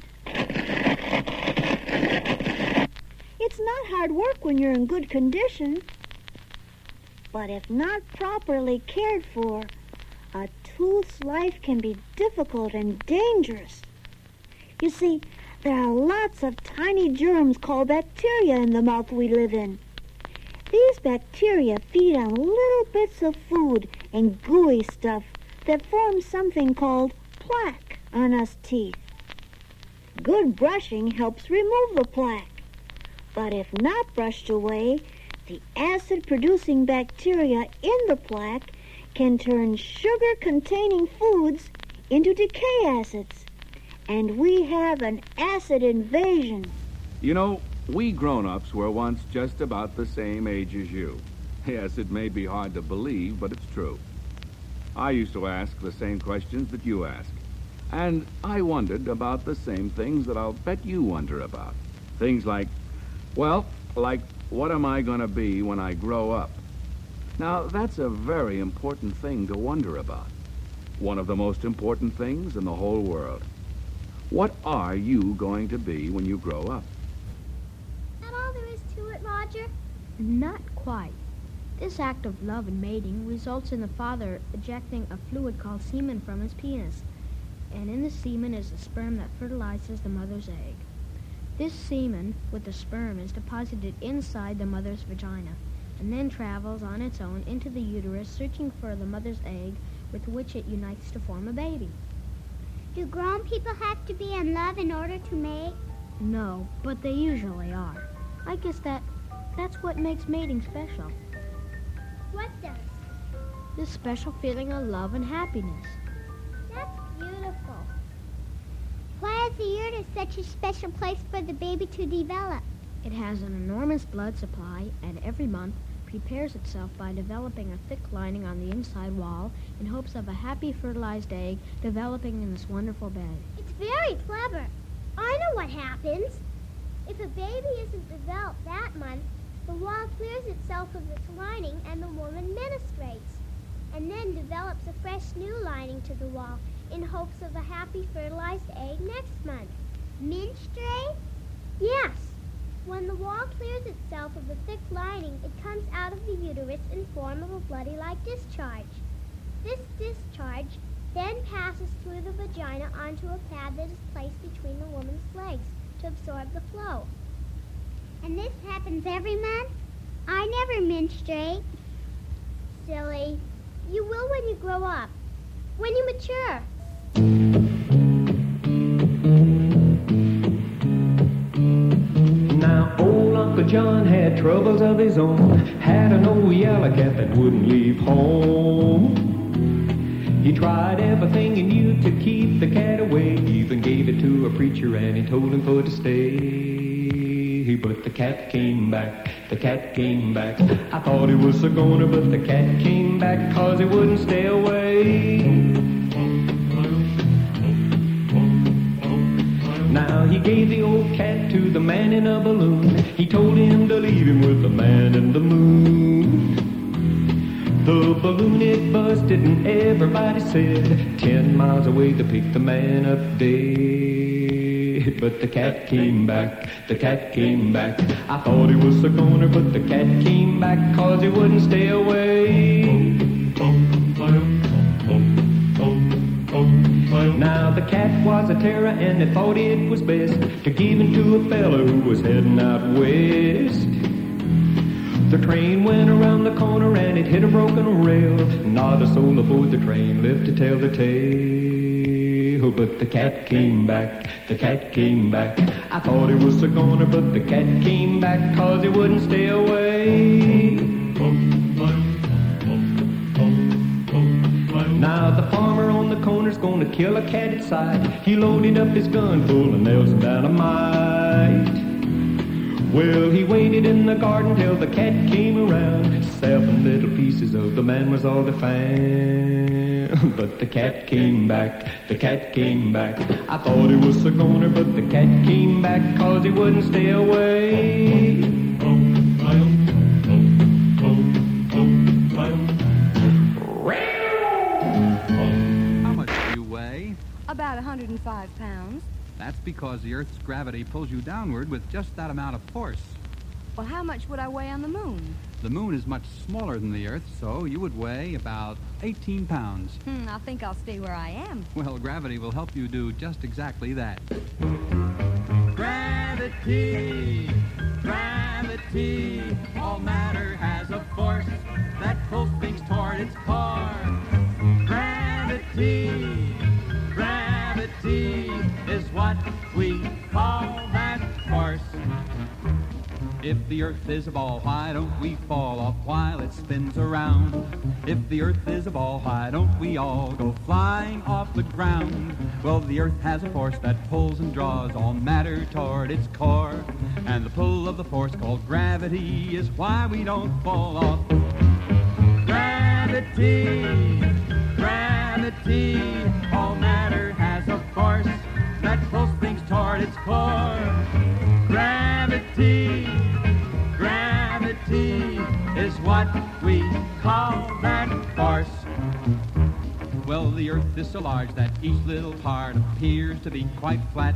It's not hard work when you're in good condition, but if not properly cared for, a tooth's life can be difficult and dangerous. You see, there are lots of tiny germs called bacteria in the mouth we live in. These bacteria feed on little bits of food and gooey stuff that forms something called plaque on us teeth. Good brushing helps remove the plaque. But if not brushed away, the acid-producing bacteria in the plaque can turn sugar-containing foods into decay acids. And we have an acid invasion. You know, we grown-ups were once just about the same age as you. Yes, it may be hard to believe, but it's true. I used to ask the same questions that you ask. And I wondered about the same things that I'll bet you wonder about. Things like, well, like, what am I going to be when I grow up? Now, that's a very important thing to wonder about. one of the most important things in the whole world. What are you going to be when you grow up? That all there is to it, Roger? Not quite. This act of love and mating results in the father ejecting a fluid called semen from his penis. And in the semen is the sperm that fertilizes the mother's egg. This semen with the sperm is deposited inside the mother's vagina and then travels on its own into the uterus searching for the mother's egg with which it unites to form a baby. Do grown people have to be in love in order to mate? No, but they usually are. I guess that that's what makes mating special. What does? This special feeling of love and happiness. That's beautiful. Why is the uterus such a special place for the baby to develop? It has an enormous blood supply and every month prepares itself by developing a thick lining on the inside wall in hopes of a happy fertilized egg developing in this wonderful bed. It's very clever. I know what happens. If a baby isn't developed that month, the wall clears itself of its lining and the woman menstruates, and then develops a fresh new lining to the wall in hopes of a happy fertilized egg next month. Menstruate? Yes. When the wall clears itself of the thick lining, it comes out of the uterus in form of a bloody-like discharge. This discharge then passes through the vagina onto a pad that is placed between the woman's legs to absorb the flow. And this happens every month? I never menstruate. Silly. You will when you grow up. When you mature. Uncle John had troubles of his own. Had an old yellow cat that wouldn't leave home. He tried everything he knew to keep the cat away. Even gave it to a preacher and he told him for to stay. But the cat came back, the cat came back. I thought he was a goner, but the cat came back cause he wouldn't stay away. He gave the old cat to the man in a balloon. He told him to leave him with the man in the moon. The balloon it busted and everybody said ten miles away they picked the man up dead. But the cat came back, the cat came back. I thought he was a goner, but the cat came back cause he wouldn't stay away. Now the cat was a terror and they thought it was best to give him to a fella who was heading out west. The train went around the corner and it hit a broken rail. Not a soul aboard the train lived to tell the tale. But the cat came back, the cat came back. I thought he was a goner, but the cat came back cause he wouldn't stay away. Now the farmer on the corner's gonna kill a cat inside. He loaded up his gun full of nails and dynamite. Well, he waited in the garden till the cat came around. Seven little pieces of the man was all they found. But the cat came back, the cat came back. I thought he was a goner, but the cat came back cause he wouldn't stay away. About 105 pounds. That's because the Earth's gravity pulls you downward with just that amount of force. Well, how much would I weigh on the moon? The moon is much smaller than the Earth, so you would weigh about 18 pounds. Hmm, I think I'll stay where I am. Well, gravity will help you do just exactly that. Gravity, gravity, all matter has a force that pulls things toward its core. Gravity, gravity is what we call that force. If the Earth is a ball, why don't we fall off while it spins around? If the Earth is a ball, why don't we all go flying off the ground? Well, the Earth has a force that pulls and draws all matter toward its core. And the pull of the force called gravity is why we don't fall off. Gravity, gravity, all matter force that pulls things toward its core. Gravity, gravity is what we call that force. Well, the Earth is so large that each little part appears to be quite flat.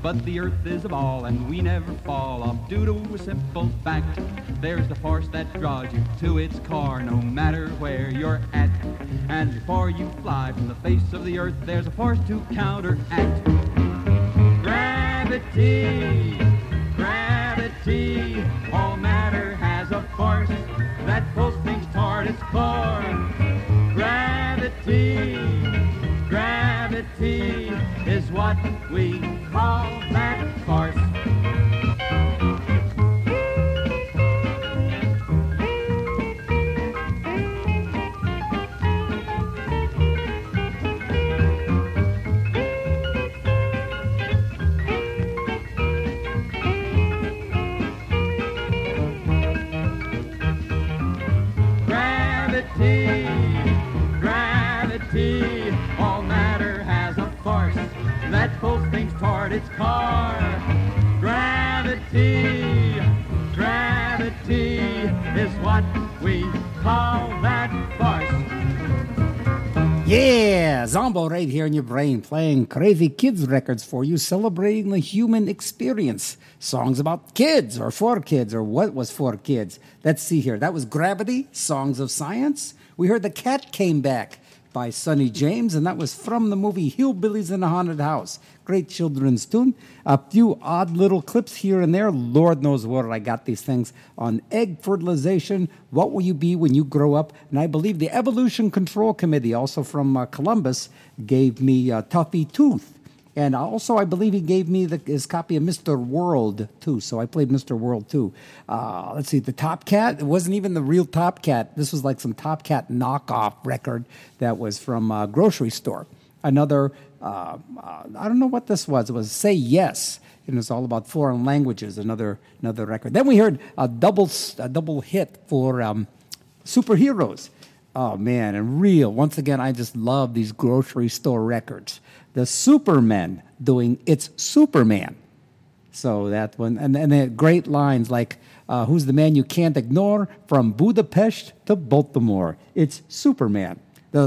But the earth is a ball and we never fall off due to a simple fact. There's the force that draws you to its core no matter where you're at. And before you fly from the face of the earth, there's a force to counteract. Gravity, gravity, all matter has a force that pulls things toward its core. Gravity, gravity is what we call that force. Its core. Gravity, gravity is what we call that force. Yeah, Zombo right here in your brain playing crazy kids records for you, celebrating the human experience. Songs about kids or for kids or what was for kids. Let's see here. That was Gravity, Songs of Science. We heard The Cat Came Back by Sonny James, and that was from the movie Hillbillies in a Haunted House. Great children's tune. A few odd little clips here and there. Lord knows where I got these things on egg fertilization. What will you be when you grow up? And I believe the Evolution Control Committee, also from uh, Columbus, gave me uh, Tuffy Tooth. And also, I believe he gave me the, his copy of Mr. World too. So I played Mr. World too. Uh, let's see, the Top Cat. It wasn't even the real Top Cat. This was like some Top Cat knockoff record that was from a grocery store. Another, uh, uh, I don't know what this was. It was Say Yes. And it's all about foreign languages. Another another record. Then we heard a double a double hit for um, superheroes. Oh man, and real. Once again, I just love these grocery store records. The Superman doing It's Superman. So that one, and, and then great lines like, uh, Who's the man you can't ignore? From Budapest to Baltimore. It's Superman. The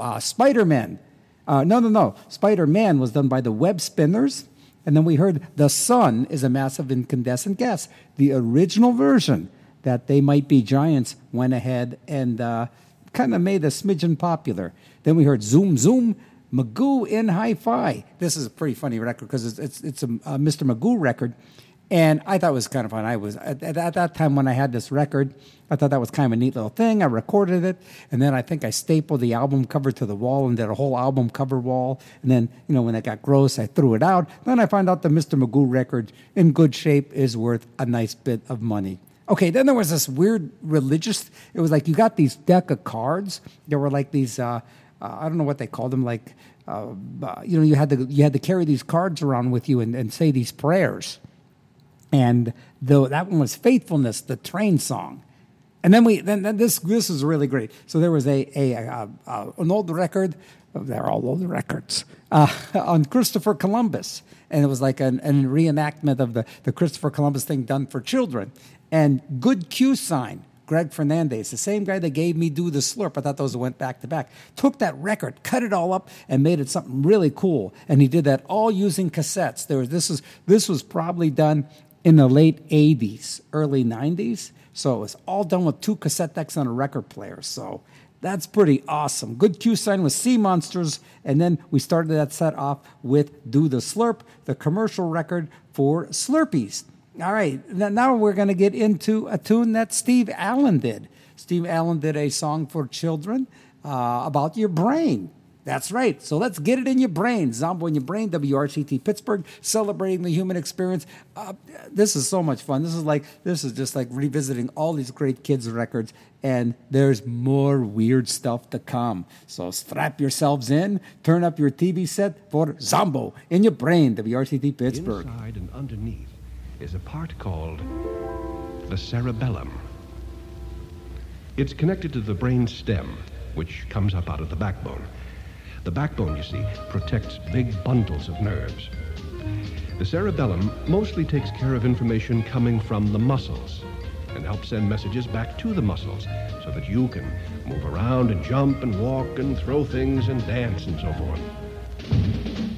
uh, Spider Man. Uh, no, no, no. Spider Man was done by the Web Spinners. And then we heard The Sun is a massive incandescent gas. The original version that they might be giants went ahead and uh, kind of made a smidgen popular. Then we heard Zoom Zoom, Magoo in Hi Fi. This is a pretty funny record because it's, it's, it's a, a Mr. Magoo record. And I thought it was kind of fun. I was at, at, at that time when I had this record, I thought that was kind of a neat little thing. I recorded it, and then I think I stapled the album cover to the wall and did a whole album cover wall. And then, you know, when it got gross, I threw it out. Then I found out the Mr. Magoo record, in good shape, is worth a nice bit of money. Okay, then there was this weird religious. It was like you got these deck of cards. There were like these. Uh, uh, I don't know what they called them. Like, uh, uh, you know, you had to you had to carry these cards around with you and, and say these prayers. And though that one was faithfulness the train song. And then we then, then this this was really great. So there was a, a, a, a an old record they're all old records uh, on christopher columbus. And it was like an, an reenactment of the, the christopher columbus thing done for children. And good cue sign Greg Fernandez, the same guy that gave me Do the Slurp, I thought those went back to back, took that record, cut it all up, and made it something really cool. And he did that all using cassettes. There was this is this was probably done in the late 80s, early 90s. So it was all done with two cassette decks and a record player. So that's pretty awesome. Good cue sign with Sea Monsters. And then we started that set off with Do the Slurp, the commercial record for Slurpees. All right, now we're going to get into a tune that Steve Allen did. Steve Allen did a song for children uh, about your brain. That's right. So let's get it in your brain. Zombo in your brain, WRCT Pittsburgh, celebrating the human experience. Uh, this is so much fun. This is like this is just like revisiting all these great kids records, and there's more weird stuff to come. So strap yourselves in, turn up your TV set for Zombo in your brain, WRCT Pittsburgh. Inside and underneath is a part called the cerebellum. It's connected to the brain stem, which comes up out of the backbone. The backbone, you see, protects big bundles of nerves. The cerebellum mostly takes care of information coming from the muscles. And help send messages back to the muscles so that you can move around and jump and walk and throw things and dance and so forth.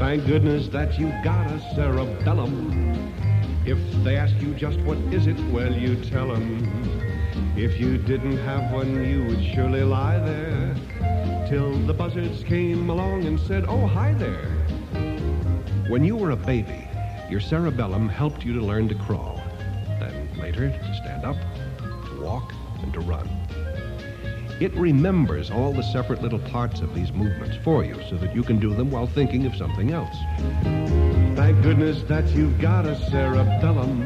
Thank goodness that you got a cerebellum. If they ask you just what is it, well, you tell them. If you didn't have one, you would surely lie there till the buzzards came along and said, Oh, hi there. When you were a baby, your cerebellum helped you to learn to crawl, then later to stand up, to walk, and to run. It remembers all the separate little parts of these movements for you so that you can do them while thinking of something else. Thank goodness that you've got a cerebellum.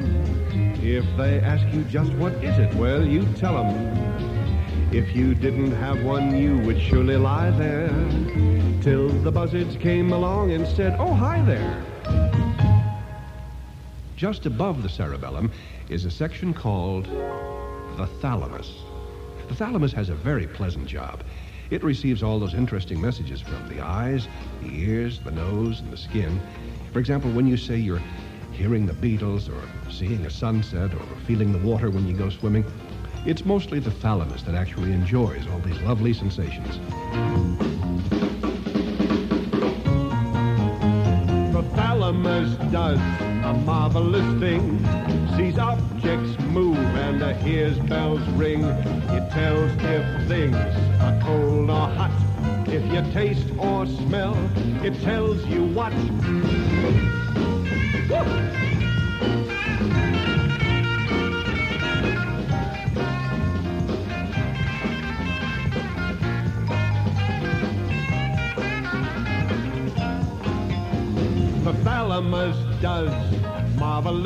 If they ask you just what is it, well, you tell them. If you didn't have one, you would surely lie there till the buzzards came along and said, Oh, hi there. Just above the cerebellum is a section called the thalamus. The thalamus has a very pleasant job. It receives all those interesting messages from the eyes, the ears, the nose, and the skin. For example, when you say you're hearing the Beatles or seeing a sunset or feeling the water when you go swimming, it's mostly the thalamus that actually enjoys all these lovely sensations. The thalamus does a marvelous thing. Sees objects move and uh, hears bells ring. It tells if things are cold or hot. If you taste or smell, it tells you what.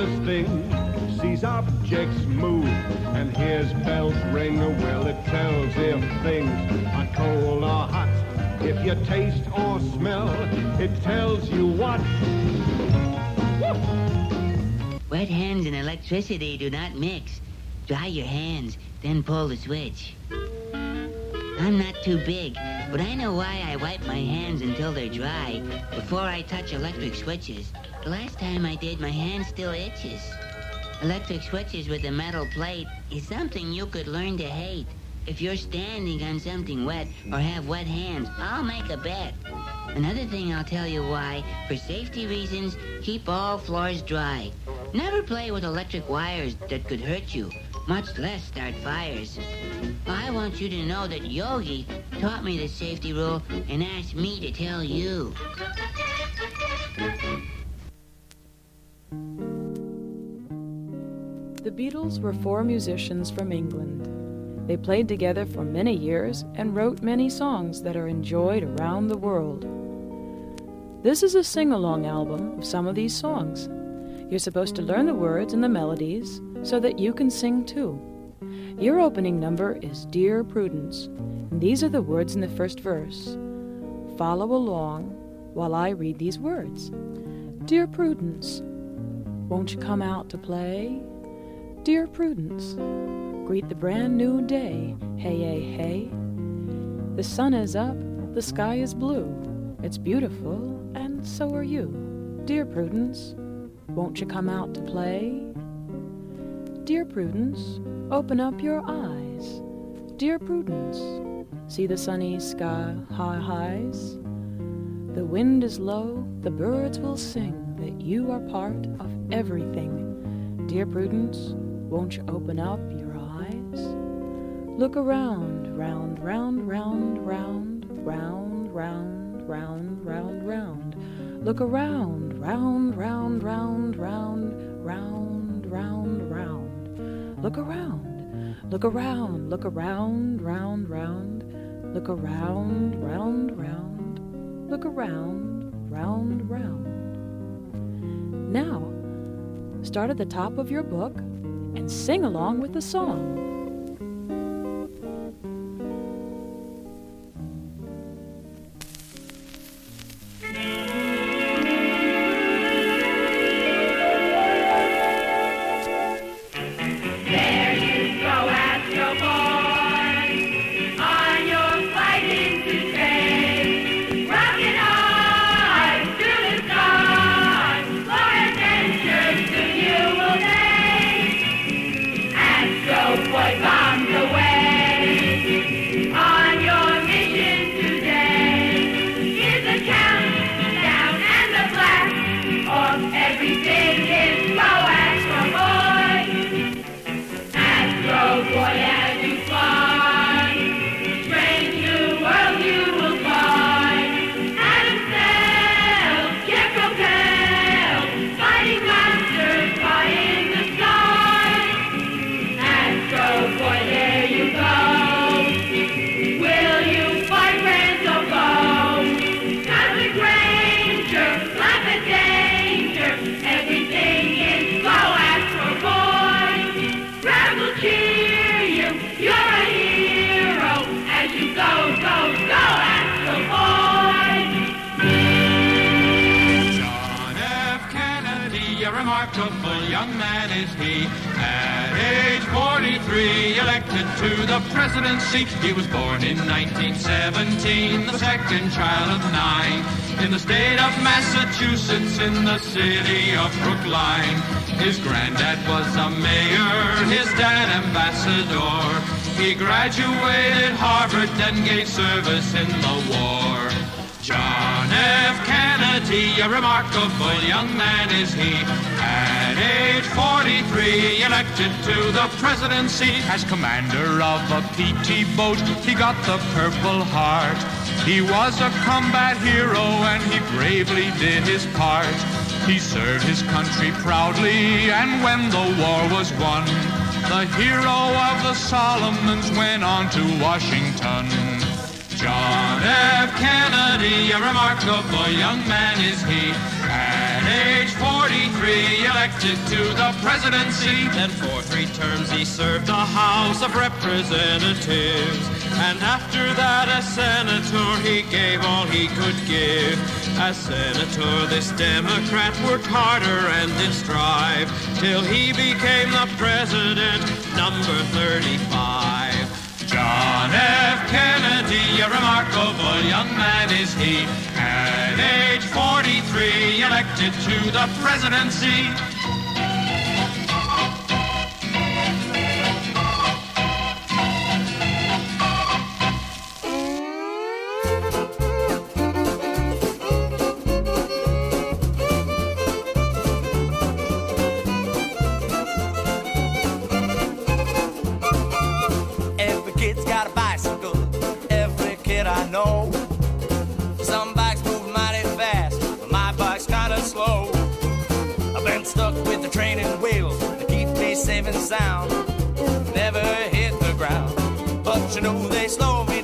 Marvelous things. Sees objects move and hears bells ring. A well, it tells if things are cold or hot. If you taste or smell, it tells you what. Wet hands and electricity do not mix. Dry your hands, then pull the switch. I'm not too big, but I know why I wipe my hands until they're dry before I touch electric switches. The last time I did, my hand still itches. Electric switches with a metal plate is something you could learn to hate. If you're standing on something wet or have wet hands, I'll make a bet. Another thing I'll tell you why, for safety reasons, keep all floors dry. Never play with electric wires that could hurt you, much less start fires. I want you to know that Yogi taught me this safety rule and asked me to tell you. The Beatles were four musicians from England. They played together for many years and wrote many songs that are enjoyed around the world. This is a sing along album of some of these songs. You're supposed to learn the words and the melodies so that you can sing too. Your opening number is Dear Prudence, and these are the words in the first verse. Follow along while I read these words. Dear Prudence, won't you come out to play? Dear Prudence, greet the brand new day. Hey, hey, hey. The sun is up, the sky is blue. It's beautiful, and so are you. Dear Prudence, won't you come out to play? Dear Prudence, open up your eyes. Dear Prudence, see the sunny sky high highs. The wind is low, the birds will sing that you are part of everything. Dear Prudence, won't you open up your eyes? Look around, round, round, round, round, round, round, round, round, round. Look around, round, round, round, round, round, round, round. Look around, look around, look around, round, round. Look around, round, round. Look around, round, round. Now, start at the top of your book and sing along with the song. He was a combat hero and he bravely did his part. He served his country proudly and when the war was won, the hero of the Solomons went on to Washington. John F. Kennedy, a remarkable young man is he. At age 43, elected to the presidency. Then for three terms he served the House of Representatives. And after that, a senator, he gave all he could give. As senator, this Democrat worked harder and did strive till he became the president, number 35. John F. Kennedy, a remarkable young man is he. At age 43, elected to the presidency. laughing sound never hit the ground. But you know they slow me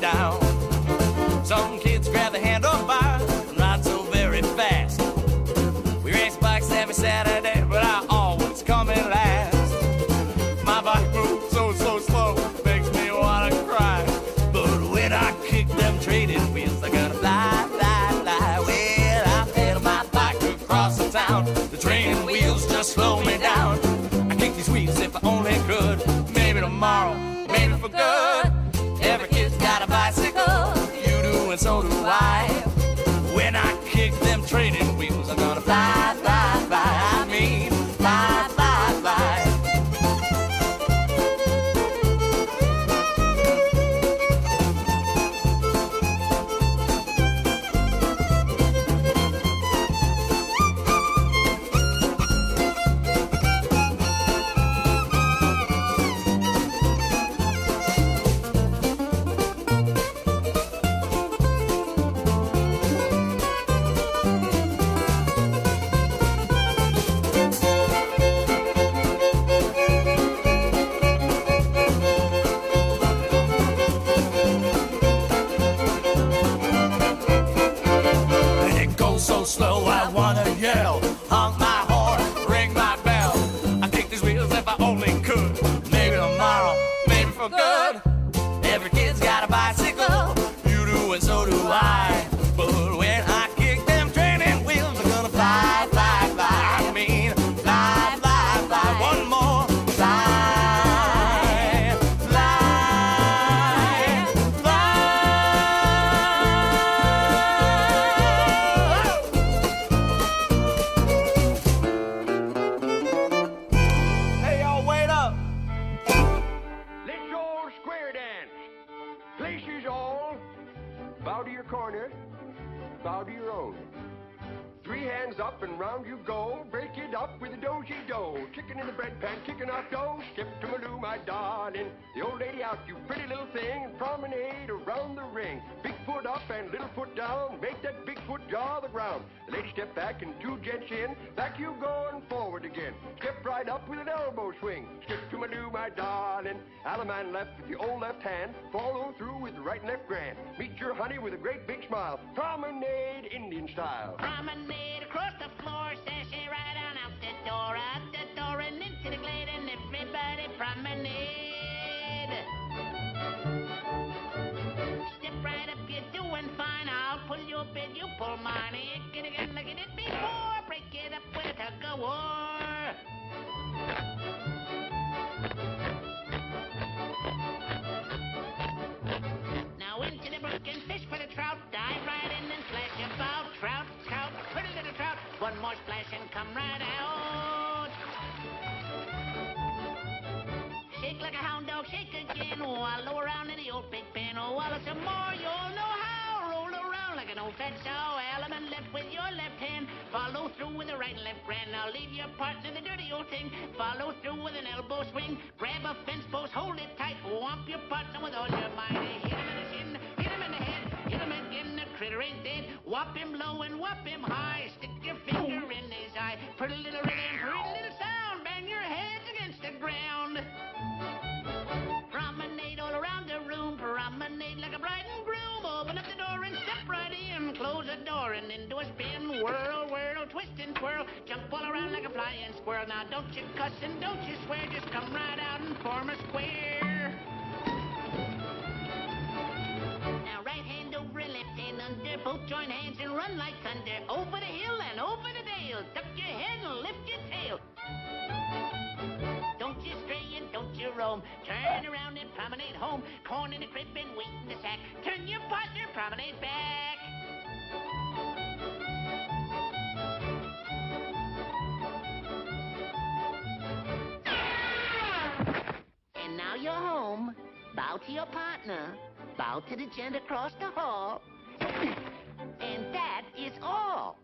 now don't you cuss and don't you swear. Just come right out and form a square. Now right hand over and left hand under. Both join hands and run like thunder. Over the hill and over the dale. Duck your head and lift your tail. Don't you stray and don't you roam. Turn around and promenade home. Corn in the crib and wheat in the sack. Turn your partner, promenade back. And now you're home. Bow to your partner. Bow to the gent across the hall. and that is all.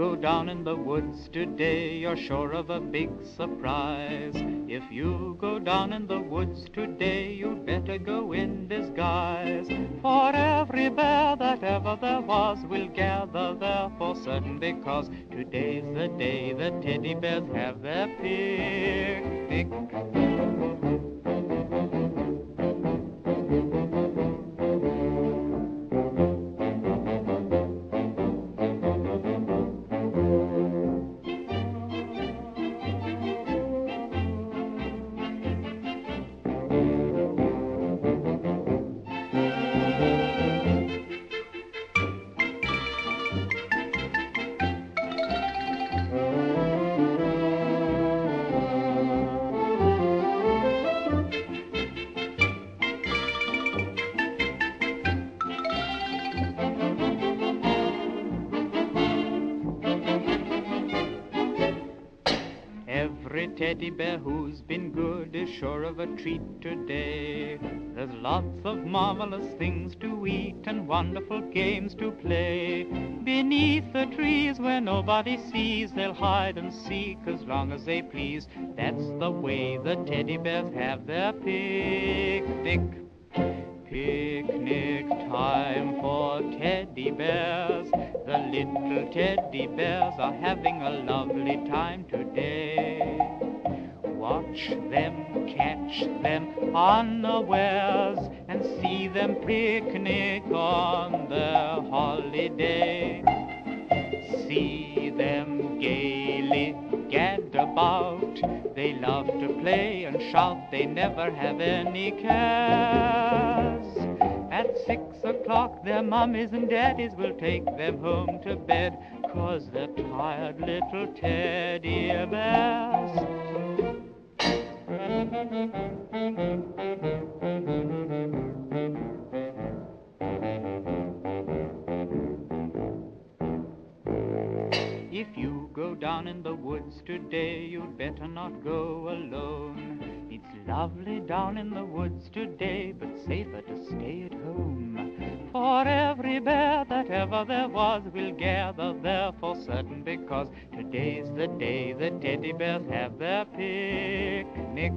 go down in the woods today, you're sure of a big surprise. If you go down in the woods today, you'd better go in disguise. For every bear that ever there was will gather there for certain, because today's the day the teddy bears have their peace. Sure of a treat today. There's lots of marvelous things to eat and wonderful games to play. Beneath the trees where nobody sees, they'll hide and seek as long as they please. That's the way the teddy bears have their picnic. Picnic time for teddy bears. The little teddy bears are having a lovely time today. Watch them, catch them unawares, and see them picnic on their holiday. See them gaily gad about. They love to play and shout, they never have any cares. At six o'clock, their mummies and daddies will take them home to bed, cause they're tired little teddy bears. If you go down in the woods today, you'd better not go alone. It's lovely down in the woods today, but safer to stay at home. For every bear that ever there was will gather there for certain, because today's the day the teddy bears have their picnic.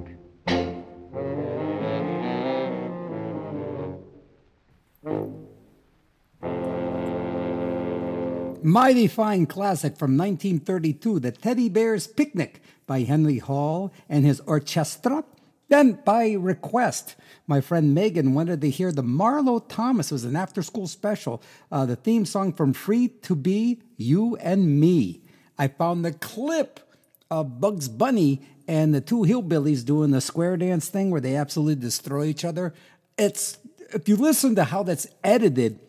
Mighty fine classic from 1932, The Teddy Bear's Picnic by Henry Hall and his orchestra. Then, by request, my friend Megan wanted to hear the Marlo Thomas it was an after school special, uh, the theme song from Free to Be You and Me. I found the clip of Bugs Bunny and the two hillbillies doing the square dance thing where they absolutely destroy each other. It's if you listen to how that's edited,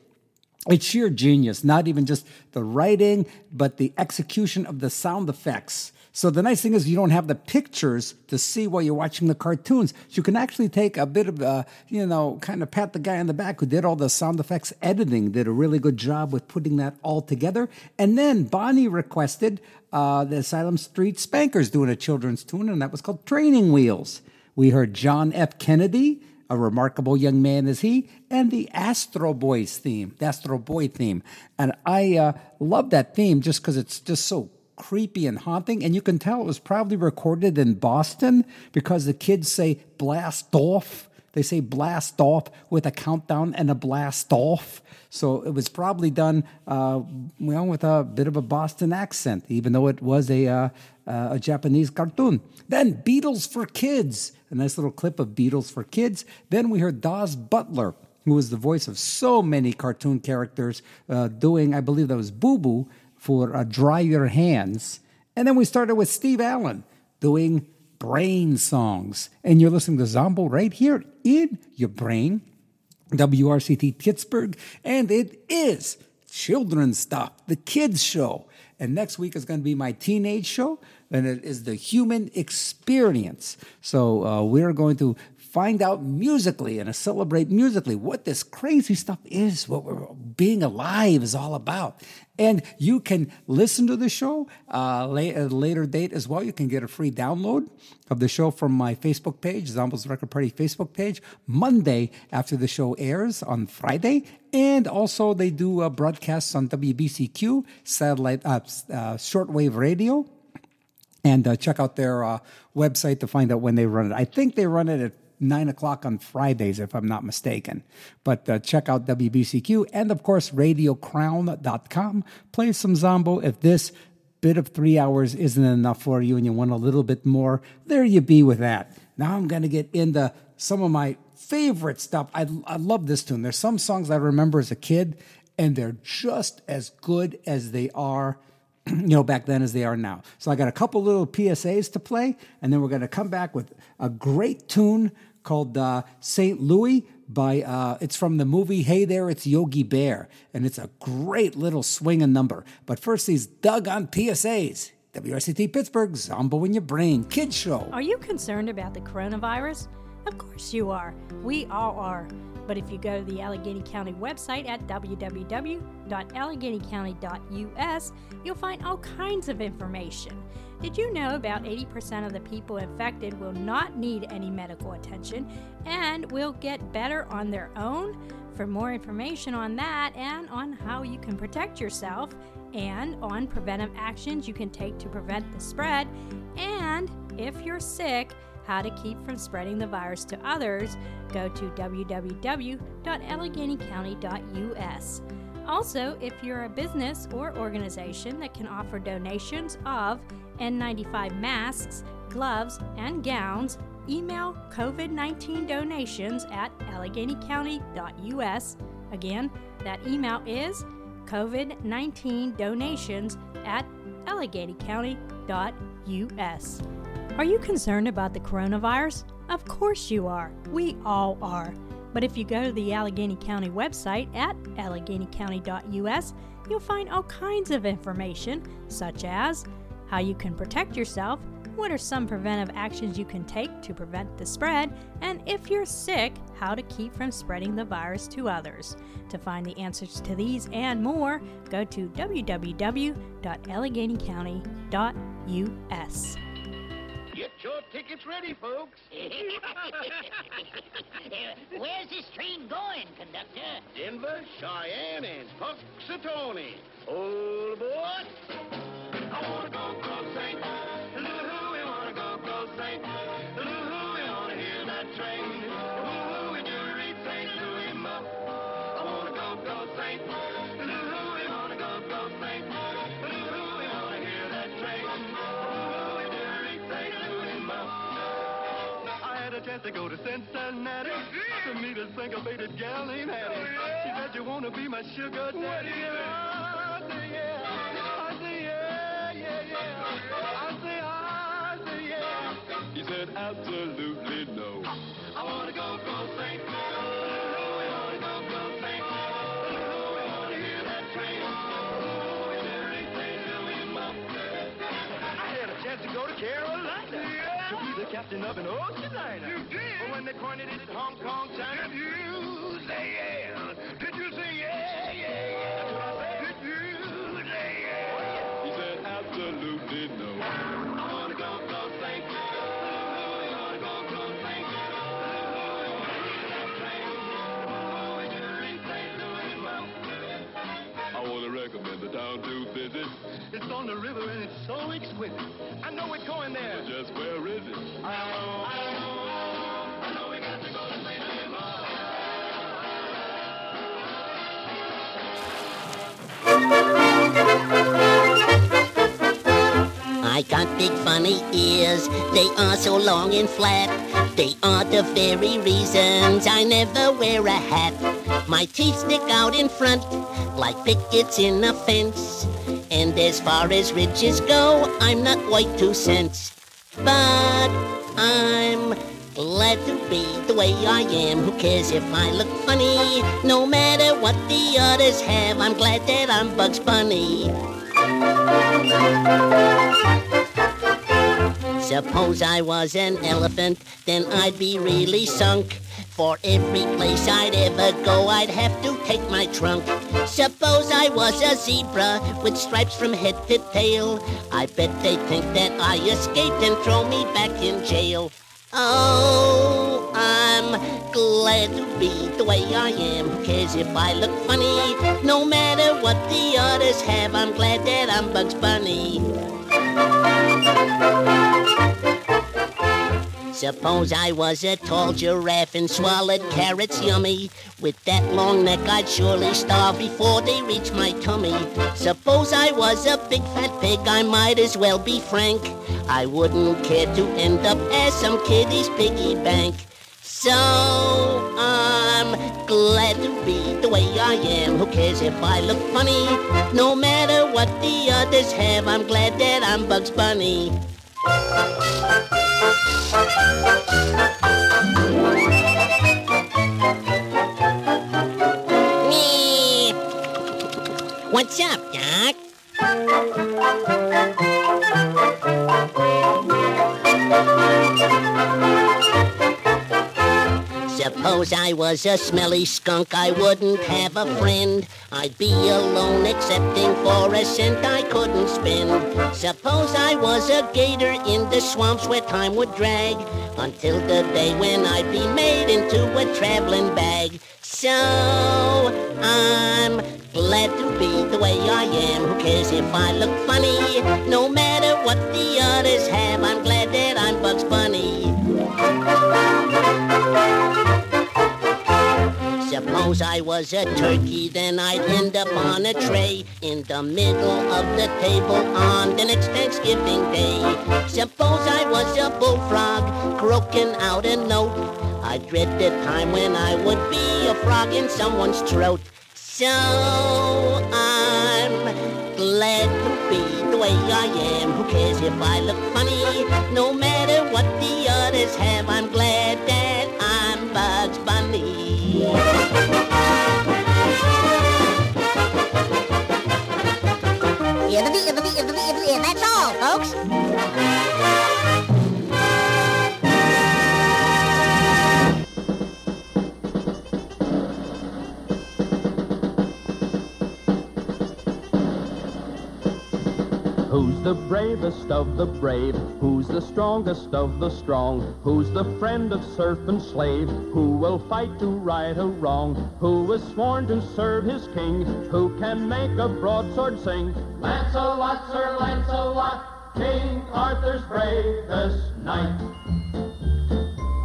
it's sheer genius, not even just the writing, but the execution of the sound effects. So the nice thing is you don't have the pictures to see while you're watching the cartoons. So you can actually take a bit of, uh, you know, kind of pat the guy on the back who did all the sound effects editing, did a really good job with putting that all together. And then Bonnie requested uh, the Asylum Street Spankers doing a children's tune, and that was called Training Wheels. We heard John F. Kennedy, a remarkable young man is he, and the Astro Boys theme, the Astro Boy theme. And I uh, love that theme just because it's just so creepy and haunting. And you can tell it was probably recorded in Boston because the kids say blast off. They say blast off with a countdown and a blast off. So it was probably done, uh, well, with a bit of a Boston accent, even though it was a, uh, uh, a Japanese cartoon. Then Beatles for Kids, a nice little clip of Beatles for Kids. Then we heard Daws Butler, who was the voice of so many cartoon characters, uh, doing, I believe that was Boo Boo for uh, Dry Your Hands. And then we started with Steve Allen doing brain songs. And you're listening to Zombo right here in your brain, WRCT Pittsburgh. And it is children's stuff, the kids show. And next week is going to be my teenage show, and it is the human experience. So uh, we're going to find out musically and celebrate musically what this crazy stuff is, what being alive is all about. And you can listen to the show uh, at a later date as well. You can get a free download of the show from my Facebook page, Zombo's Record Party Facebook page, Monday after the show airs on Friday. And also, they do uh, broadcasts on WBCQ, satellite, uh, uh, shortwave radio. And uh, check out their uh, website to find out when they run it. I think they run it at nine o'clock on Fridays, if I'm not mistaken. But uh, check out WBCQ and, of course, RadioCrown.com. Play some Zombo. If this bit of three hours isn't enough for you and you want a little bit more, there you be with that. Now I'm going to get into some of my favorite stuff. I, I love this tune. There's some songs I remember as a kid, and they're just as good as they are you know, back then as they are now. So I got a couple little PSAs to play, and then we're going to come back with a great tune called uh, St. Louis by, uh, it's from the movie Hey There, It's Yogi Bear, and it's a great little swinging number. But first, these Doug on PSAs. WRCT Pittsburgh, Zombo in Your Brain, Kids Show. Are you concerned about the coronavirus? Of course you are. We all are. But if you go to the Allegheny County website at www.alleghenycounty.us, you'll find all kinds of information. Did you know about 80% of the people infected will not need any medical attention and will get better on their own? For more information on that and on how you can protect yourself and on preventive actions you can take to prevent the spread, and if you're sick, how to keep from spreading the virus to others, go to www.alleghenycounty.us. Also, if you're a business or organization that can offer donations of N95 masks, gloves, and gowns, email COVID 19 donations at alleghenycounty.us. Again, that email is COVID 19 donations at alleghenycounty.us. Are you concerned about the coronavirus? Of course you are. We all are. But if you go to the Allegheny County website at alleghenycounty.us, you'll find all kinds of information, such as how you can protect yourself, what are some preventive actions you can take to prevent the spread, and if you're sick, how to keep from spreading the virus to others. To find the answers to these and more, go to www.alleghenycounty.us. Get your tickets ready, folks. Where's this train going, conductor? Denver, Cheyenne, and Punxsutawney. All aboard. I wanna go cross St. Lou, we wanna go cross St. Lou, we wanna hear that train. Ooh, we do read St. Louis, I wanna go cross St. Lou, we wanna go cross St. Lou, we wanna hear that train. Ooh, we do read St. Louis, I had a chance to go to Cincinnati to meet a syncopated gal named Hattie. She said, you want to be my sugar daddy? I said, yeah. Yeah. I said, I said, yeah. He said, absolutely no. I wanna go cross St. Louis. Go St. Louis. We wanna hear that train. Ooh, we do read St. Louis, Mo. I had a chance to go to Carolina to be the captain of an ocean liner. You did? But when they pointed it at Hong Kong, China, did you say yeah? Did you say yeah? Recommend the town to visit. It's on the river and it's so exquisite. I know it's going there. just where is it? I don't know. I don't know. I know we got to go to St. Louis, Mo. I got big funny ears, they are so long and flat. They are the very reasons I never wear a hat. My teeth stick out in front like pickets in a fence. And as far as riches go, I'm not quite two cents. But I'm glad to be the way I am. Who cares if I look funny? No matter what the others have, I'm glad that I'm Bugs Bunny. Suppose I was an elephant, then I'd be really sunk. For every place I'd ever go, I'd have to take my trunk. Suppose I was a zebra with stripes from head to tail. I bet they'd think that I escaped and throw me back in jail. Oh, I'm glad to be the way I am. Cares if I look funny? No matter what the others have, I'm glad that I'm Bugs Bunny. Suppose I was a tall giraffe and swallowed carrots yummy. With that long neck, I'd surely starve before they reach my tummy. Suppose I was a big fat pig, I might as well be frank. I wouldn't care to end up as some kiddie's piggy bank. So I'm glad to be the way I am. Who cares if I look funny? No matter what the others have, I'm glad that I'm Bugs Bunny. What's up, Doc? Suppose I was a smelly skunk, I wouldn't have a friend. I'd be alone, excepting for a cent I couldn't spend. Suppose I was a gator in the swamps where time would drag, until the day when I'd be made into a traveling bag. So I'm glad to be the way I am. Who cares if I look funny? No matter what the others have, Suppose I was a turkey, then I'd end up on a tray in the middle of the table on the next Thanksgiving Day. Suppose I was a bullfrog, croaking out a note. I dread the time when I would be a frog in someone's throat. So I'm glad to be the way I am. Who cares if I look funny? No matter what the others have, I'm glad That's all, folks. Who's the bravest of the brave? Who's the strongest of the strong? Who's the friend of serf and slave? Who will fight to right a wrong? Who is sworn to serve his king? Who can make a broadsword sing? Lancelot, Sir Lancelot, King Arthur's bravest knight.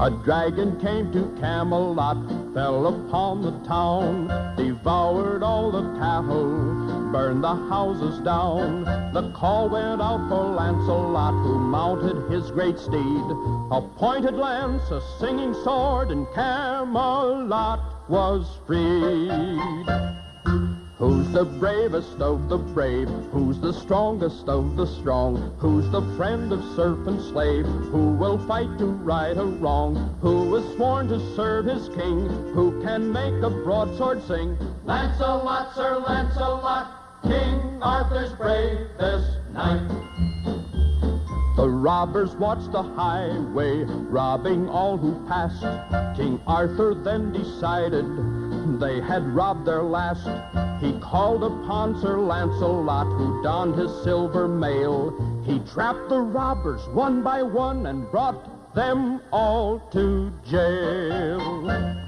A dragon came to Camelot, fell upon the town, devoured all the cattle, burned the houses down. The call went out for Lancelot, who mounted his great steed. A pointed lance, a singing sword, and Camelot was freed. Who's the bravest of the brave? Who's the strongest of the strong? Who's the friend of serf and slave? Who will fight to right a wrong? Who is sworn to serve his king? Who can make a broadsword sing? Lancelot, Sir Lancelot, King Arthur's bravest knight. The robbers watched the highway, robbing all who passed. King Arthur then decided they had robbed their last. He called upon Sir Lancelot, who donned his silver mail. He trapped the robbers one by one and brought them all to jail.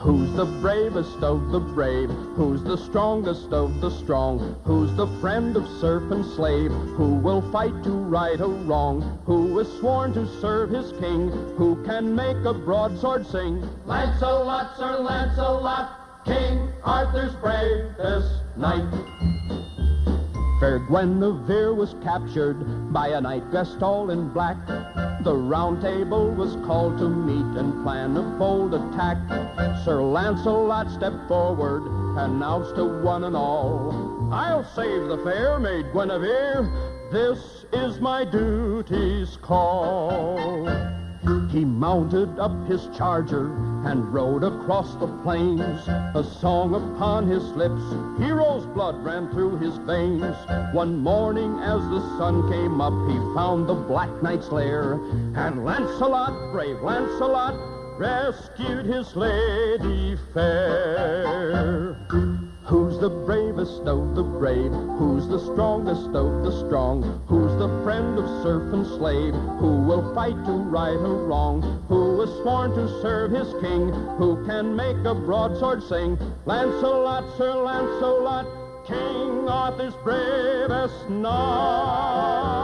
Who's the bravest of the brave? Who's the strongest of the strong? Who's the friend of serf and slave? Who will fight to right a wrong? Who is sworn to serve his king? Who can make a broadsword sing? Lancelot, Sir Lancelot, King Arthur's bravest knight. Fair Guinevere was captured by a knight dressed all in black. The round table was called to meet and plan a bold attack. Sir Lancelot stepped forward, announced to one and all, I'll save the fair maid Guinevere. This is my duty's call. He mounted up his charger and rode across the plains. A song upon his lips, hero's blood ran through his veins. One morning as the sun came up, he found the Black Knight's lair. And Lancelot, brave Lancelot, rescued his lady fair. Who's the bravest of the brave? Who's the strongest of the strong? Who's the friend of serf and slave? Who will fight to right a wrong? Who is sworn to serve his king? Who can make a broadsword sing? Lancelot, Sir Lancelot, King Arthur's bravest knight.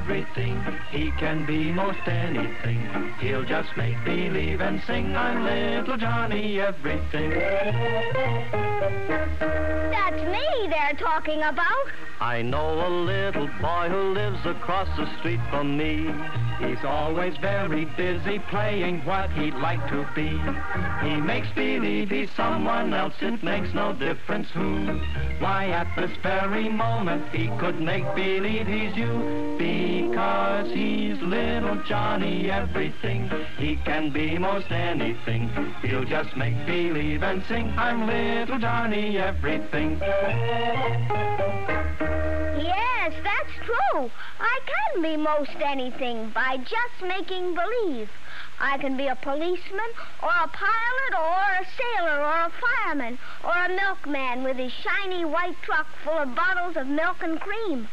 Everything, he can be most anything. He'll just make believe and sing, I'm little Johnny everything. That's me. me they're talking about. I know a little boy who lives across the street from me. He's always very busy playing what he'd like to be. He makes believe he's someone else, it makes no difference who. Why, at this very moment, he could make believe he's you. Because he's little Johnny everything. He can be most anything. He'll just make believe and sing, I'm little Johnny everything. Can be most anything by just making believe. I can be a policeman, or a pilot, or a sailor, or a fireman, or a milkman with his shiny white truck full of bottles of milk and cream.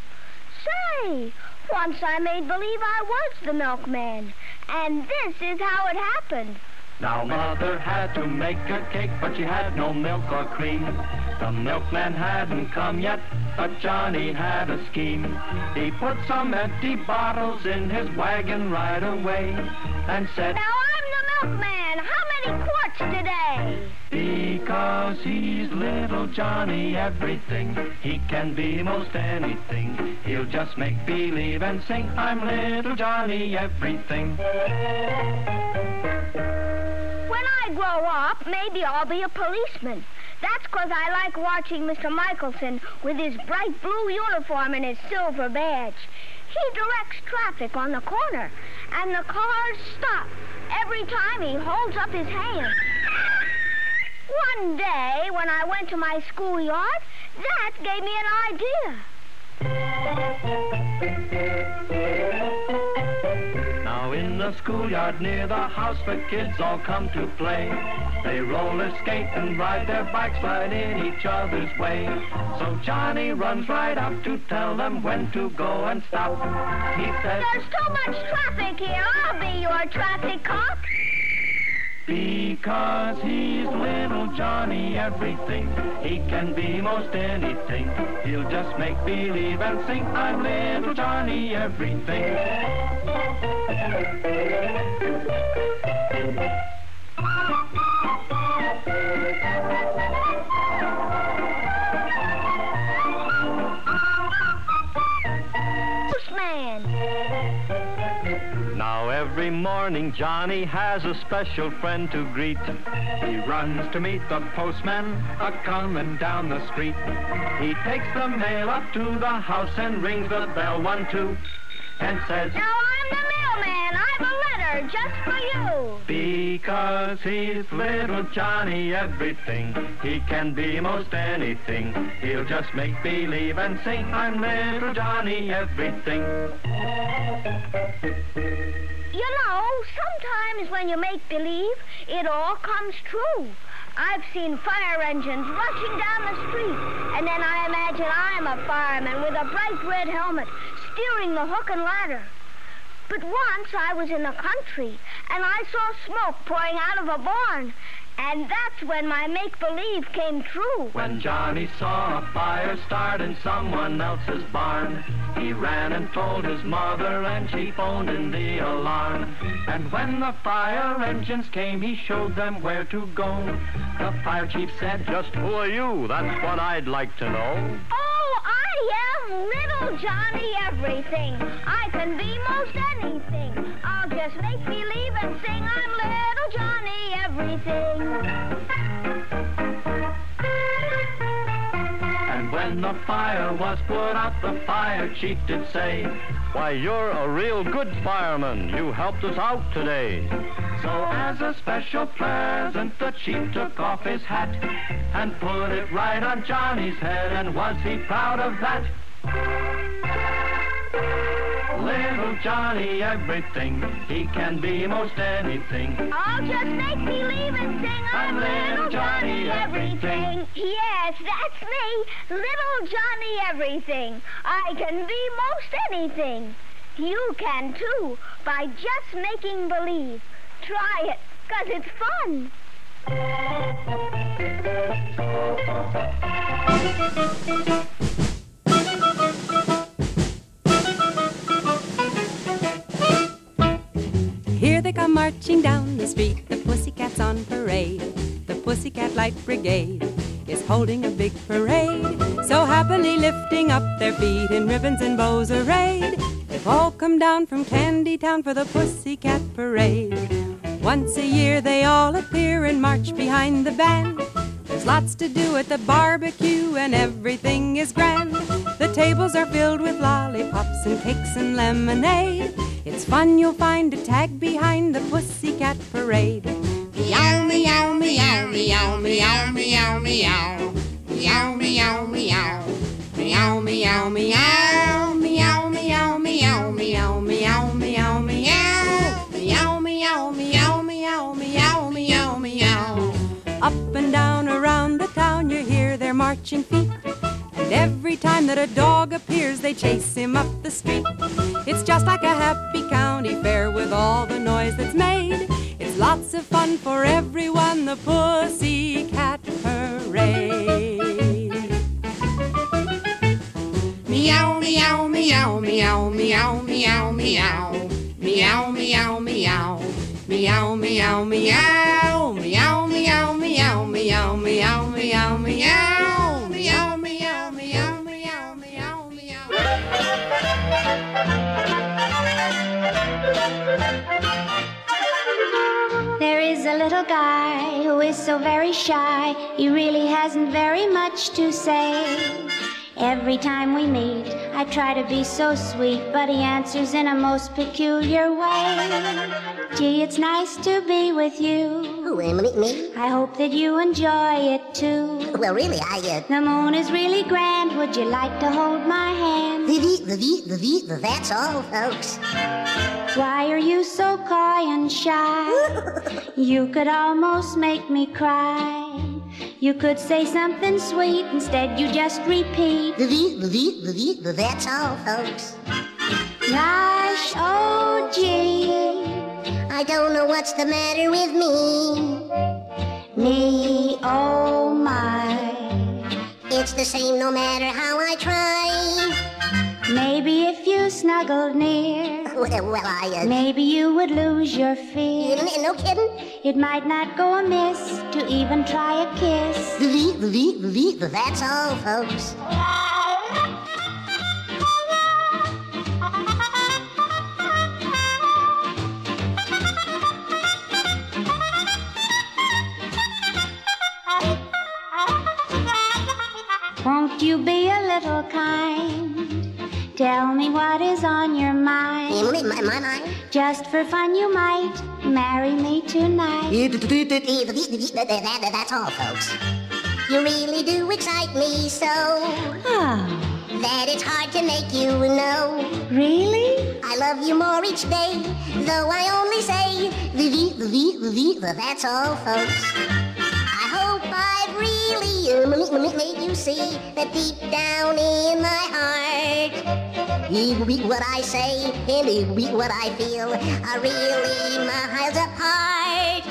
Say, once I made believe I was the milkman, and this is how it happened. Now mother had to make a cake, but she had no milk or cream. The milkman hadn't come yet, but Johnny had a scheme. He put some empty bottles in his wagon right away and said, Now I'm the milkman. How many quarts today? Because he's little Johnny everything. He can be most anything. He'll just make believe and sing, I'm little Johnny everything. When I grow up, maybe I'll be a policeman. That's 'cause I like watching Mr. Michelson with his bright blue uniform and his silver badge. He directs traffic on the corner, and the cars stop every time he holds up his hand. One day, when I went to my schoolyard, that gave me an idea. Now in the schoolyard near the house, the kids all come to play. They roller skate and ride their bikes right in each other's way. So Johnny runs right up to tell them when to go and stop. He says, There's too much traffic here. I'll be your traffic cop. Because he's little Johnny everything. He can be most anything. He'll just make believe and sing, I'm little Johnny everything. Every morning Johnny has a special friend to greet. He runs to meet the postman a coming down the street. He takes the mail up to the house and rings the bell one two and says, Now I'm the mailman. I've a letter just for you. Because he's little Johnny everything. He can be most anything. He'll just make believe and sing, I'm little Johnny everything. You know, sometimes when you make believe, it all comes true. I've seen fire engines rushing down the street, and then I imagine I'm a fireman with a bright red helmet steering the hook and ladder. But once I was in the country, and I saw smoke pouring out of a barn, and that's when my make-believe came true. When Johnny saw a fire start in someone else's barn, he ran and told his mother and she phoned in the alarm. And when the fire engines came, he showed them where to go. The fire chief said, Just who are you? That's what I'd like to know. Oh, I am little Johnny everything. I can be most anything. I'll just make believe and sing I'm little Johnny everything. And when the fire was put out, the fire chief did say, Why, you're a real good fireman. You helped us out today. So as a special present, the chief took off his hat and put it right on Johnny's head. And was he proud of that? Little Johnny everything, he can be most anything. I'll just make believe and sing I'm little Johnny everything. Yes, that's me, little Johnny everything. I can be most anything. You can too, by just making believe. Try it, 'cause it's fun. Here they come marching down the street, the pussycats on parade. The Pussycat Light Brigade is holding a big parade. so happily lifting up their feet in ribbons and bows arrayed. They've all come down from Candy Town for the Pussycat Parade. Once a year they all appear and march behind the band. There's lots to do at the barbecue and everything is grand. The tables are filled with lollipops and cakes and lemonade. It's fun you'll find to tag behind the Pussycat Parade. Meow meow meow, meow, meow, meow, meow, meow, meow. Meow, meow, meow. Meow, meow, meow. Meow, meow, meow, meow, meow, meow, meow. Meow, meow, meow, meow, meow, meow, meow. Up and down around the town you hear their marching feet. And every time that a dog appears, they chase him up the street. It's just like a happy county fair with all the noise that's made. It's lots of fun for everyone, the Pussycat Parade. Meow, meow, meow, meow, meow, meow, meow, meow. Meow, meow, meow. Meow, meow, meow. Meow, meow, meow, meow, meow, meow, meow. Meow, a little guy who is so very shy, he really hasn't very much to say. Every time we meet, I try to be so sweet, but he answers in a most peculiar way. Gee, it's nice to be with you. me? I hope that you enjoy it too. Well, really, I, uh... The moon is really grand. Would you like to hold my hand? The, the, the, the, the, that's all, folks. Why are you so coy and shy? you could almost make me cry. You could say something sweet, instead you just repeat. The, the, the, the, the, that's all, folks. Gosh, oh gee. I don't know what's the matter with me. Me, oh my. It's the same no matter how I try. Maybe if you snuggled near, Well, I, uh... maybe you would lose your fear. No, no kidding? It might not go amiss to even try a kiss. The, the, the, the, the, that's all, folks. Won't you be a little kind? Tell me what is on your mind. Emily, my, my mind? Just for fun, you might marry me tonight. That's all, folks. You really do excite me so that it's hard to make you know. Really? I love you more each day, though I only say the the the the the the. That's all, folks. Really uh, made you see that deep down in my heart, eh, what I say and eh, what I feel are really miles apart.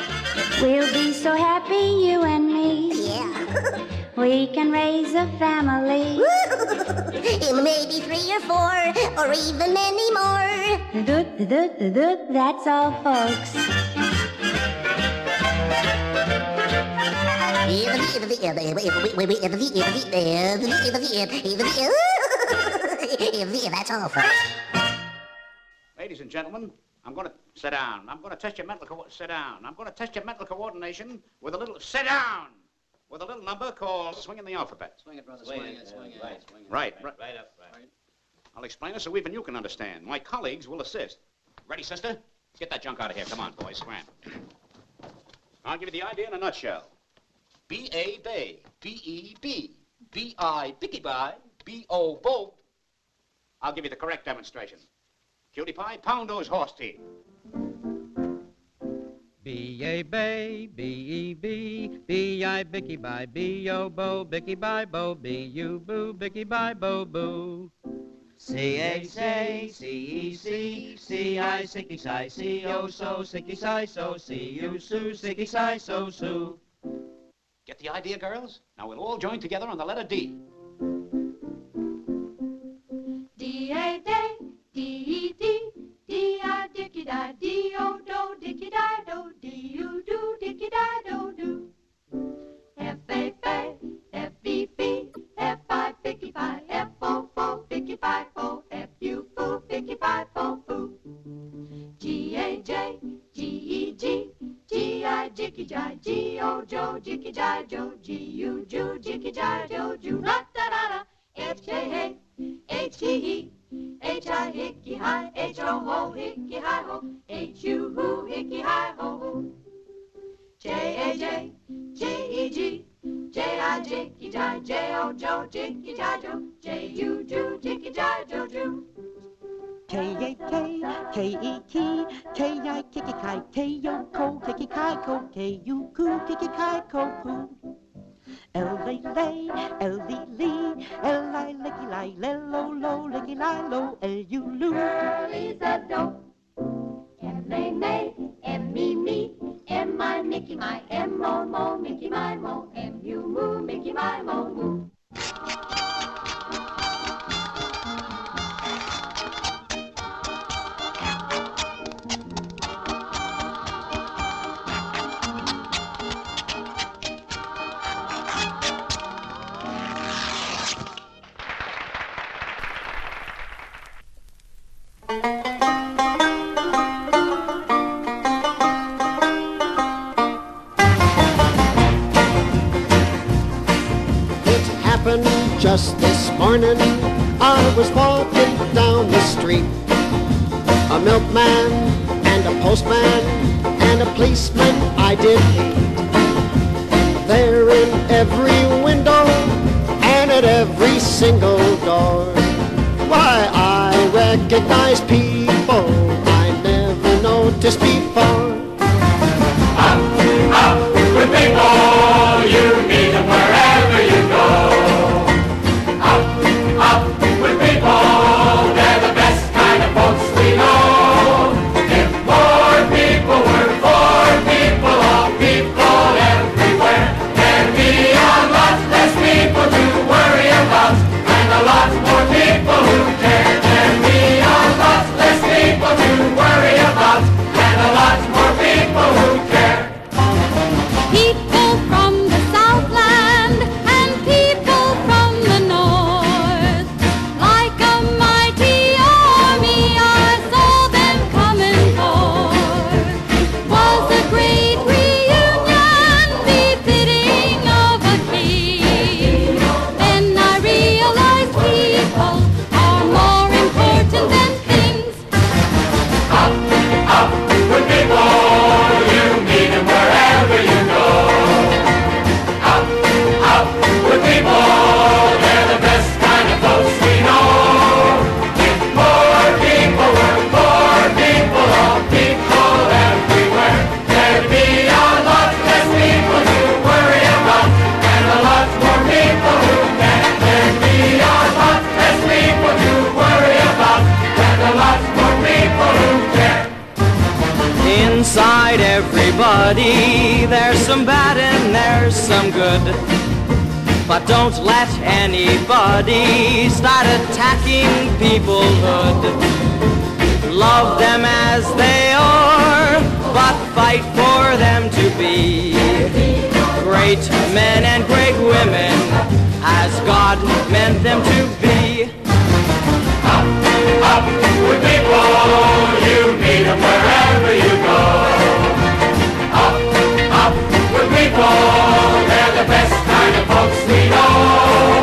We'll be so happy, you and me. Yeah. We can raise a family. Maybe three or four, or even many more. That's all, folks. That's all, folks. Ladies and gentlemen, I'm going to sit down. I'm going to test your mental co- sit down. I'm going to test your mental coordination with a little sit down with a little number called swinging the alphabet. Swing it, brother. Swing, it, swing it. Right, swing it. Right, right. Right up, right. I'll explain it so even you can understand. My colleagues will assist. Ready, sister? Let's get that junk out of here. Come on, boys, scram. I'll give you the idea in a nutshell. B-A Bay, B-E-B, B-I Bicky Bye, B-O Bo. I'll give you the correct demonstration. Cutie pie, pound those horse teeth. B A Bay, B E B, B I Bicky Bye, B O Bo, Bicky Bye Bo, B U Boo, Bicky Bye Bo Boo. Sicky si, C O so, sicky si so, C U Sue, sicky si so, Sue. Get the idea, girls? Now we'll all join together on the letter D. D-A-D, D-E-D, D-I-Dicky-di, D-O-Do, Dicky-di-do, D-U-do, Dicky-di-do-do. F-A-F-A, F-B-B, F-I, G-I, jicky jai, G-O, Joe, jicky jai, Joe, G-U, Jew, jicky jai, Joe, Jew, rat-da-da-da, H-K-A, H-E-E, H-I, hicky hi, H-O-O, hicky hi-ho, H-U-hoo, hicky hi-ho-hoo. J-A-J, J-E-G, J-I, jicky jai, J-O, Joe, jicky jai, Joe, J-U, Jew, jicky jai, Joe, Jew. J A J, J E G, J I O U kiki kai ko, K-U-Ku, kiki kai ko ku. L-A-Lay, L-E-Lee, L-I, licky lie, L-O-Lo, licky lie, lo, L-U-Lu. Curly's a me, M-I Mickey my, Mickey my Mickey my. Just this morning. I was walking down the street. A milkman and a postman and a policeman I did meet. There in every window and at every single door. Why, I recognize people I never noticed before. Good. But don't let anybody start attacking peoplehood. Love them as they are, but fight for them to be great men and great women as God meant them to be. Up, up with people, you meet them wherever you go. Of folks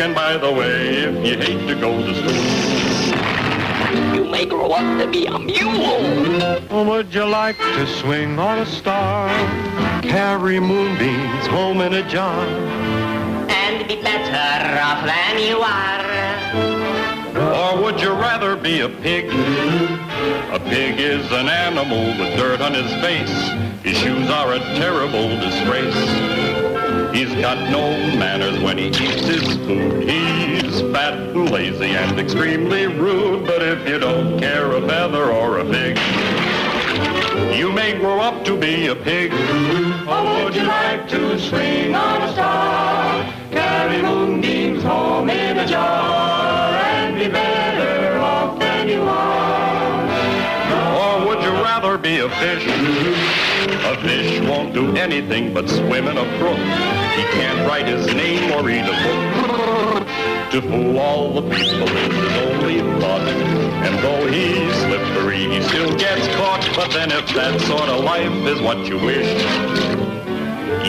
And by the way, if you hate to go to school, You may grow up to be a mule. Or would you like to swing on a star? Carry moonbeams home in a jar. And be better off than you are. Or would you rather be a pig? A pig is an animal with dirt on his face. His shoes are a terrible disgrace. He's got no manners when he eats his food. He's fat and lazy and extremely rude. But if you don't care a feather or a fig, you may grow up to be a pig. Or would you like to swing on a star? Carry moonbeams home in a jar and be better off than you are. Rather be a fish? A fish won't do anything but swim in a brook. He can't write his name or read a book. To fool all the people is his only thought. And though he's slippery, he still gets caught. But then if that sort of life is what you wish,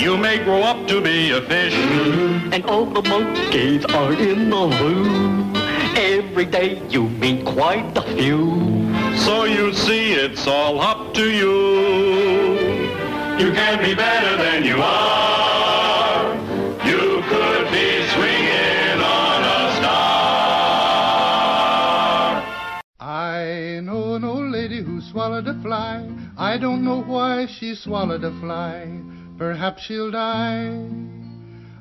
you may grow up to be a fish. And all the monkeys are in the zoo. Every day you meet quite a few. So you see, it's all up to you. You can be better than you are. You could be swinging on a star. I know an old lady who swallowed a fly. I don't know why she swallowed a fly. Perhaps she'll die.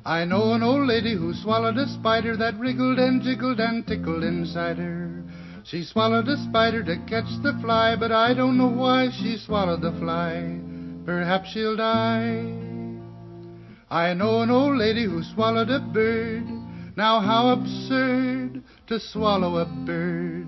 I know an old lady who swallowed a spider that wriggled and jiggled and tickled inside her. She swallowed a spider to catch the fly, but I don't know why she swallowed the fly. Perhaps she'll die. I know an old lady who swallowed a bird. Now how absurd to swallow a bird.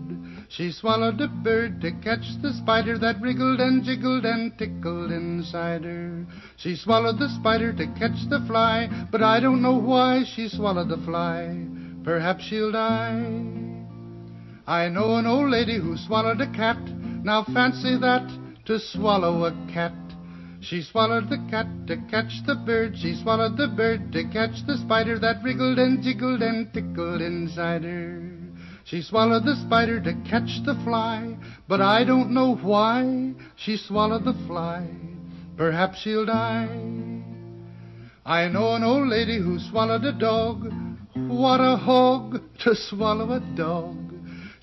She swallowed a bird to catch the spider that wriggled and jiggled and tickled inside her. She swallowed the spider to catch the fly, but I don't know why she swallowed the fly. Perhaps she'll die. I know an old lady who swallowed a cat. Now fancy that to swallow a cat. She swallowed the cat to catch the bird. She swallowed the bird to catch the spider that wriggled and jiggled and tickled inside her. She swallowed the spider to catch the fly, but I don't know why she swallowed the fly. Perhaps she'll die. I know an old lady who swallowed a dog. What a hog to swallow a dog.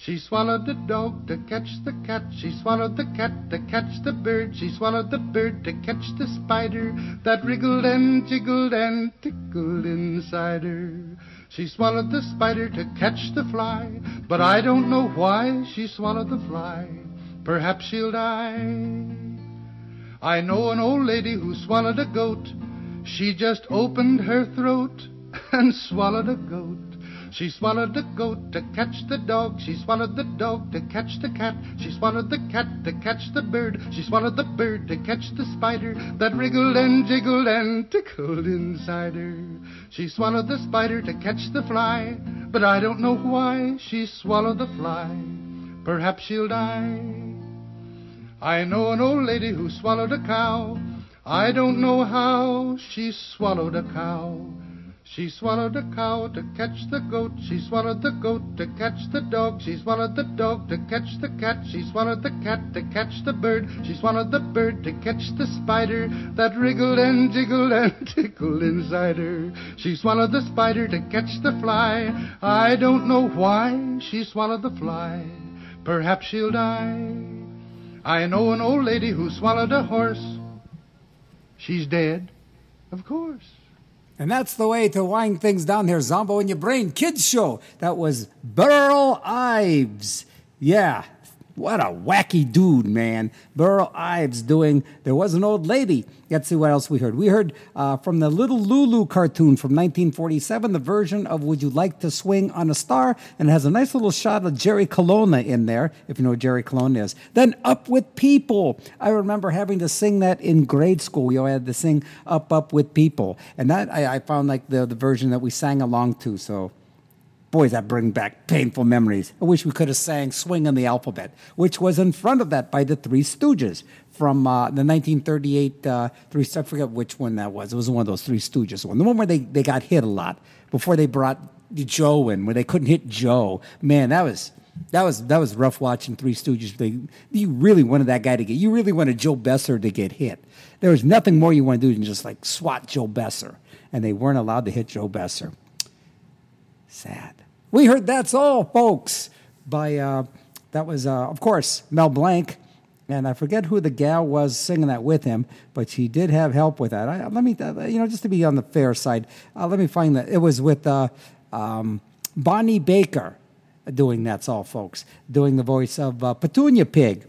She swallowed the dog to catch the cat. She swallowed the cat to catch the bird. She swallowed the bird to catch the spider that wriggled and jiggled and tickled inside her. She swallowed the spider to catch the fly, but I don't know why she swallowed the fly. Perhaps she'll die. I know an old lady who swallowed a goat. She just opened her throat and swallowed a goat. She swallowed the goat to catch the dog. She swallowed the dog to catch the cat. She swallowed the cat to catch the bird. She swallowed the bird to catch the spider that wriggled and jiggled and tickled inside her. She swallowed the spider to catch the fly, but I don't know why she swallowed the fly. Perhaps she'll die. I know an old lady who swallowed a cow. I don't know how she swallowed a cow. She swallowed a cow to catch the goat. She swallowed the goat to catch the dog. She swallowed the dog to catch the cat. She swallowed the cat to catch the bird. She swallowed the bird to catch the spider that wriggled and jiggled and tickled inside her. She swallowed the spider to catch the fly. I don't know why she swallowed the fly. Perhaps she'll die. I know an old lady who swallowed a horse. She's dead, of course. And that's the way to wind things down here, Zombo in your brain. Kids show. That was Burl Ives. Yeah. What a wacky dude, man. Burl Ives doing There Was an Old Lady. Let's see what else we heard. We heard uh, from the Little Lulu cartoon from 1947, the version of Would You Like to Swing on a Star? And it has a nice little shot of Jerry Colonna in there, if you know Jerry Colonna is. Then Up with People. I remember having to sing that in grade school. We all had to sing Up, Up with People. And that I, I found like the, the version that we sang along to. So Boys, that bring back painful memories. I wish we could have sang Swing on the Alphabet, which was in front of that by the Three Stooges from uh, the 1938 uh, Three I forget which one that was. It was one of those Three Stooges one. The one where they, they got hit a lot before they brought Joe in, where they couldn't hit Joe. Man, that was that was that was rough watching Three Stooges. They, you really wanted that guy to get. You really wanted Joe Besser to get hit. There was nothing more you want to do than just like swat Joe Besser, and they weren't allowed to hit Joe Besser. Sad. We heard That's All, folks, by, uh, that was, uh, of course, Mel Blanc. And I forget who the gal was singing that with him, but she did have help with that. I, let me, uh, you know, just to be on the fair side, uh, let me find that. It was with uh, um, Bonnie Baker doing That's All, folks, doing the voice of uh, Petunia Pig.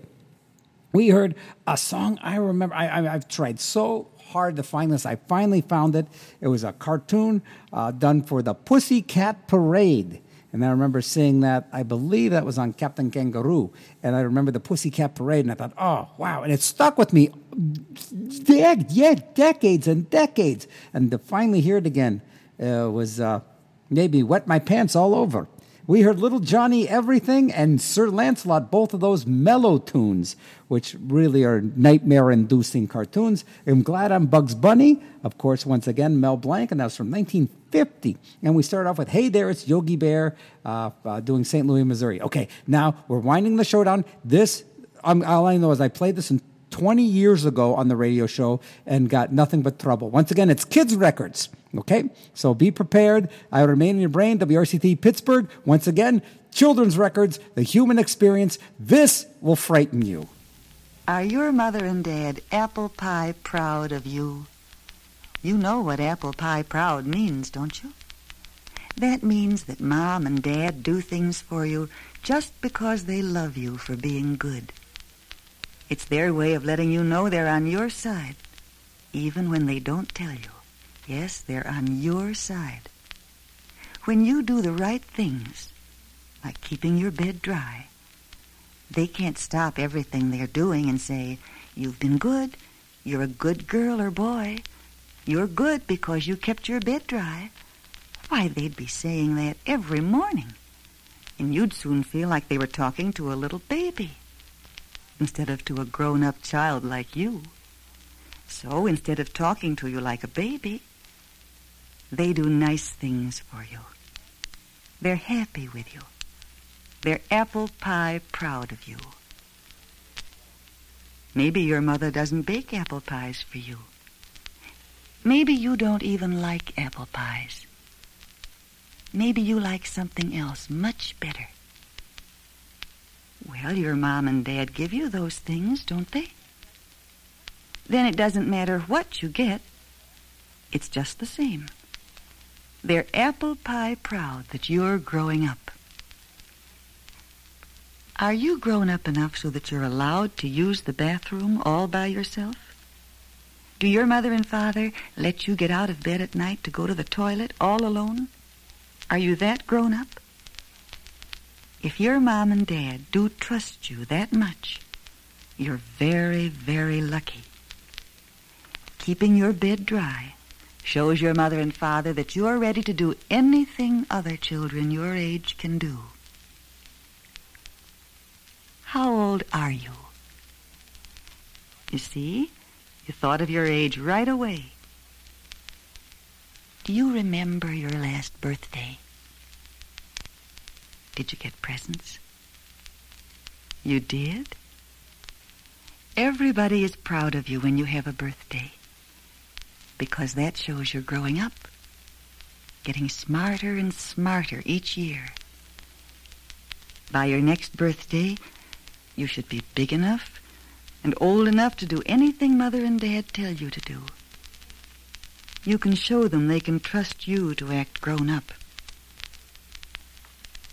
We heard a song I remember. I, I, I've tried so hard to find this. I finally found it. It was a cartoon uh, done for the Pussycat Parade. And I remember seeing that, I believe that was on Captain Kangaroo. And I remember the Pussycat Parade, and I thought, oh, wow. And it stuck with me de- yeah, decades and decades. And to finally hear it again uh, was uh, maybe wet my pants all over. We heard Little Johnny Everything and Sir Lancelot, both of those mellow tunes, which really are nightmare inducing cartoons. I'm glad I'm Bugs Bunny. Of course, once again, Mel Blanc, and that was from 1950. And we start off with Hey There, it's Yogi Bear uh, uh, doing St. Louis, Missouri. Okay, now we're winding the show down. This, um, all I know is I played this in 20 years ago on the radio show and got nothing but trouble. Once again, it's kids' records. Okay? So be prepared. I remain in your brain, WRCT Pittsburgh. Once again, children's records, the human experience. This will frighten you. Are your mother and dad apple pie proud of you? You know what apple pie proud means, don't you? That means that mom and dad do things for you just because they love you for being good. It's their way of letting you know they're on your side, even when they don't tell you. Yes, they're on your side. When you do the right things, like keeping your bed dry, they can't stop everything they're doing and say, You've been good. You're a good girl or boy. You're good because you kept your bed dry. Why, they'd be saying that every morning. And you'd soon feel like they were talking to a little baby instead of to a grown up child like you. So instead of talking to you like a baby, they do nice things for you. They're happy with you. They're apple pie proud of you. Maybe your mother doesn't bake apple pies for you. Maybe you don't even like apple pies. Maybe you like something else much better. Well, your mom and dad give you those things, don't they? Then it doesn't matter what you get. It's just the same. They're apple pie proud that you're growing up. Are you grown up enough so that you're allowed to use the bathroom all by yourself? Do your mother and father let you get out of bed at night to go to the toilet all alone? Are you that grown up? If your mom and dad do trust you that much, you're very, very lucky. Keeping your bed dry shows your mother and father that you're ready to do anything other children your age can do. How old are you? You see, you thought of your age right away. Do you remember your last birthday? Did you get presents? You did? Everybody is proud of you when you have a birthday because that shows you're growing up, getting smarter and smarter each year. By your next birthday, you should be big enough and old enough to do anything Mother and Dad tell you to do. You can show them they can trust you to act grown up.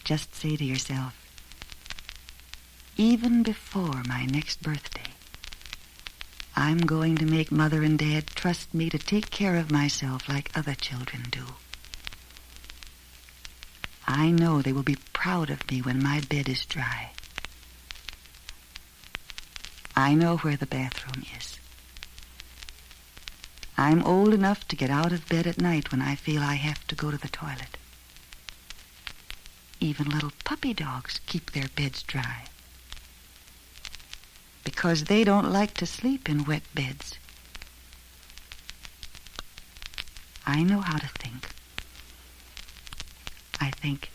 Just say to yourself, even before my next birthday, I'm going to make Mother and Dad trust me to take care of myself like other children do. I know they will be proud of me when my bed is dry. I know where the bathroom is. I'm old enough to get out of bed at night when I feel I have to go to the toilet. Even little puppy dogs keep their beds dry because they don't like to sleep in wet beds. I know how to think. I think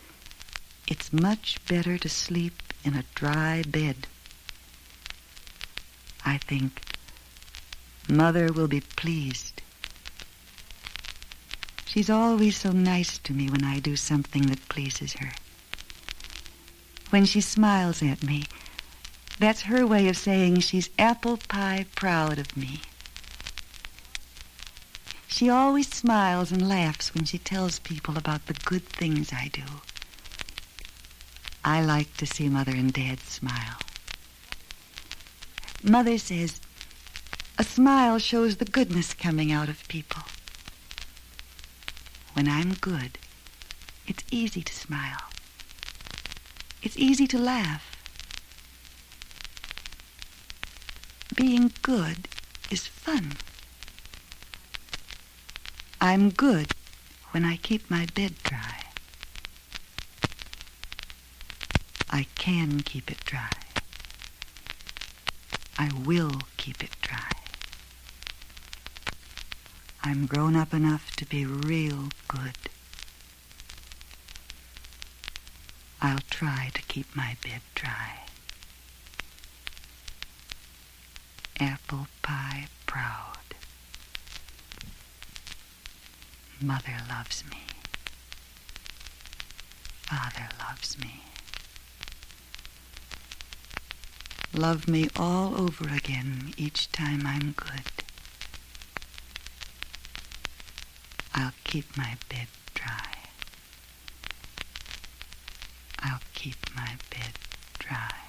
it's much better to sleep in a dry bed. I think Mother will be pleased. She's always so nice to me when I do something that pleases her. When she smiles at me, that's her way of saying she's apple pie proud of me. She always smiles and laughs when she tells people about the good things I do. I like to see Mother and Dad smile. Mother says, a smile shows the goodness coming out of people. When I'm good, it's easy to smile. It's easy to laugh. Being good is fun. I'm good when I keep my bed dry. I can keep it dry. I will keep it dry. I'm grown up enough to be real good. I'll try to keep my bed dry. Apple pie proud. Mother loves me. Father loves me. Love me all over again each time I'm good. I'll keep my bed dry. I'll keep my bed dry.